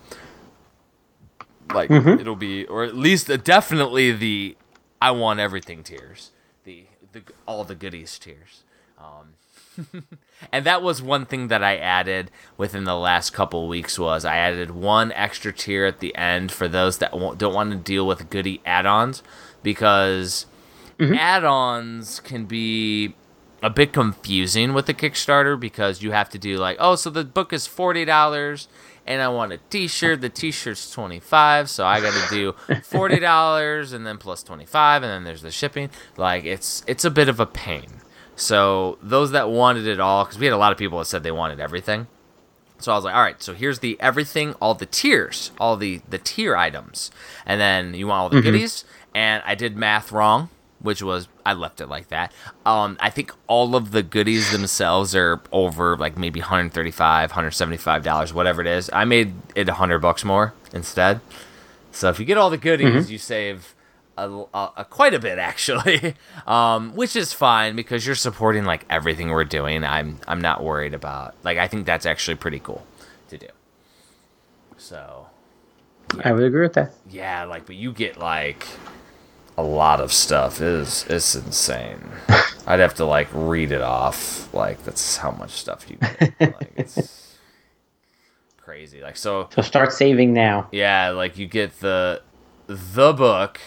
Like it'll be, or at least uh, definitely the I want everything tiers, the the all the goodies tiers. Um, [laughs] and that was one thing that I added within the last couple weeks was I added one extra tier at the end for those that don't want to deal with goodie add-ons because Mm-hmm. add-ons can be a bit confusing with the Kickstarter because you have to do like, oh, so the book is forty dollars, and I want a T-shirt. The T-shirt's twenty five, so I got to do [laughs] forty dollars and then plus twenty five, and then there's the shipping. Like it's it's a bit of a pain. So those that wanted it all, because we had a lot of people that said they wanted everything. So I was like, all right, so here's the everything, all the tiers, all the the tier items, and then you want all the mm-hmm. goodies. And I did math wrong, which was I left it like that. Um, I think all of the goodies themselves are over like maybe 135 175 dollars, whatever it is. I made it 100 bucks more instead. So if you get all the goodies, you save a, a, a quite a bit [laughs] actually, um, which is fine because you're supporting like everything we're doing. I'm I'm not worried about like I think that's actually pretty cool to do. So I would agree with that. yeah, like but you get like a lot of stuff. It is it's insane. [laughs] I'd have to like read it off. Like that's how much stuff you get. like it's [laughs] crazy. Like so So start saving now. yeah, like you get the the book,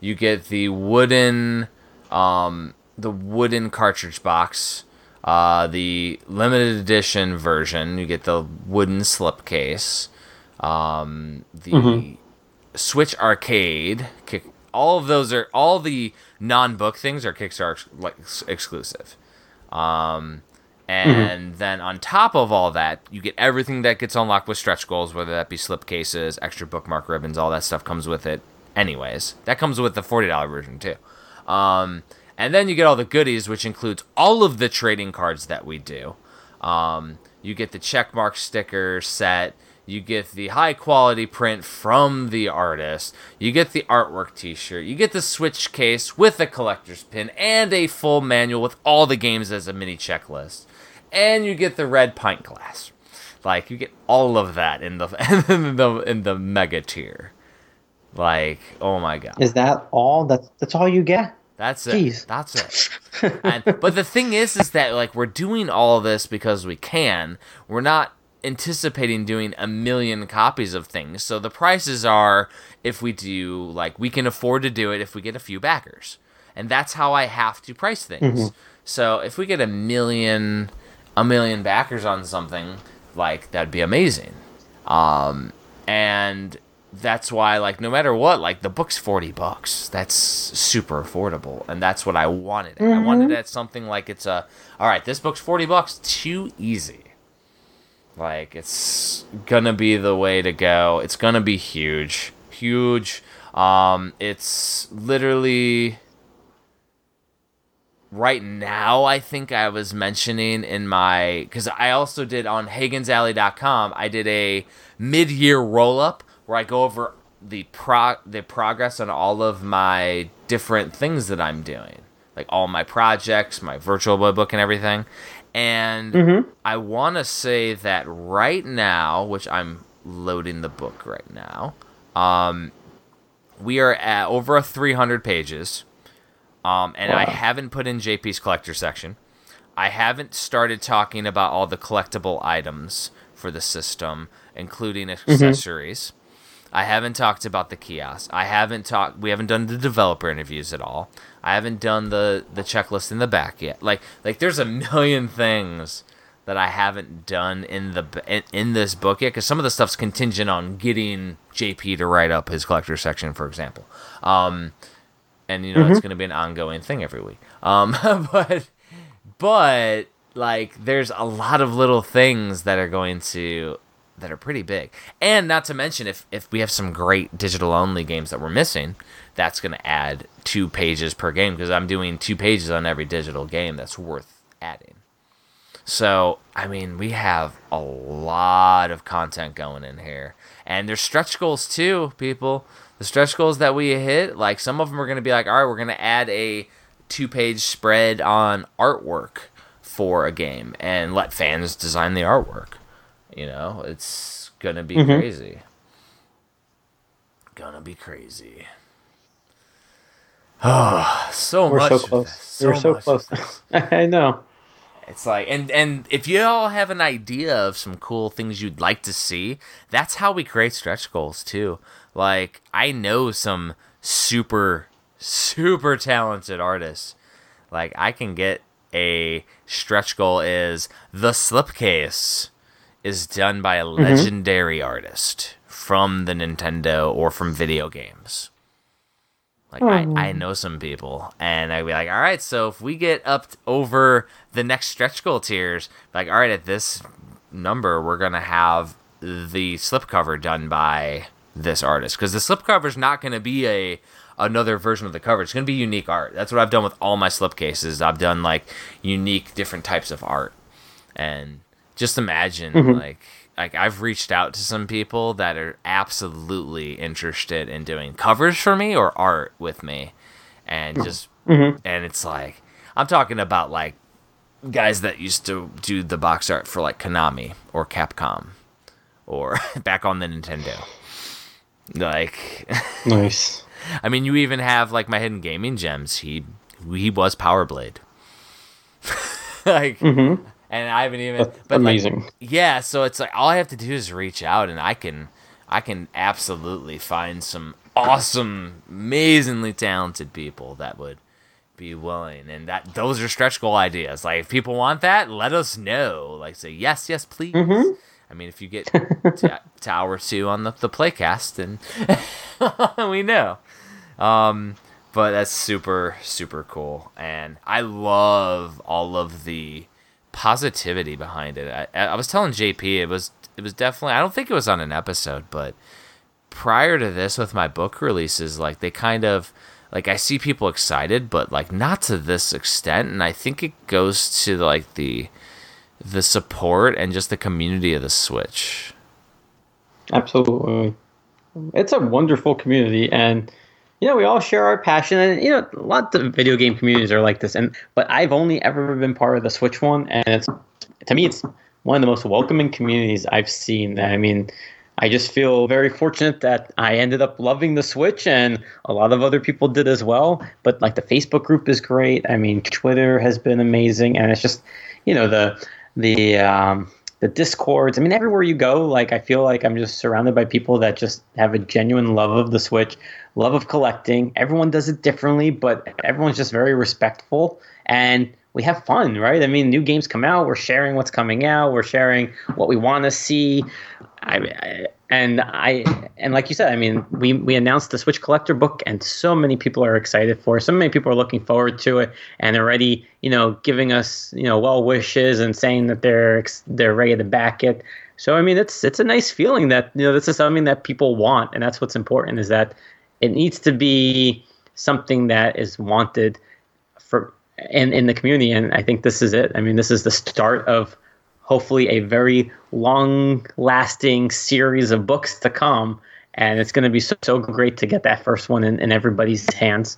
you get the wooden um the wooden cartridge box, uh the limited edition version, you get the wooden slipcase, um the Switch Arcade, kick all of those are all the non-book things are Kickstarter ex- like ex- exclusive. Um And then on top of all that, you get everything that gets unlocked with stretch goals, whether that be slip cases, extra bookmark ribbons, all that stuff comes with it. Anyways, that comes with the forty dollar version too. Um, and then you get all the goodies, which includes all of the trading cards that we do. Um, you get the checkmark sticker set. You get the high quality print from the artist. You get the artwork t shirt. You get the Switch case with a collector's pin and a full manual with all the games as a mini checklist. And you get the red pint glass. Like, you get all of that in the, [laughs] in the, in the mega tier. Like, oh my god. Is that all? That's that's all you get? That's it. Jeez. That's it. [laughs] and, but the thing is, is that like we're doing all this because we can. We're not anticipating doing a million copies of things. So the prices are if we do like we can afford to do it if we get a few backers. And that's how I have to price things. So if we get a million a million backers on something, like that'd be amazing. Um and that's why like no matter what like the book's 40 bucks that's super affordable and that's what i wanted i wanted it at something like it's a all right this book's 40 bucks too easy like it's gonna be the way to go. It's gonna be huge. Huge. Um it's literally right now i think i was mentioning in my because i also did on hagensalley.com i did a mid-year roll-up where i go over the pro the progress on all of my different things that i'm doing. Like all my projects my virtual book and everything and i want to say that right now which i'm loading the book right now um we are at over 300 pages um, and I haven't put in JP's collector section. I haven't started talking about all the collectible items for the system, including accessories. I haven't talked about the kiosk. I haven't talked. We haven't done the developer interviews at all. I haven't done the the checklist in the back yet. Like like there's a million things that I haven't done in the in, in this book yet because some of the stuff's contingent on getting JP to write up his collector section, for example. Um, and you know it's going to be an ongoing thing every week. Um, [laughs] but but like there's a lot of little things that are going to that are pretty big, and not to mention if if we have some great digital only games that we're missing, that's going to add two pages per game because I'm doing two pages on every digital game that's worth adding. So, I mean, we have a lot of content going in here. And there's stretch goals too, people. The stretch goals that we hit, like some of them are going to be like, all right, we're going to add a two page spread on artwork for a game and let fans design the artwork. You know, it's to be mm-hmm. crazy. Gonna be crazy. Oh, [sighs] so We're much. so close. We're so close. [laughs] I know. It's like and and if you all have an idea of some cool things you'd like to see, that's how we create stretch goals too. Like I know some super super talented artists. Like I can get a stretch goal is the slipcase is done by a mm-hmm. legendary artist from the Nintendo or from video games. Like I, I hmm. know some people, and I'd be like, all right, so if we get up t- over the next stretch goal tiers, like all right, at this number, we're gonna have the slipcover done by this artist because the slipcover is not gonna be a another version of the cover. It's gonna be unique art. That's what I've done with all my slipcases. I've done like unique different types of art, and just imagine mm-hmm. like like I've reached out to some people that are absolutely interested in doing covers for me or art with me, and oh. just mm-hmm. and it's like I'm talking about like guys that used to do the box art for like Konami or Capcom or [laughs] back on the Nintendo. Like, [laughs] Nice. I mean, you even have like my hidden gaming gems. He he was Power Blade. [laughs] like, mm-hmm. And I haven't even. That's but like, amazing. yeah, so it's like all I have to do is reach out, and I can, I can absolutely find some awesome, amazingly talented people that would be willing, and that those are stretch goal ideas. Like if people want that, let us know. Like say yes, yes, please. I mean, if you get to, to hour two on the the playcast, then [laughs] we know. Um, but that's super super cool, and I love all of the positivity behind it. I, I was telling JP it was it was definitely I don't think it was on an episode, but prior to this with my book releases, like they kind of like I see people excited, but like not to this extent, and I think it goes to like the the support and just the community of the Switch. Absolutely. It's a wonderful community and you know, we all share our passion and you know, lots of video game communities are like this and but I've only ever been part of the Switch one and it's to me it's one of the most welcoming communities I've seen. I mean, I just feel very fortunate that I ended up loving the Switch and a lot of other people did as well. But like the Facebook group is great. I mean, Twitter has been amazing and it's just, you know, the the um the discords. I mean, everywhere you go, like I feel like I'm just surrounded by people that just have a genuine love of the Switch, love of collecting. Everyone does it differently, but everyone's just very respectful and we have fun, right? I mean, new games come out, we're sharing what's coming out, we're sharing what we want to see. I, and I and like you said, I mean, we we announced the Switch Collector book, and so many people are excited for. it. So many people are looking forward to it, and already, you know, giving us you know well wishes and saying that they're they're ready to back it. So I mean, it's it's a nice feeling that you know this is something that people want, and that's what's important is that it needs to be something that is wanted for in in the community, and I think this is it. I mean, this is the start of hopefully a very long lasting series of books to come. And it's going to be so, so great to get that first one in, in everybody's hands.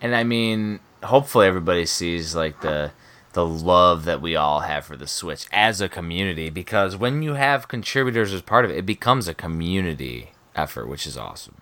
And I mean, hopefully everybody sees like the the love that we all have for the Switch as a community because when you have contributors as part of it, it becomes a community effort, which is awesome.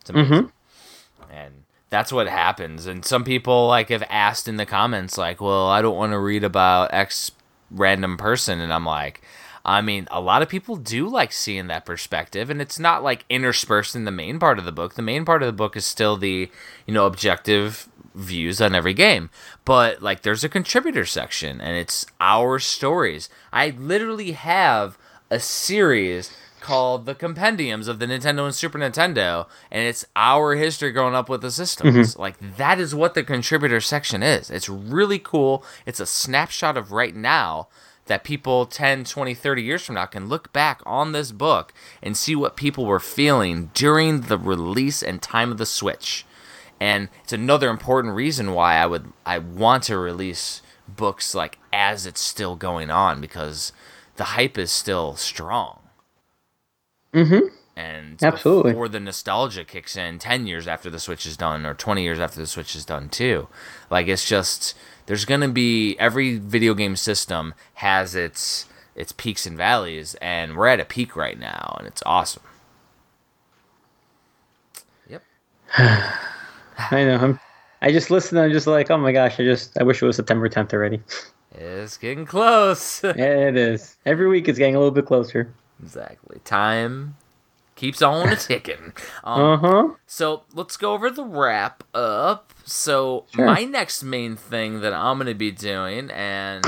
It's amazing. Mm-hmm. And that's what happens. And some people like have asked in the comments like, "Well, I don't want to read about X random person and I'm like I mean, a lot of people do like seeing that perspective, and it's not like interspersed in the main part of the book. The main part of the book is still the, you know, objective views on every game. But like there's a contributor section and it's our stories. I literally have a series called the compendiums of the Nintendo and Super Nintendo, and it's our history growing up with the systems. Mm-hmm. Like that is what the contributor section is. It's really cool. It's a snapshot of right now that people 10, 20, 30 years from now can look back on this book and see what people were feeling during the release and time of the Switch. And it's another important reason why I would I want to release books like as it's still going on because the hype is still strong. Mm-hmm. And absolutely, before the nostalgia kicks in, ten years after the Switch is done, or twenty years after the Switch is done too, like it's just there's gonna be every video game system has its its peaks and valleys, and we're at a peak right now, and it's awesome. Yep. [sighs] I know. I'm. I just listen. I'm just like, oh my gosh! I just. I wish it was September 10th already. It's getting close. [laughs] yeah, it is. Every week it's getting a little bit closer. Exactly. Time keeps on ticking. [laughs] Um, uh huh. So let's go over the wrap up. So sure. my next main thing that I'm gonna be doing, and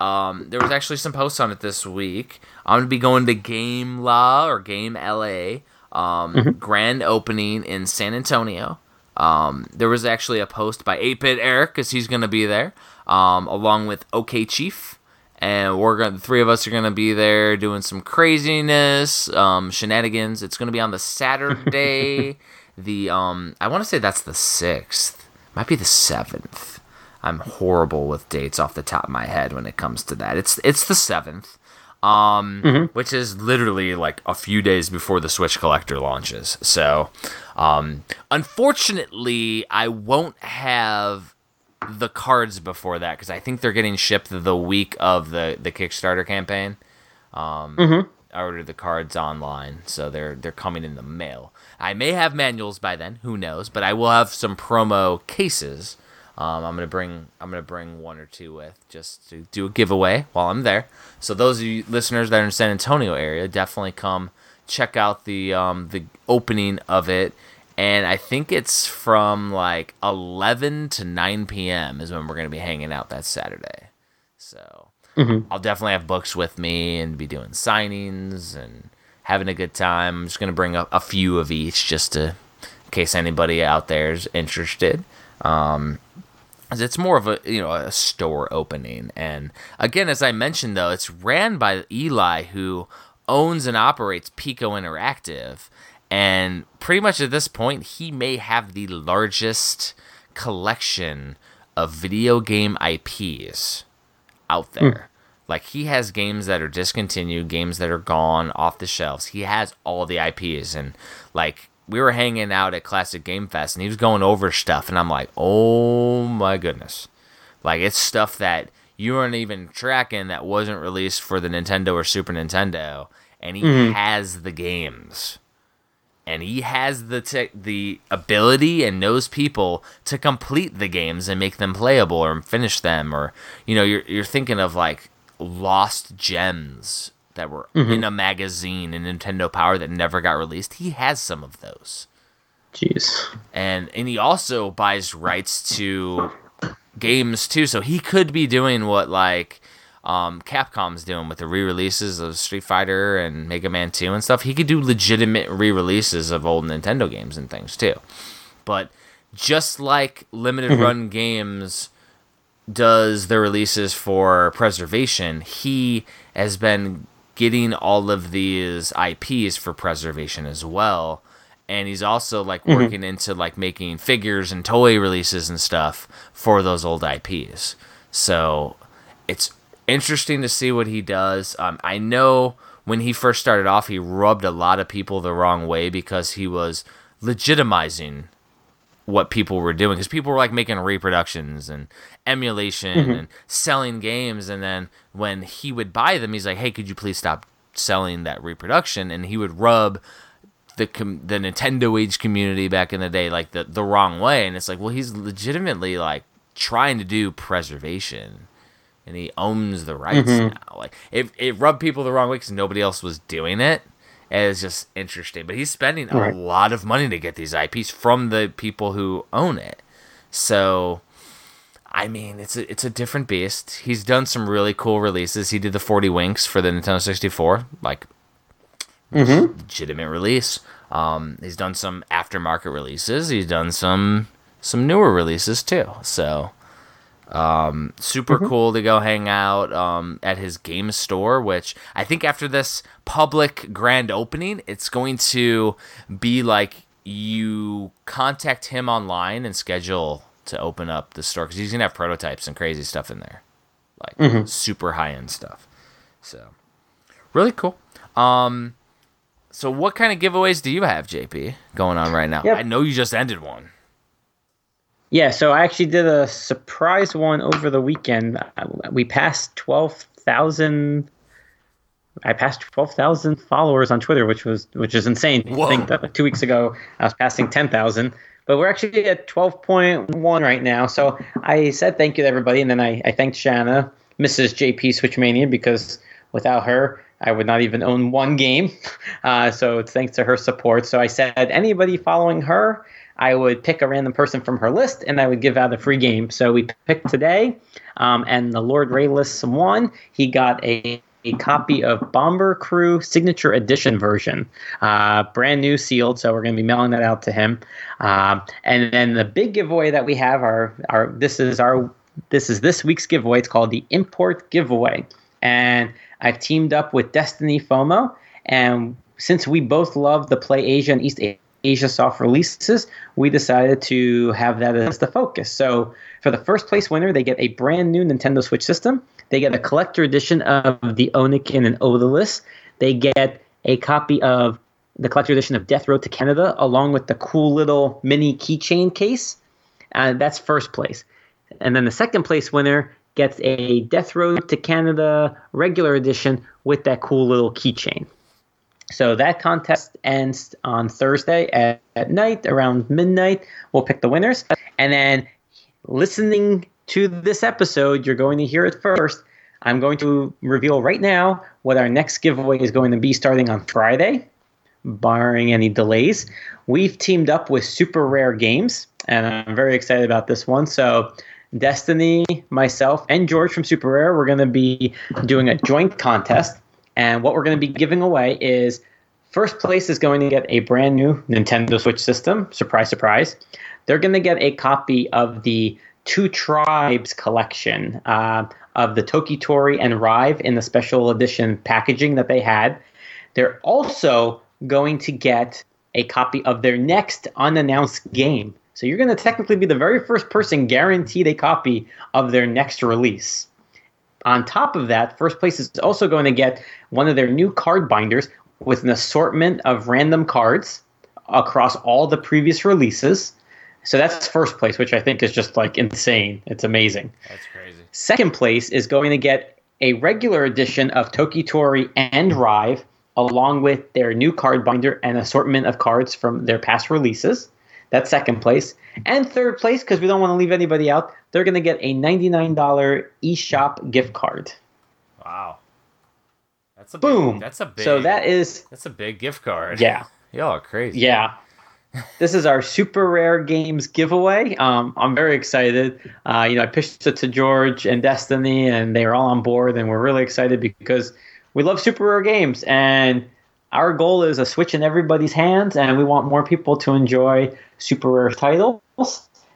um, there was actually some posts on it this week. I'm gonna be going to Game La or Game LA, um, mm-hmm. grand opening in San Antonio. Um, there was actually a post by 8-Bit Eric because he's gonna be there, um, along with OK Chief and we're gonna the three of us are gonna be there doing some craziness, um, shenanigans. It's gonna be on the Saturday, [laughs] the um, I want to say that's the sixth, might be the seventh. I'm horrible with dates off the top of my head when it comes to that. It's it's the seventh, um, mm-hmm. which is literally like a few days before the Switch Collector launches. So, um, unfortunately, I won't have the cards before that because I think they're getting shipped the week of the the Kickstarter campaign. Um, mm-hmm. I ordered the cards online, so they're they're coming in the mail. I may have manuals by then, who knows? But I will have some promo cases. Um, I'm gonna bring I'm gonna bring one or two with just to do a giveaway while I'm there. So those of you listeners that are in San Antonio area, definitely come check out the um, the opening of it and I think it's from like 11 to 9 p.m. is when we're going to be hanging out that Saturday. So mm-hmm. I'll definitely have books with me and be doing signings and having a good time. I'm just going to bring a, a, few of each just to, in case anybody out there is interested. Um, it's more of a you know a store opening and again as i mentioned though it's ran by eli who owns and operates Piko Interactive and pretty much at this point he may have the largest collection of video game ips out hmm. there. Like he has games that are discontinued games that are gone off the shelves. He has all the ips and like we were hanging out at Classic Game Fest and he was going over stuff. And I'm like, "Oh my goodness." Like it's stuff that you weren't even tracking that wasn't released for the Nintendo or Super Nintendo. And he mm-hmm. has the games. And he has the te- the ability and knows people to complete the games and make them playable or finish them or you know you're you're thinking of like lost gems that were mm-hmm. in a magazine in Nintendo Power that never got released. He has some of those. Jeez. And and he also buys rights to games too, so he could be doing what like um, Capcom's doing with the re-releases of Street Fighter and Mega Man 2 and stuff. He could do legitimate re-releases of old Nintendo games and things too. But just like limited run games does the releases for preservation, he has been getting all of these IPs for preservation as well. And he's also like working into like making figures and toy releases and stuff for those old IPs. So it's interesting to see what he does. Um, I know when he first started off, he rubbed a lot of people the wrong way because he was legitimizing what people were doing because people were like making reproductions and emulation and selling games. And then when he would buy them he's like hey could you please stop selling that reproduction? And he would rub the com- the NintendoAge community back in the day like the the wrong way. And it's like well he's legitimately like trying to do preservation and he owns the rights now like it, it rubbed people the wrong way because nobody else was doing it and it's just interesting. But he's spending a lot of money to get these IPs from the people who own it. So, I mean, it's a it's a different beast. He's done some really cool releases. He did the 40 Winks for the Nintendo 64, like legitimate release. Um, he's done some aftermarket releases. He's done some some newer releases too. So, um, super cool to go hang out um, at his game store. Which I think after this public grand opening, it's going to be like you contact him online and schedule to open up the store because he's gonna have prototypes and crazy stuff in there, like super high end stuff. So, really cool. Um, so what kind of giveaways do you have, JP, going on right now? Yep. I know you just ended one. Yeah, so I actually did a surprise one over the weekend. Uh, We passed 12,000 I passed 12,000 followers on Twitter, which was which is insane. Whoa. I think that 2 weeks ago I was passing 10,000, but we're actually at 12.1 right now. So I said thank you to everybody and then I, I thanked Shanna, Mrs. JP Switchmania because without her I would not even own one game. [laughs] Uh, so thanks to her support. So I said anybody following her I would pick a random person from her list and I would give out a free game. So we picked today, um, and the Lord Rayless won. He got a, a copy of Bomber Crew Signature Edition version, uh, brand new sealed. So we're going to be mailing that out to him. Um, and then the big giveaway that we have our our this is our this is this week's giveaway. It's called the Import Giveaway, and I've teamed up with Destiny FOMO, and since we both love the Play Asia and East Asia soft releases, we decided to have that as the focus. So for the first place winner, they get a brand new Nintendo Switch system. They get a collector edition of the Oniken and Odallus. They get a copy of the collector edition of Death Road to Canada, along with the cool little mini keychain case. Uh, that's first place. And then the second place winner gets a Death Road to Canada regular edition with that cool little keychain. So that contest ends on Thursday at, at night around midnight. We'll pick the winners. And then listening to this episode, you're going to hear it first. I'm going to reveal right now what our next giveaway is going to be starting on Friday, barring any delays. We've teamed up with Super Rare Games, and I'm very excited about this one. So, Destiny, myself, and George from Super Rare, we're going to be doing a joint contest. And what we're going to be giving away is first place is going to get a brand new Nintendo Switch system. Surprise, surprise. They're going to get a copy of the Two Tribes collection uh, of the Toki Tori and Rive in the special edition packaging that they had. They're also going to get a copy of their next unannounced game. So you're going to technically be the very first person guaranteed a copy of their next release. On top of that, First Place is also going to get one of their new card binders with an assortment of random cards across all the previous releases. So that's First Place, which I think is just like insane. It's amazing. That's crazy. Second place is going to get a regular edition of Toki Tori and Rive, along with their new card binder and assortment of cards from their past releases. That's second place. And third place, because we don't want to leave anybody out, they're going to get a $99 eShop gift card. Wow. That's a big, Boom. That's a big. So that is, That's a big gift card. yeah. [laughs] Y'all are crazy. Yeah. This is our super rare games giveaway. Um, I'm very excited. Uh, you know, I pitched it to George and Destiny, and they are all on board, and we're really excited because we love super rare games, and our goal is a Switch in everybody's hands, and we want more people to enjoy super rare titles.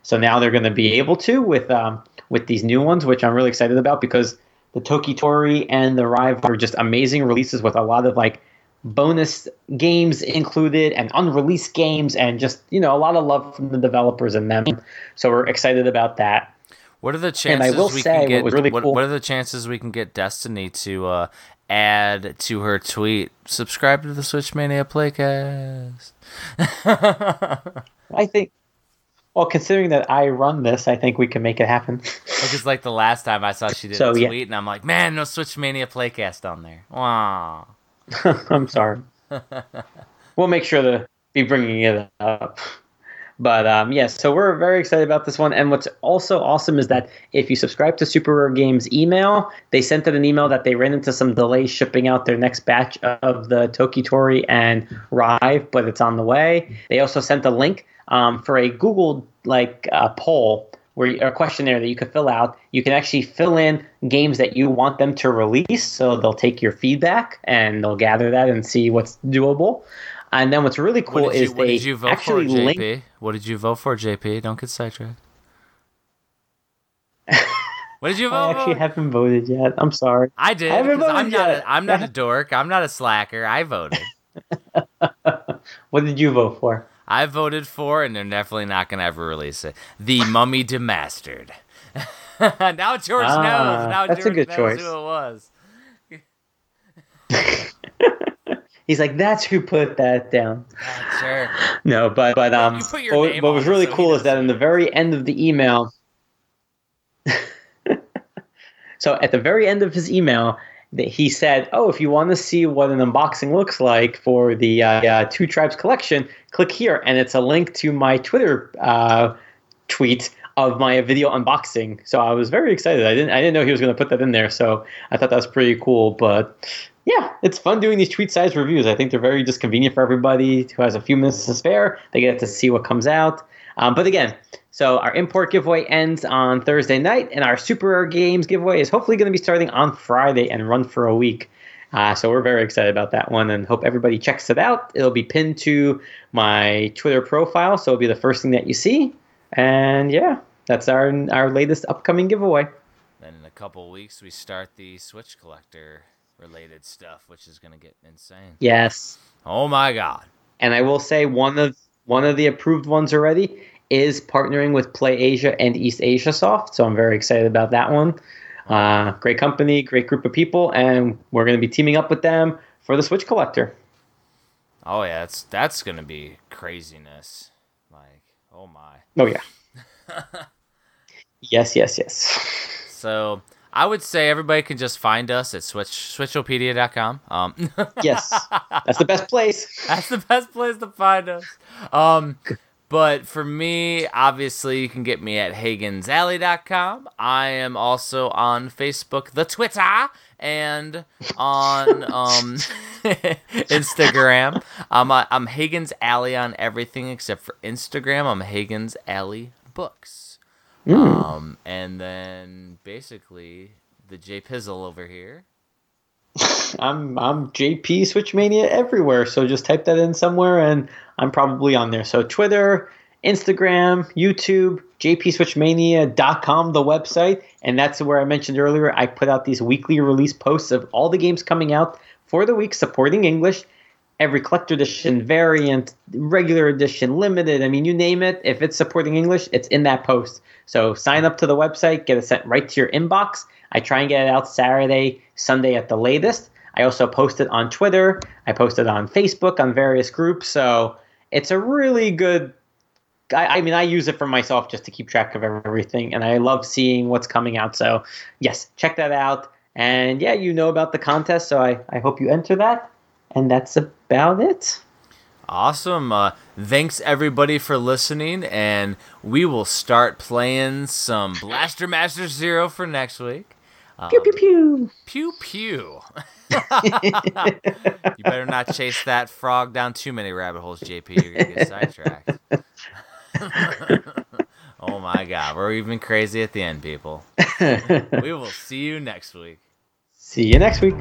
So now they're going to be able to with um, with these new ones, which I'm really excited about because the Toki Tori and the Rive are just amazing releases with a lot of like bonus games included and unreleased games and just you know a lot of love from the developers and them so we're excited about that What are the And I chances will we say can get? was really what, cool- what are the chances we can get Destiny to uh, add to her tweet? Subscribe to the Switchmania Playcast. i think well considering that i run this i think we can make it happen Because like the last time I saw she did So, a yeah. tweet, and I'm like, man, no Switchmania Playcast on there. Wow. [laughs] i'm sorry [laughs] we'll make sure to be bringing it up but um, yes so we're very excited about this one and what's also awesome is that if you subscribe to super rare games email they sent out an email that they ran into some delays shipping out their next batch of the Toki Tori and rive but it's on the way they also sent a link um, for a google like uh, poll where a questionnaire that you can fill out. You can actually fill in games that you want them to release. So they'll take your feedback and they'll gather that and see what's doable. And then what's really cool what did you, is they you vote actually for, link. What did you vote for, JP? Don't get sidetracked. [laughs] what did you vote for? I actually haven't voted yet. I'm sorry. I did. I haven't 'cause I'm voted not. yet. A, I'm not a [laughs] dork. I'm not a slacker. I voted. [laughs] What did you vote for? I voted for, and they're definitely not going to ever release it. The Mummy Demastered. now George Ah, knows. Now that's a good knows choice. who it was. He's like, that's who put that down. Sure. No, but but um, You put your what, what was really so cool is that in the very end of the email. [laughs] so at the very end of his email, that he said, "Oh, if you want to see what an unboxing looks like for the uh, uh, Two Tribes collection, click here, and it's a link to my Twitter uh, tweet." Of my video unboxing, so I was very excited. I didn't, I didn't know he was going to put that in there, so I thought that was pretty cool. But yeah, it's fun doing these tweet size reviews. I think they're very just convenient for everybody who has a few minutes to spare. They get to see what comes out. Um, but again, so our import giveaway ends on Thursday night, and our Super Rare Games giveaway is hopefully going to be starting on Friday and run for a week. Uh, so we're very excited about that one, and hope everybody checks it out. It'll be pinned to my Twitter profile, so it'll be the first thing that you see. And yeah, that's our our latest upcoming giveaway. Then in a couple weeks, we start the Switch Collector related stuff, which is going to get insane. Yes. Oh my god. And I will say one of one of the approved ones already is partnering with Play Asia and EastAsiaSoft. So I'm very excited about that one. Uh, great company, great group of people, and we're going to be teaming up with them for the Switch Collector. Oh yeah, that's that's going to be craziness. Like, oh my. Oh yeah. yes, yes, yes. So I would say everybody can just find us at switch switchopedia.com. Um, Yes, that's the best [laughs] place. that's the best place to find us. Um, but for me, obviously, you can get me at HagensAlley.com. I am also on Facebook, the Twitter, and on [laughs] um, [laughs] Instagram. I'm uh, I'm Hagen's Alley on everything except for Instagram. I'm Hagen's Alley Books. Um, and then basically the J Pizzle over here. [laughs] I'm I'm JP Switchmania everywhere. So just type that in somewhere, and I'm probably on there. So Twitter, Instagram, YouTube, jpswitchmania.com, the website, and that's where I mentioned earlier. I put out these weekly release posts of all the games coming out for the week supporting English. Every collector edition, variant, regular edition, limited. I mean, you name it. If it's supporting English, it's in that post. So sign up to the website, get it sent right to your inbox. I try and get it out Saturday, Sunday at the latest. I also post it on Twitter. I post it on Facebook, on various groups. So it's a really good I, I, mean, I use it for myself just to keep track of everything, and I love seeing what's coming out. So, yes, check that out. And yeah, you know about the contest, so I, I hope you enter that. And that's about it. Awesome. Uh, thanks everybody for listening, and we will start playing some Blaster Master Zero for next week. Um, pew pew pew. Pew [laughs] pew. [laughs] you better not chase that frog down too many rabbit holes, JP. You're gonna get sidetracked. [laughs] oh my god, we're even crazy at the end, people. [laughs] we will see you next week. See you next week.